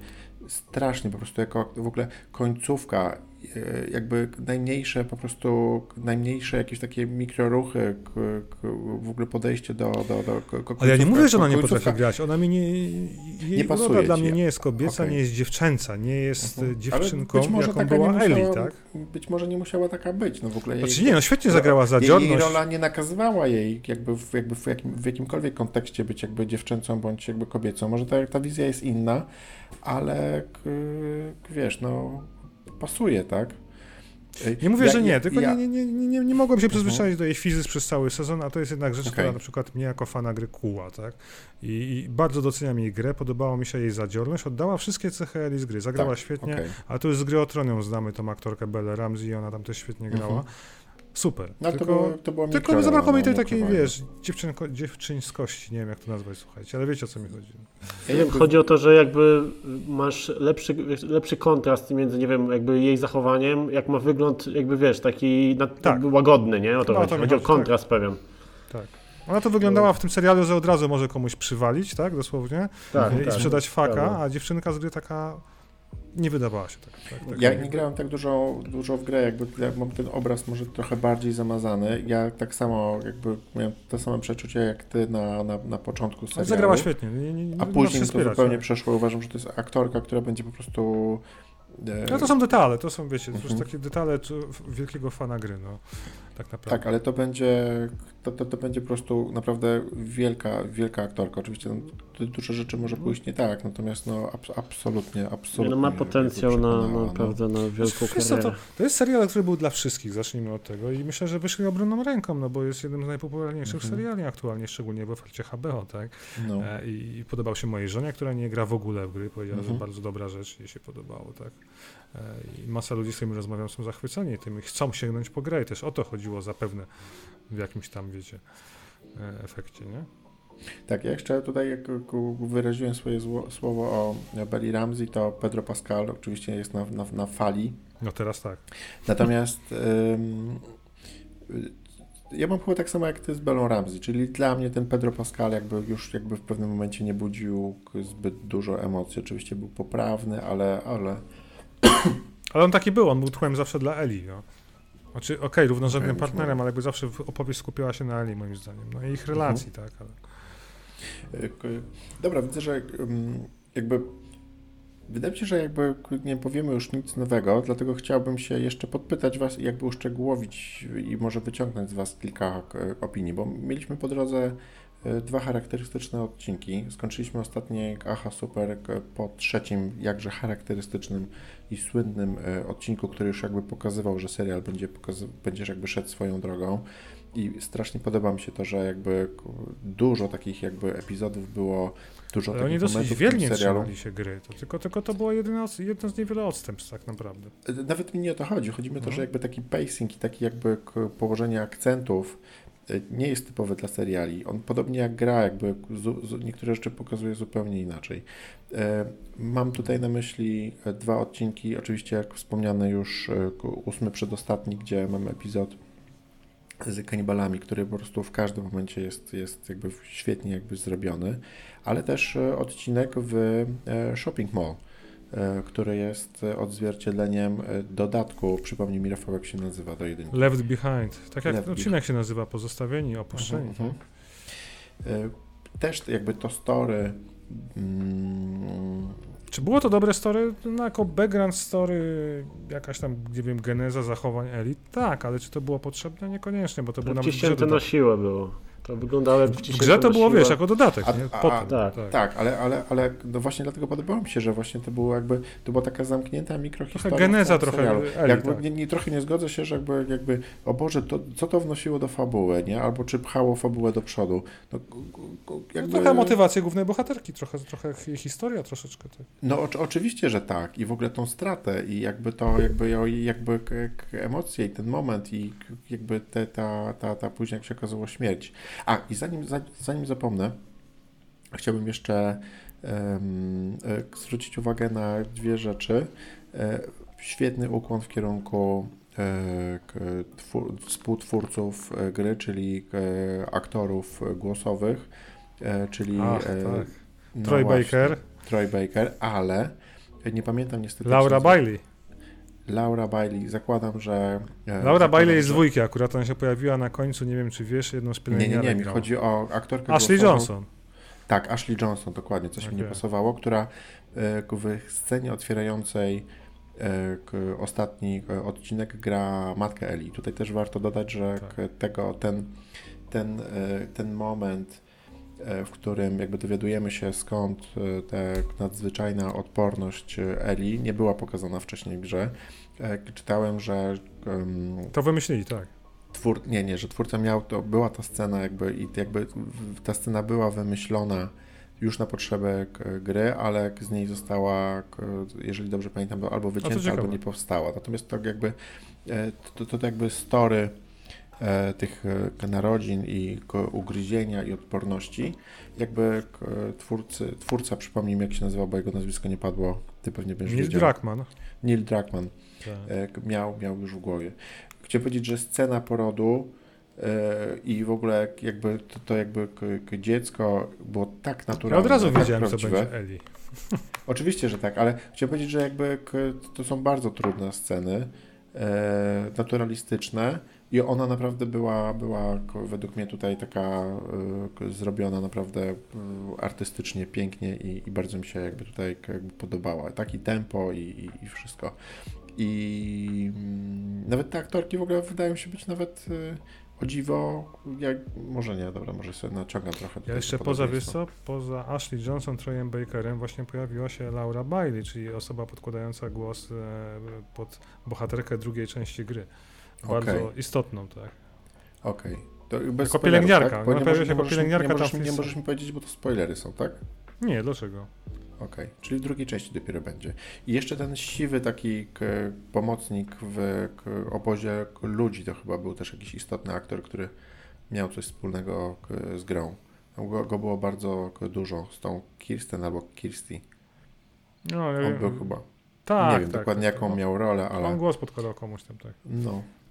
Strasznie po prostu, jako w ogóle końcówka jakby najmniejsze po prostu, najmniejsze jakieś takie mikroruchy, w ogóle podejście do, do, do Ale ja nie mówię, że ona nie potrafi grać, ona mi nie, jej nie pasuje dla mnie nie jest kobieca, okay. nie jest dziewczęca, nie jest mhm. dziewczynką, jaką była musiała, Eli, tak? Być może nie musiała taka być, no w ogóle Znaczy jej, nie, no świetnie zagrała zadziorność. Jej, jej rola nie nakazywała jej jakby, w, jakby w, jakim, w jakimkolwiek kontekście być jakby dziewczęcą bądź jakby kobiecą. Może ta, ta wizja jest inna, ale wiesz, no pasuje, tak? Nie mówię, ja, że nie, tylko ja... nie, nie, nie, nie, nie mogłem się mhm. przyzwyczaić do jej fizyki przez cały sezon, a to jest jednak rzecz, okay. która na przykład mnie jako fana gry kuła, tak? I, I, bardzo doceniam jej grę, podobała mi się jej zadziorność, oddała wszystkie cechy Eli z gry, zagrała tak, świetnie, okay. a tu już z gry o Tron znamy tą aktorkę Belle Ramsey i ona tam też świetnie grała. Mhm. Super. No, tylko, to było, to było tylko zabrakło mi tej takiej, wiesz, dziewczynko, dziewczyńskości, nie wiem jak to nazwać, słuchajcie, ale wiecie o co mi chodzi. Ja wiem, chodzi o to, że jakby masz lepszy, lepszy kontrast między, nie wiem, jakby jej zachowaniem, jak ma wygląd, jakby wiesz, taki tak. łagodny, nie? O to no, chodzi. To chodzi o kontrast tak. pewien. Tak. Ona to wyglądała w tym serialu, że od razu może komuś przywalić, tak, dosłownie, tak, i tak. sprzedać faka, a dziewczynka z gry taka nie wydawała się tak. tak, tak ja nie grałem tak dużo, dużo w grę, jakby ja mam ten obraz może trochę bardziej zamazany. Ja tak samo jakby miałem to samo przeczucie jak ty na, na, na początku serialu. Zagrała świetnie. Nie, nie, nie a później to zupełnie tak. przeszło. Uważam, że to jest aktorka, która będzie po prostu no to są detale, to są, wiecie, mhm. takie detale wielkiego fana gry, no, tak naprawdę. Tak, ale to będzie, to, to, to będzie po prostu naprawdę wielka, wielka aktorka. Oczywiście no, dużo rzeczy może pójść nie tak, natomiast no ab, absolutnie, absolutnie. No ma potencjał na, na naprawdę na wielką karierę. To, to jest serial, który był dla wszystkich, zacznijmy od tego i myślę, że wyszli obronną ręką, no bo jest jednym z najpopularniejszych mhm. seriali aktualnie, szczególnie w ofercie HBO, tak? No. E, i, I podobał się mojej żonie, która nie gra w ogóle w gry, powiedziała, mhm. że bardzo dobra rzecz, jej się podobało, tak? I masa ludzi, z którymi rozmawiam, są zachwyceni tym i chcą sięgnąć po grę. I też o to chodziło zapewne w jakimś tam, wiecie, e, efekcie, nie? Tak, ja jeszcze tutaj jak wyraziłem swoje słowo o Belly Ramsey, to Pedro Pascal oczywiście jest na, na, na fali. No teraz tak. Natomiast ym, ja mam chyba tak samo jak ty z Belą Ramsey, czyli dla mnie ten Pedro Pascal jakby już jakby w pewnym momencie nie budził zbyt dużo emocji. Oczywiście był poprawny, ale, ale ale on taki był, on był tłem zawsze dla Eli. No. Znaczy, okej, okay, równorzędnym partnerem, ale jakby zawsze opowieść skupiała się na Eli, moim zdaniem. No i ich relacji, mhm. tak. Ale... E, dobra, widzę, że jakby Wydaje mi się, że jakby nie powiemy już nic nowego, dlatego chciałbym się jeszcze podpytać Was jakby uszczegółowić i może wyciągnąć z Was kilka e, opinii, bo mieliśmy po drodze dwa charakterystyczne odcinki. Skończyliśmy ostatnie Aha Super po trzecim, jakże charakterystycznym i słynnym e, odcinku, który już jakby pokazywał, że serial będzie, pokazy- będziesz jakby szedł swoją drogą. I strasznie podoba mi się to, że jakby dużo takich jakby epizodów było, dużo Ale takich oni dosyć wiernie trzymali się gry, to tylko, tylko to było jedno, jedno z niewielu odstępstw tak naprawdę. E, nawet mi nie o to chodzi. Chodzi mi o to, no. że jakby taki pacing i taki jakby położenie akcentów E, nie jest typowy dla seriali. On podobnie jak gra, jakby niektóre rzeczy pokazuje zupełnie inaczej. E, mam tutaj na myśli e, dwa odcinki, oczywiście jak wspomniane już ósmy przedostatni, gdzie mamy epizod z kanibalami, który po prostu w każdym momencie jest, jest jakby świetnie jakby zrobiony, ale też odcinek w Shopping Mall, E, który jest odzwierciedleniem e, dodatku, przypomnij mi Rafał, jak się nazywa do jedynki. Left Behind, tak jak Left odcinek się nazywa, pozostawieni, opuszczeni. Uh -huh, uh -huh. Też jakby to story mm, Czy było to dobre story? No, jako background story, jakaś tam, nie wiem, geneza zachowań elit? Tak, ale czy to było potrzebne? Niekoniecznie, bo to było nawet... Wciśnięte na siłę było. To wyglądało jak W grze to było, wiesz, jako dodatek, a, nie? A, a, tak. tak, ale, ale, ale no właśnie dlatego podobało mi się, że właśnie to było jakby, to była taka zamknięta mikrohistoria. Trochę geneza trochę. Eli, jakby, tak. nie, nie, trochę nie zgodzę się, że jakby, jakby o Boże, to, co to wnosiło do fabuły, nie? Albo czy pchało fabułę do przodu. No, jakby... no trochę motywację głównej bohaterki, trochę, trochę historia troszeczkę. Tak. No o, oczywiście, że tak. I w ogóle tą stratę i jakby to, jakby, jakby emocje i ten moment i jakby te, ta, ta, ta później jak się okazało śmierć. A, i zanim zanim zapomnę, chciałbym jeszcze um, zwrócić uwagę na dwie rzeczy. E, świetny ukłon w kierunku e, twór, współtwórców gry, czyli aktorów głosowych, czyli Ach, tak. no Troy właśnie, Baker. Troy Baker, ale nie pamiętam niestety. Laura Bailey. Laura Bailey, zakładam, że... E, Laura Bailey jest z dwójki akurat, ona się pojawiła na końcu, nie wiem czy wiesz, jedną z. Nie, nie, nie, mi chodzi o aktorkę Ashley głosową. Johnson. Tak, Ashley Johnson, dokładnie, coś okay. mi nie pasowało, która e, w scenie otwierającej e, ostatni odcinek gra matkę Eli. Tutaj też warto dodać, że tak. tego, ten, ten, ten moment, w którym jakby dowiadujemy się skąd ta nadzwyczajna odporność Eli nie była pokazana wcześniej w grze. Czytałem, że. To wymyślili, tak. Twór, nie, nie, że twórca miał to, była ta scena jakby i jakby ta scena była wymyślona już na potrzebę gry, ale z niej została, jeżeli dobrze pamiętam, albo wycięta, albo nie powstała. Natomiast to jakby e, to, to, jakby story e, tych e, narodzin i ugryzienia i odporności, jakby twórcy, twórca, przypomnij mi jak się nazywa, bo jego nazwisko nie padło, ty pewnie będziesz Neil wiedział. Druckmann. Neil Druckmann tak. miał, miał już w głowie. Chciałem powiedzieć, że scena porodu e, i w ogóle jakby to, to jakby dziecko było tak naturalne. Ja od razu tak wiedziałem, prawdziwe. co będzie Eli. Oczywiście, że tak, ale chciałem powiedzieć, że jakby to są bardzo trudne sceny, e, naturalistyczne i ona naprawdę była, była według mnie tutaj taka y, zrobiona naprawdę y, artystycznie, pięknie i, i, bardzo mi się jakby tutaj jakby podobała. Taki tempo i, i, i wszystko. I mm, nawet te aktorki w ogóle wydają się być nawet y, o dziwo, jak, może nie, dobra, może sobie naciągam trochę. Ja jeszcze poza, wiesz co, poza Ashley Johnson, Troyem Bakerem właśnie pojawiła się Laura Bailey, czyli osoba podkładająca głos e, pod bohaterkę drugiej części gry. Bardzo okay. istotną, tak. Okej. Okay. Jako pielęgniarka. Tak? Bo nie, możesz, jako pielęgniarka nie, możesz, nie możesz mi powiedzieć, bo to spoilery są, tak? Nie, dlaczego? Okej, okay. czyli w drugiej części dopiero będzie. I jeszcze ten siwy taki pomocnik w obozie ludzi, to chyba był też jakiś istotny aktor, który miał coś wspólnego z grą. Go, go, było bardzo dużo z tą Kirsten albo Kirsty. No, On był chyba. Tak, nie wiem tak, dokładnie tak, jaką no, miał rolę, ale... On głos podkładał komuś tam, tak. No.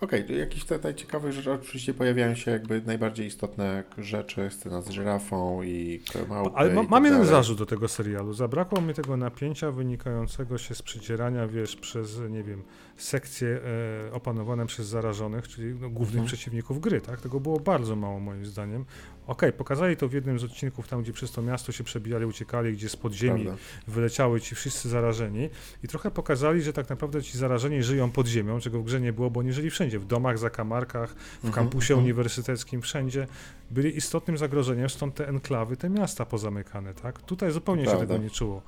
Okej, okay, jakieś tutaj ciekawe rzeczy, oczywiście pojawiają się jakby najbardziej istotne rzeczy, scena z żyrafą i małpy Ale ma, tak mam jeden zarzut do tego serialu. Zabrakło mi tego napięcia wynikającego się z przedzierania, wiesz, przez, nie wiem, sekcje e, opanowane przez zarażonych, czyli no, głównych mhm. przeciwników gry, tak? Tego było bardzo mało moim zdaniem. Okej, okay, pokazali to w jednym z odcinków, tam gdzie przez to miasto się przebijali, uciekali, gdzie z podziemi Prawda. wyleciały ci wszyscy zarażeni i trochę pokazali, że tak naprawdę ci zarażeni żyją pod ziemią, czego w grze nie było, bo nie żyli wszędzie, w domach, zakamarkach, w mhm, kampusie mhm. uniwersyteckim, wszędzie byli istotnym zagrożeniem, stąd te enklawy, te miasta pozamykane, tak? Tutaj zupełnie Prawda. się tego nie czuło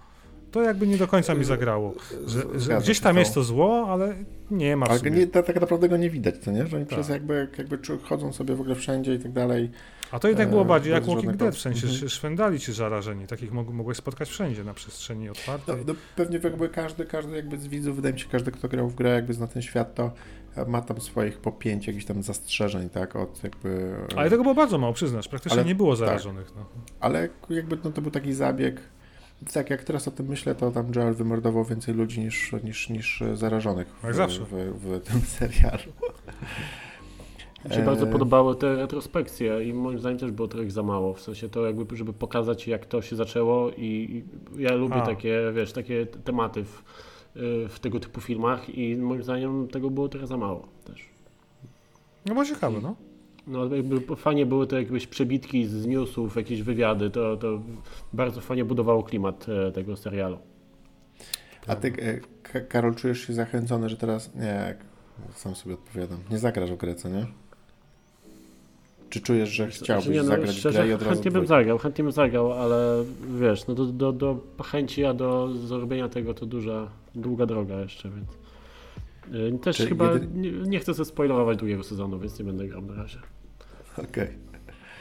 to jakby nie do końca mi zagrało. Że, że gdzieś tam jest to zło, ale nie ma. Ale nie, tak naprawdę go nie widać, co nie? Że oni tak. przez jakby, jakby chodzą sobie w ogóle wszędzie i tak dalej. A to tak było e, bardziej jak Walking Dead, w sensie mhm. szwendali ci zarażeni, takich mog mogłeś spotkać wszędzie na przestrzeni otwartej. No, no, pewnie jakby każdy, każdy jakby z widzów, wydaje mi się, każdy, kto grał w grę, jakby zna ten świat, to ma tam swoich po pięć jakichś tam zastrzeżeń, tak, od jakby... Ale tego było bardzo mało, przyznasz, praktycznie ale, nie było tak. zarażonych. Tak. No. Ale jakby no, to był taki zabieg, tak, jak teraz o tym myślę, to tam Joel wymordował więcej ludzi niż, niż, niż zarażonych w, w, w, w tym serialu. Mi się bardzo e, podobały te retrospekcje i moim zdaniem też było trochę za mało, w sensie to jakby, żeby pokazać jak to się zaczęło i ja lubię A. takie, wiesz, takie tematy w, w tego typu filmach i moim zdaniem tego było trochę za mało też. No bo ciekawe, no. No jakby fajnie były to jakieś przebitki z newsów, jakieś wywiady, to, to bardzo fajnie budowało klimat e, tego serialu. A ty, e, Karol, czujesz się zachęcony, że teraz... Nie, sam sobie odpowiadam. Nie zagrasz w grę, co nie? Czy czujesz, że chciałbyś nie, no, zagrać szczerze, grę i od razu Chętnie bym zagrał, chętnie bym zagrał, ale wiesz, no do, do, do chęci, a do zrobienia tego to duża, długa droga jeszcze, więc... Y, też Czy chyba jedy... nie, nie, chcę sobie spoilerować drugiego sezonu, więc nie będę grał na razie. Okej. Okay.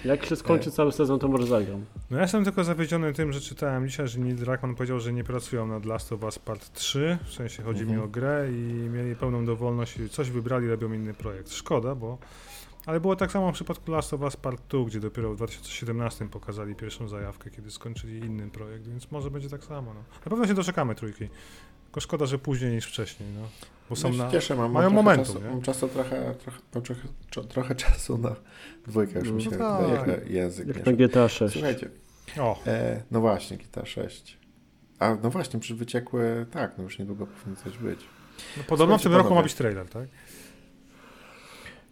Jak się skończy e... cały sezon, to może zagram. No ja jestem tylko zawiedziony tym, że czytałem dzisiaj, że Neil Druckmann powiedział, że nie pracują nad Last of Us Part 3, w sensie chodzi mhm. mi o grę i mieli pełną dowolność i coś wybrali, robią inny projekt. Szkoda, bo ale było tak samo w przypadku Last of Us Part 2, gdzie dopiero w 2017 pokazali pierwszą zajawkę, kiedy skończyli inny projekt, więc może będzie tak samo. No. Na pewno się doczekamy trójki. Tylko szkoda, że później niż wcześniej. No. Bo są no na, cieszę, mam, mają mam momentum. Czasu, mam czasu trochę, trochę, trochę, trochę, czasu na dwójkę, już no, mi się no tak. język. Jak na GTA 6. Słuchajcie, e, no właśnie, GTA 6. A no właśnie, przy wyciekłe, tak, no już niedługo powinno coś być. No, podobno w tym roku ma być trailer, tak?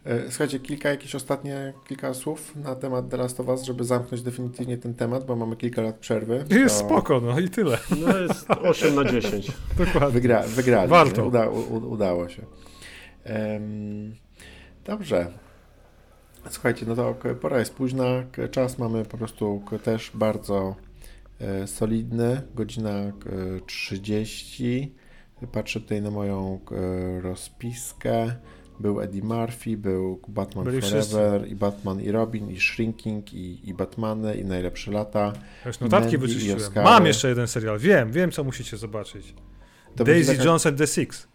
E, słuchajcie, kilka jakieś ostatnie, kilka słów na temat The Last of Us, żeby zamknąć definitywnie ten temat, bo mamy kilka lat przerwy. Jest to... spoko, no i tyle. No jest 8 na 10. Dokładnie. Wygra, wygrali. Warto. Uda, u, udało się. Um, dobrze. Słuchajcie, no to pora jest późna, czas mamy po prostu też bardzo e, solidny, godzina e, 30. Patrzę tutaj na moją rozpiskę. Był Eddie Murphy, był Batman Byli Forever, wszyscy. i Batman i Robin, i Shrinking, i, i Batmany, i Najlepsze Lata. Już notatki wyczyściłem. Mam jeszcze jeden serial. Wiem, wiem, co musicie zobaczyć. To Daisy taka... Jones and the Six.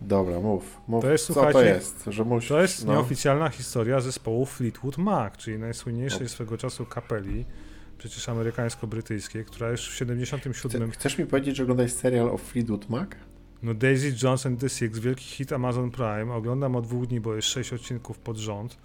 Dobra, mów. mów to jest, co to jest? Że musisz, to jest no. nieoficjalna historia zespołu Fleetwood Mac, czyli najsłynniejszej no. swego czasu kapeli, przecież amerykańsko-brytyjskiej, która już w 77... Chcesz mi powiedzieć, że oglądałeś serial o Fleetwood Mac? No Daisy Jones and the Six, wielki hit Amazon Prime. Oglądam od dwóch dni, bo jest sześć odcinków pod rząd.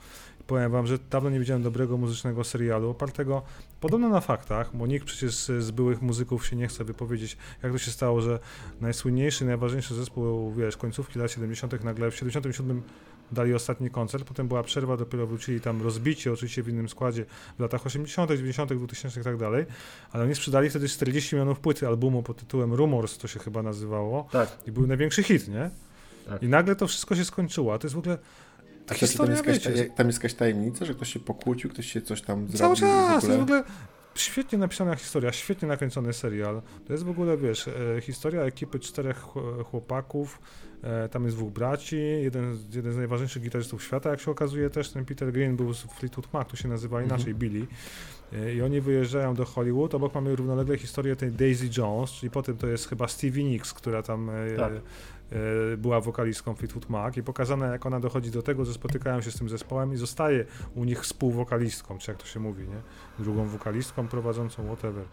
Powiem wam, że dawno nie widziałem dobrego muzycznego serialu, opartego podobno na faktach, bo nikt przecież z byłych muzyków się nie chce wypowiedzieć, jak to się stało, że najsłynniejszy, najważniejszy zespół, wiesz, końcówki lat 70. nagle w 77 dali ostatni koncert, potem była przerwa, dopiero wrócili tam rozbici, oczywiście w innym składzie w latach 80., 90., 2000 i tak dalej, ale oni sprzedali wtedy 40 milionów płyty albumu pod tytułem Rumors, to się chyba nazywało. Tak. I był największy hit, nie? Tak. I nagle to wszystko się skończyło, a to jest w ogóle a historia, tam, jest jakaś, tam jest jakaś tajemnica, że ktoś się pokłócił, ktoś się coś tam zrobił? Cały czas, w ogóle... w ogóle świetnie napisana historia, świetnie nakręcony serial. To jest w ogóle, wiesz, e, historia ekipy czterech chłopaków, e, tam jest dwóch braci, jeden, jeden z najważniejszych gitarzystów świata, jak się okazuje też, ten Peter Green był z Fleetwood Mac, tu się nazywa mhm. inaczej, Billy. E, I oni wyjeżdżają do Hollywood, obok mamy równolegle historię tej Daisy Jones, czyli potem to jest chyba Stevie Nicks, która tam tak. E, była wokalistką Fleetwood Mac i pokazane jak ona dochodzi do tego, że spotykają się z tym zespołem i zostaje u nich współwokalistką, czy jak to się mówi, nie? Drugą wokalistką prowadzącą, whatever.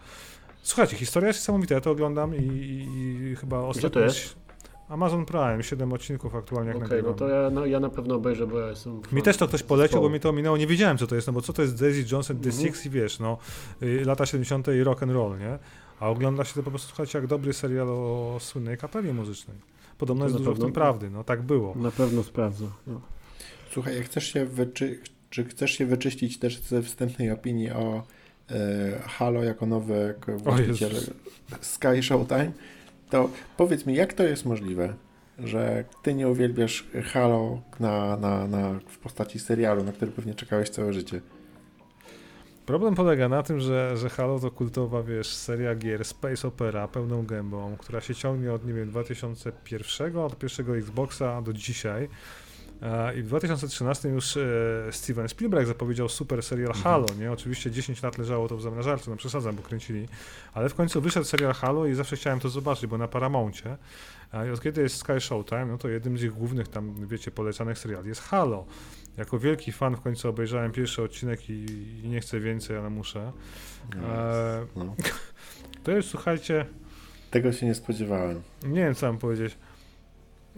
Słuchajcie, historia jest niesamowita, ja to oglądam i, i, i chyba ostatnio... to jest? Amazon Prime, 7 odcinków aktualnie jak Okej, okay, no to ja, no, ja na pewno obejrzę, bo ja jestem... Mi też to ktoś polecił, bo mi to ominęło, nie wiedziałem co to jest, no bo co to jest Daisy Johnson, The mm -hmm. Six i wiesz, no, y, lata 70. i rock and roll, nie? A ogląda się to po prostu, słuchajcie, jak dobry serial o słynnej kapeli muzycznej. Podobno jest dużo pewno, w tym prawdy, no tak było. Na pewno sprawdzę. No. Słuchaj, jak chcesz się wyczy... czy chcesz się wyczyścić też ze wstępnej opinii o e, Halo jako nowy właściciel Sky Showtime, to powiedz mi, jak to jest możliwe, że ty nie uwielbiasz Halo na, na, na, w postaci serialu, na który pewnie czekałeś całe życie? Problem polega na tym, że, że Halo to kultowa, wiesz, seria gier, space opera pełną gębą, która się ciągnie od, nie wiem, 2001, od pierwszego Xboxa do dzisiaj. I w 2013 już e, Steven Spielberg zapowiedział super serial mhm. Halo, nie? Oczywiście 10 lat leżało to w zamrażarce, no przesadzam, bo kręcili, ale w końcu wyszedł serial Halo i zawsze chciałem to zobaczyć, bo na Paramouncie. I od kiedy jest Sky Showtime, no to jednym z ich głównych tam, wiecie, polecanych seriali jest Halo. Jako wielki fan w końcu obejrzałem pierwszy odcinek i, i nie chcę więcej, ale muszę. No, e, no. To jest, słuchajcie... Tego się nie spodziewałem. Nie wiem, co mam powiedzieć.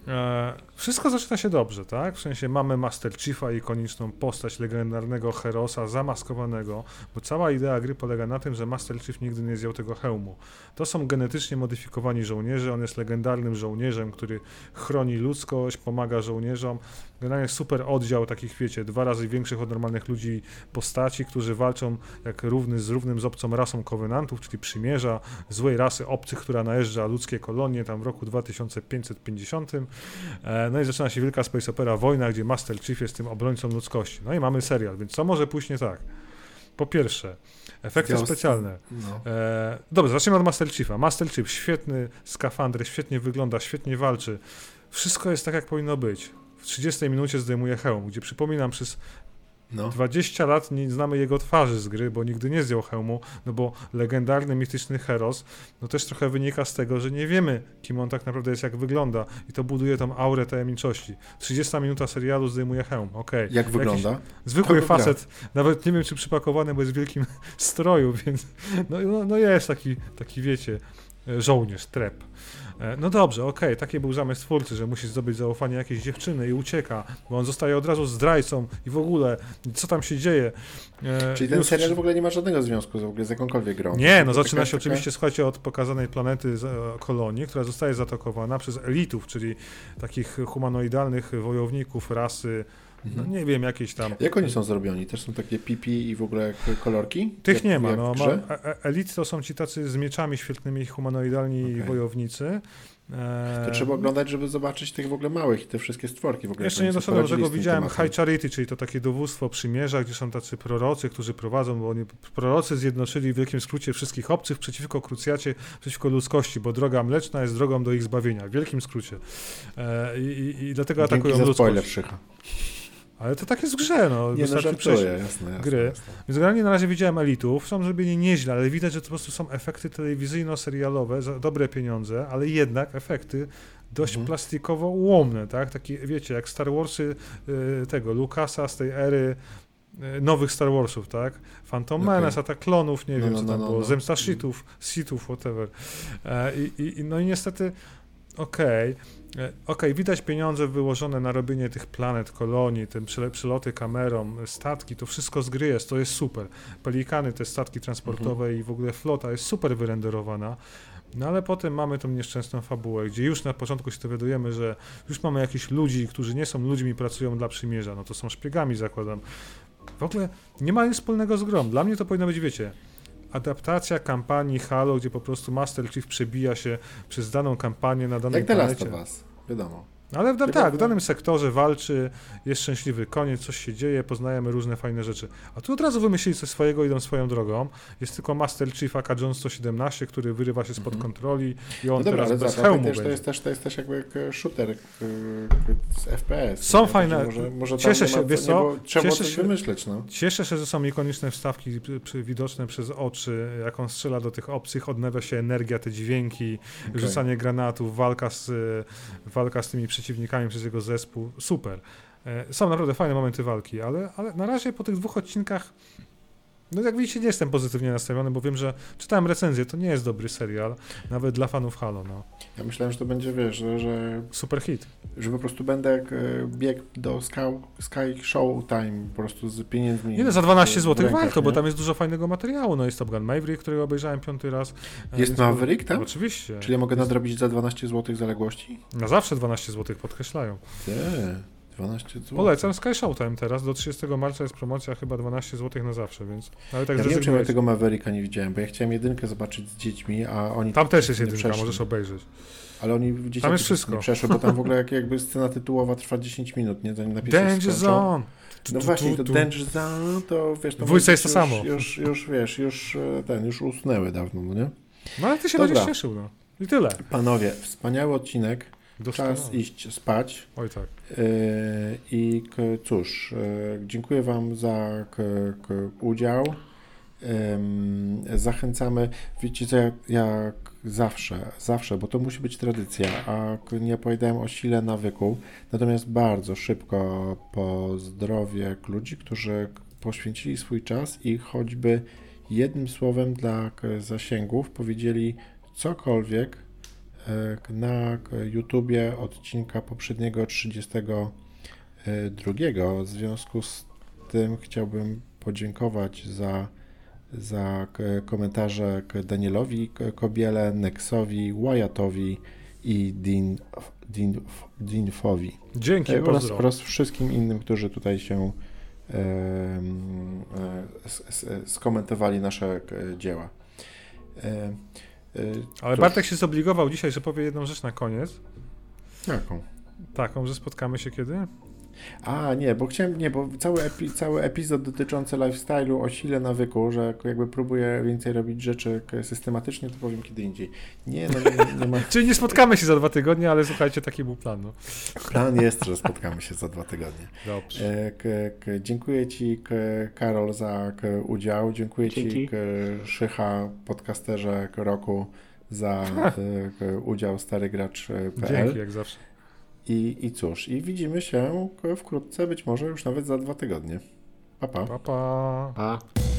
E, wszystko zaczyna się dobrze, tak? W sensie mamy Master Chiefa, ikoniczną postać legendarnego Herosa zamaskowanego, bo cała idea gry polega na tym, że Master Chief nigdy nie zjął tego hełmu. To są genetycznie modyfikowani żołnierze, on jest legendarnym żołnierzem, który chroni ludzkość, pomaga żołnierzom. generalnie super oddział takich, wiecie, dwa razy większych od normalnych ludzi postaci, którzy walczą jak równy z równym z obcą rasą kowenantów, czyli przymierza, złej rasy obcych, która najeżdża ludzkie kolonie tam w roku 2550. E, no i zaczyna się wielka space opera wojna, gdzie Master Chief jest tym obrońcą ludzkości. No i mamy serial, więc co może pójść nie tak? Po pierwsze, efekty specjalne. No. E, dobrze, zaczniemy od Master Chiefa. Master Chief, świetny skafander, świetnie wygląda, świetnie walczy. Wszystko jest tak, jak powinno być. W 30 minucie zdejmuje hełm, gdzie przypominam, przez no. 20 lat nie znamy jego twarzy z gry, bo nigdy nie zdjął hełmu, no bo legendarny, mityczny Heros, no też trochę wynika z tego, że nie wiemy, kim on tak naprawdę jest, jak wygląda i to buduje tą aurę tajemniczości. 30 minuta serialu zdejmuje hełm, okej. Okay. Jak wygląda? Zwykły to facet, nawet nie wiem, czy przypakowany, bo jest w wielkim stroju, więc no, no, no jest taki, taki, wiecie, żołnierz, trep. E, no dobrze, okej, okay, taki był zamysł twórcy, że musi zdobyć zaufanie jakiejś dziewczyny i ucieka, bo on zostaje od razu zdrajcą i w ogóle, co tam się dzieje. E, Czyli ten Już... serial w ogóle nie ma żadnego związku z, ogóle z jakąkolwiek grą? Nie, no zaczyna się taka... oczywiście, słuchajcie, od pokazanej planety e, kolonii, która zostaje zaatakowana przez elitów, czyli takich humanoidalnych wojowników rasy no nie wiem, jakieś tam. Jak oni są zrobioni? Też są takie pipi i w ogóle kolorki? Tych jak, nie ma. No, ma elit to są ci tacy z mieczami świetnymi, humanoidalni okay. wojownicy. To trzeba oglądać, żeby zobaczyć tych w ogóle małych i te wszystkie stworki w ogóle. Jeszcze nie doszedłem do tego, widziałem High Charity, czyli to takie dowództwo przymierza, gdzie są tacy prorocy, którzy prowadzą, bo oni prorocy zjednoczyli w wielkim skrócie wszystkich obcych przeciwko krucjacie, przeciwko ludzkości, bo droga mleczna jest drogą do ich zbawienia, w wielkim skrócie. E, i, i, i, dlatego Dzięki atakują za ludzkość. spoiler, Szycha. Ale to tak jest w grze, no. Nie, no żartuję, jasne, jasne, gry. Jasne. Więc generalnie na razie widziałem elitów, są zrobieni nieźle, ale widać, że to po prostu są efekty telewizyjno-serialowe za dobre pieniądze, ale jednak efekty dość mhm. plastikowo łomne, tak? Takie, wiecie, jak Star Warsy y, tego, Lucasa z tej ery y, nowych Star Warsów, tak? Phantom okay. Menace, Atak Klonów, nie no, wiem, no, co tam no, było, no. Zemsta Sithów, Sithów, whatever. E, i, i, no i niestety, okej, okay E, okej, okay, widać pieniądze wyłożone na robienie tych planet, kolonii, tym przyloty kamerą, statki, to wszystko z gry jest, to jest super. Pelikany, te statki transportowe mhm. i w ogóle flota jest super wyrenderowana. No ale potem mamy tą nieszczęsną fabułę, gdzie już na początku się dowiadujemy, że już mamy jakichś ludzi, którzy nie są ludźmi, pracują dla przymierza, no to są szpiegami, zakładam. W ogóle nie ma nic wspólnego z grą. Dla mnie to powinno być, wiecie, adaptacja kampanii Halo, gdzie po prostu Master Chief przebija się przez daną kampanię na danej Jak planecie. Jak The Last of Us, wiadomo. Ale w, tak, w danym sektorze walczy, jest szczęśliwy koniec, coś się dzieje, poznajemy różne fajne rzeczy. A tu od razu wymyślili coś swojego, idą swoją drogą. Jest tylko Master Chief AK Jones 117, który wyrywa się spod -hmm. kontroli i on no dobra, teraz bez hełmu też, to, jest też, to jest też jakby shooter z FPS. Są nie? fajne. Może, może cieszę się, wiesz co? Trzeba cieszę się, wymyśleć, no. Cieszę się, że są ikoniczne wstawki widoczne przez oczy, jak on strzela do tych obcych, odnawia się energia, te dźwięki, okay. rzucanie granatów, walka z, walka z tymi przeciwnikami przeciwnikami przez jego zespół. Super. E, są naprawdę fajne momenty walki, ale, ale na razie po tych dwóch odcinkach no jak widzicie, nie jestem pozytywnie nastawiony, bo wiem, że czytałem recenzję, to nie jest dobry serial, nawet dla fanów Halo, no. Ja myślałem, że to będzie, wiesz, że... że Super hit. Że po prostu będę jak e, bieg do Sky, Sky Showtime, po prostu z pieniędzmi. Nie, no, za 12 zł warto, bo tam jest dużo fajnego materiału, no jest Top Gun Maverick, którego obejrzałem piąty raz. E, jest Maverick tam? Oczywiście. Czyli ja mogę jest... nadrobić za 12 zł zaległości? Na zawsze 12 zł podkreślają. Nie. 12 zł. Polecam Sky Showtime teraz. Do 30 marca jest promocja chyba 12 zł na zawsze, więc. Ale tak ja nie wiem, ja tego Mavericka nie widziałem, bo ja chciałem jedynkę zobaczyć z dziećmi, a oni. Tam też jest jedynka, przeszli. możesz obejrzeć. Ale oni gdzieś tam jest wszystko. nie przeszły, bo tam w ogóle jak, jakby scena tytułowa trwa 10 minut, nie? Zanim napisy Danger Zone! No właśnie, to Danger Zone, to wiesz... To Dwójce jest to samo. Już, już, wiesz, już e, ten, już usnęły dawno, no nie? No ale ty się Dobra. będziesz cieszył, no. I tyle. Panowie, wspaniały odcinek. Czas iść spać. Oj tak. E, I cóż, e, dziękuję Wam za udział. Zachęcamy, wiecie co, jak, zawsze, zawsze, bo to musi być tradycja, a nie opowiadałem o sile nawyku, natomiast bardzo szybko pozdrowię ludzi, którzy poświęcili swój czas i choćby jednym słowem dla zasięgów powiedzieli cokolwiek na YouTubie odcinka poprzedniego 32. W związku z tym chciałbym podziękować za, za komentarze Danielowi Kobiele, Nexowi, Wyattowi i Dean, Dean, Deanfowi. Dzięki, oraz, oraz wszystkim innym, którzy tutaj się skomentowali nasze dzieła. Ale Cóż. Bartek się zobligował dzisiaj, że powie jedną rzecz na koniec. Jaką? Taką, że spotkamy się kiedy? A, nie, bo chciałem, nie, bo cały, epi, cały epizod dotyczący lifestyle'u o sile nawyku, że jakby próbuję więcej robić rzeczy systematycznie, to powiem kiedy indziej. Nie, no nie, nie ma... Czyli nie spotkamy się za dwa tygodnie, ale słuchajcie, taki był plan. No. Plan jest, że spotkamy się za dwa tygodnie. Dobrze. E, k, k, dziękuję Ci, k, Karol, za udział. Dziękuję Dzięki. Ci, Szycha, podcasterze roku, za udział Stary Gracz.pl. Dzięki, jak zawsze. I, I cóż, i widzimy się wkrótce, być może już nawet za dwa tygodnie. Pa, pa. pa, pa. pa.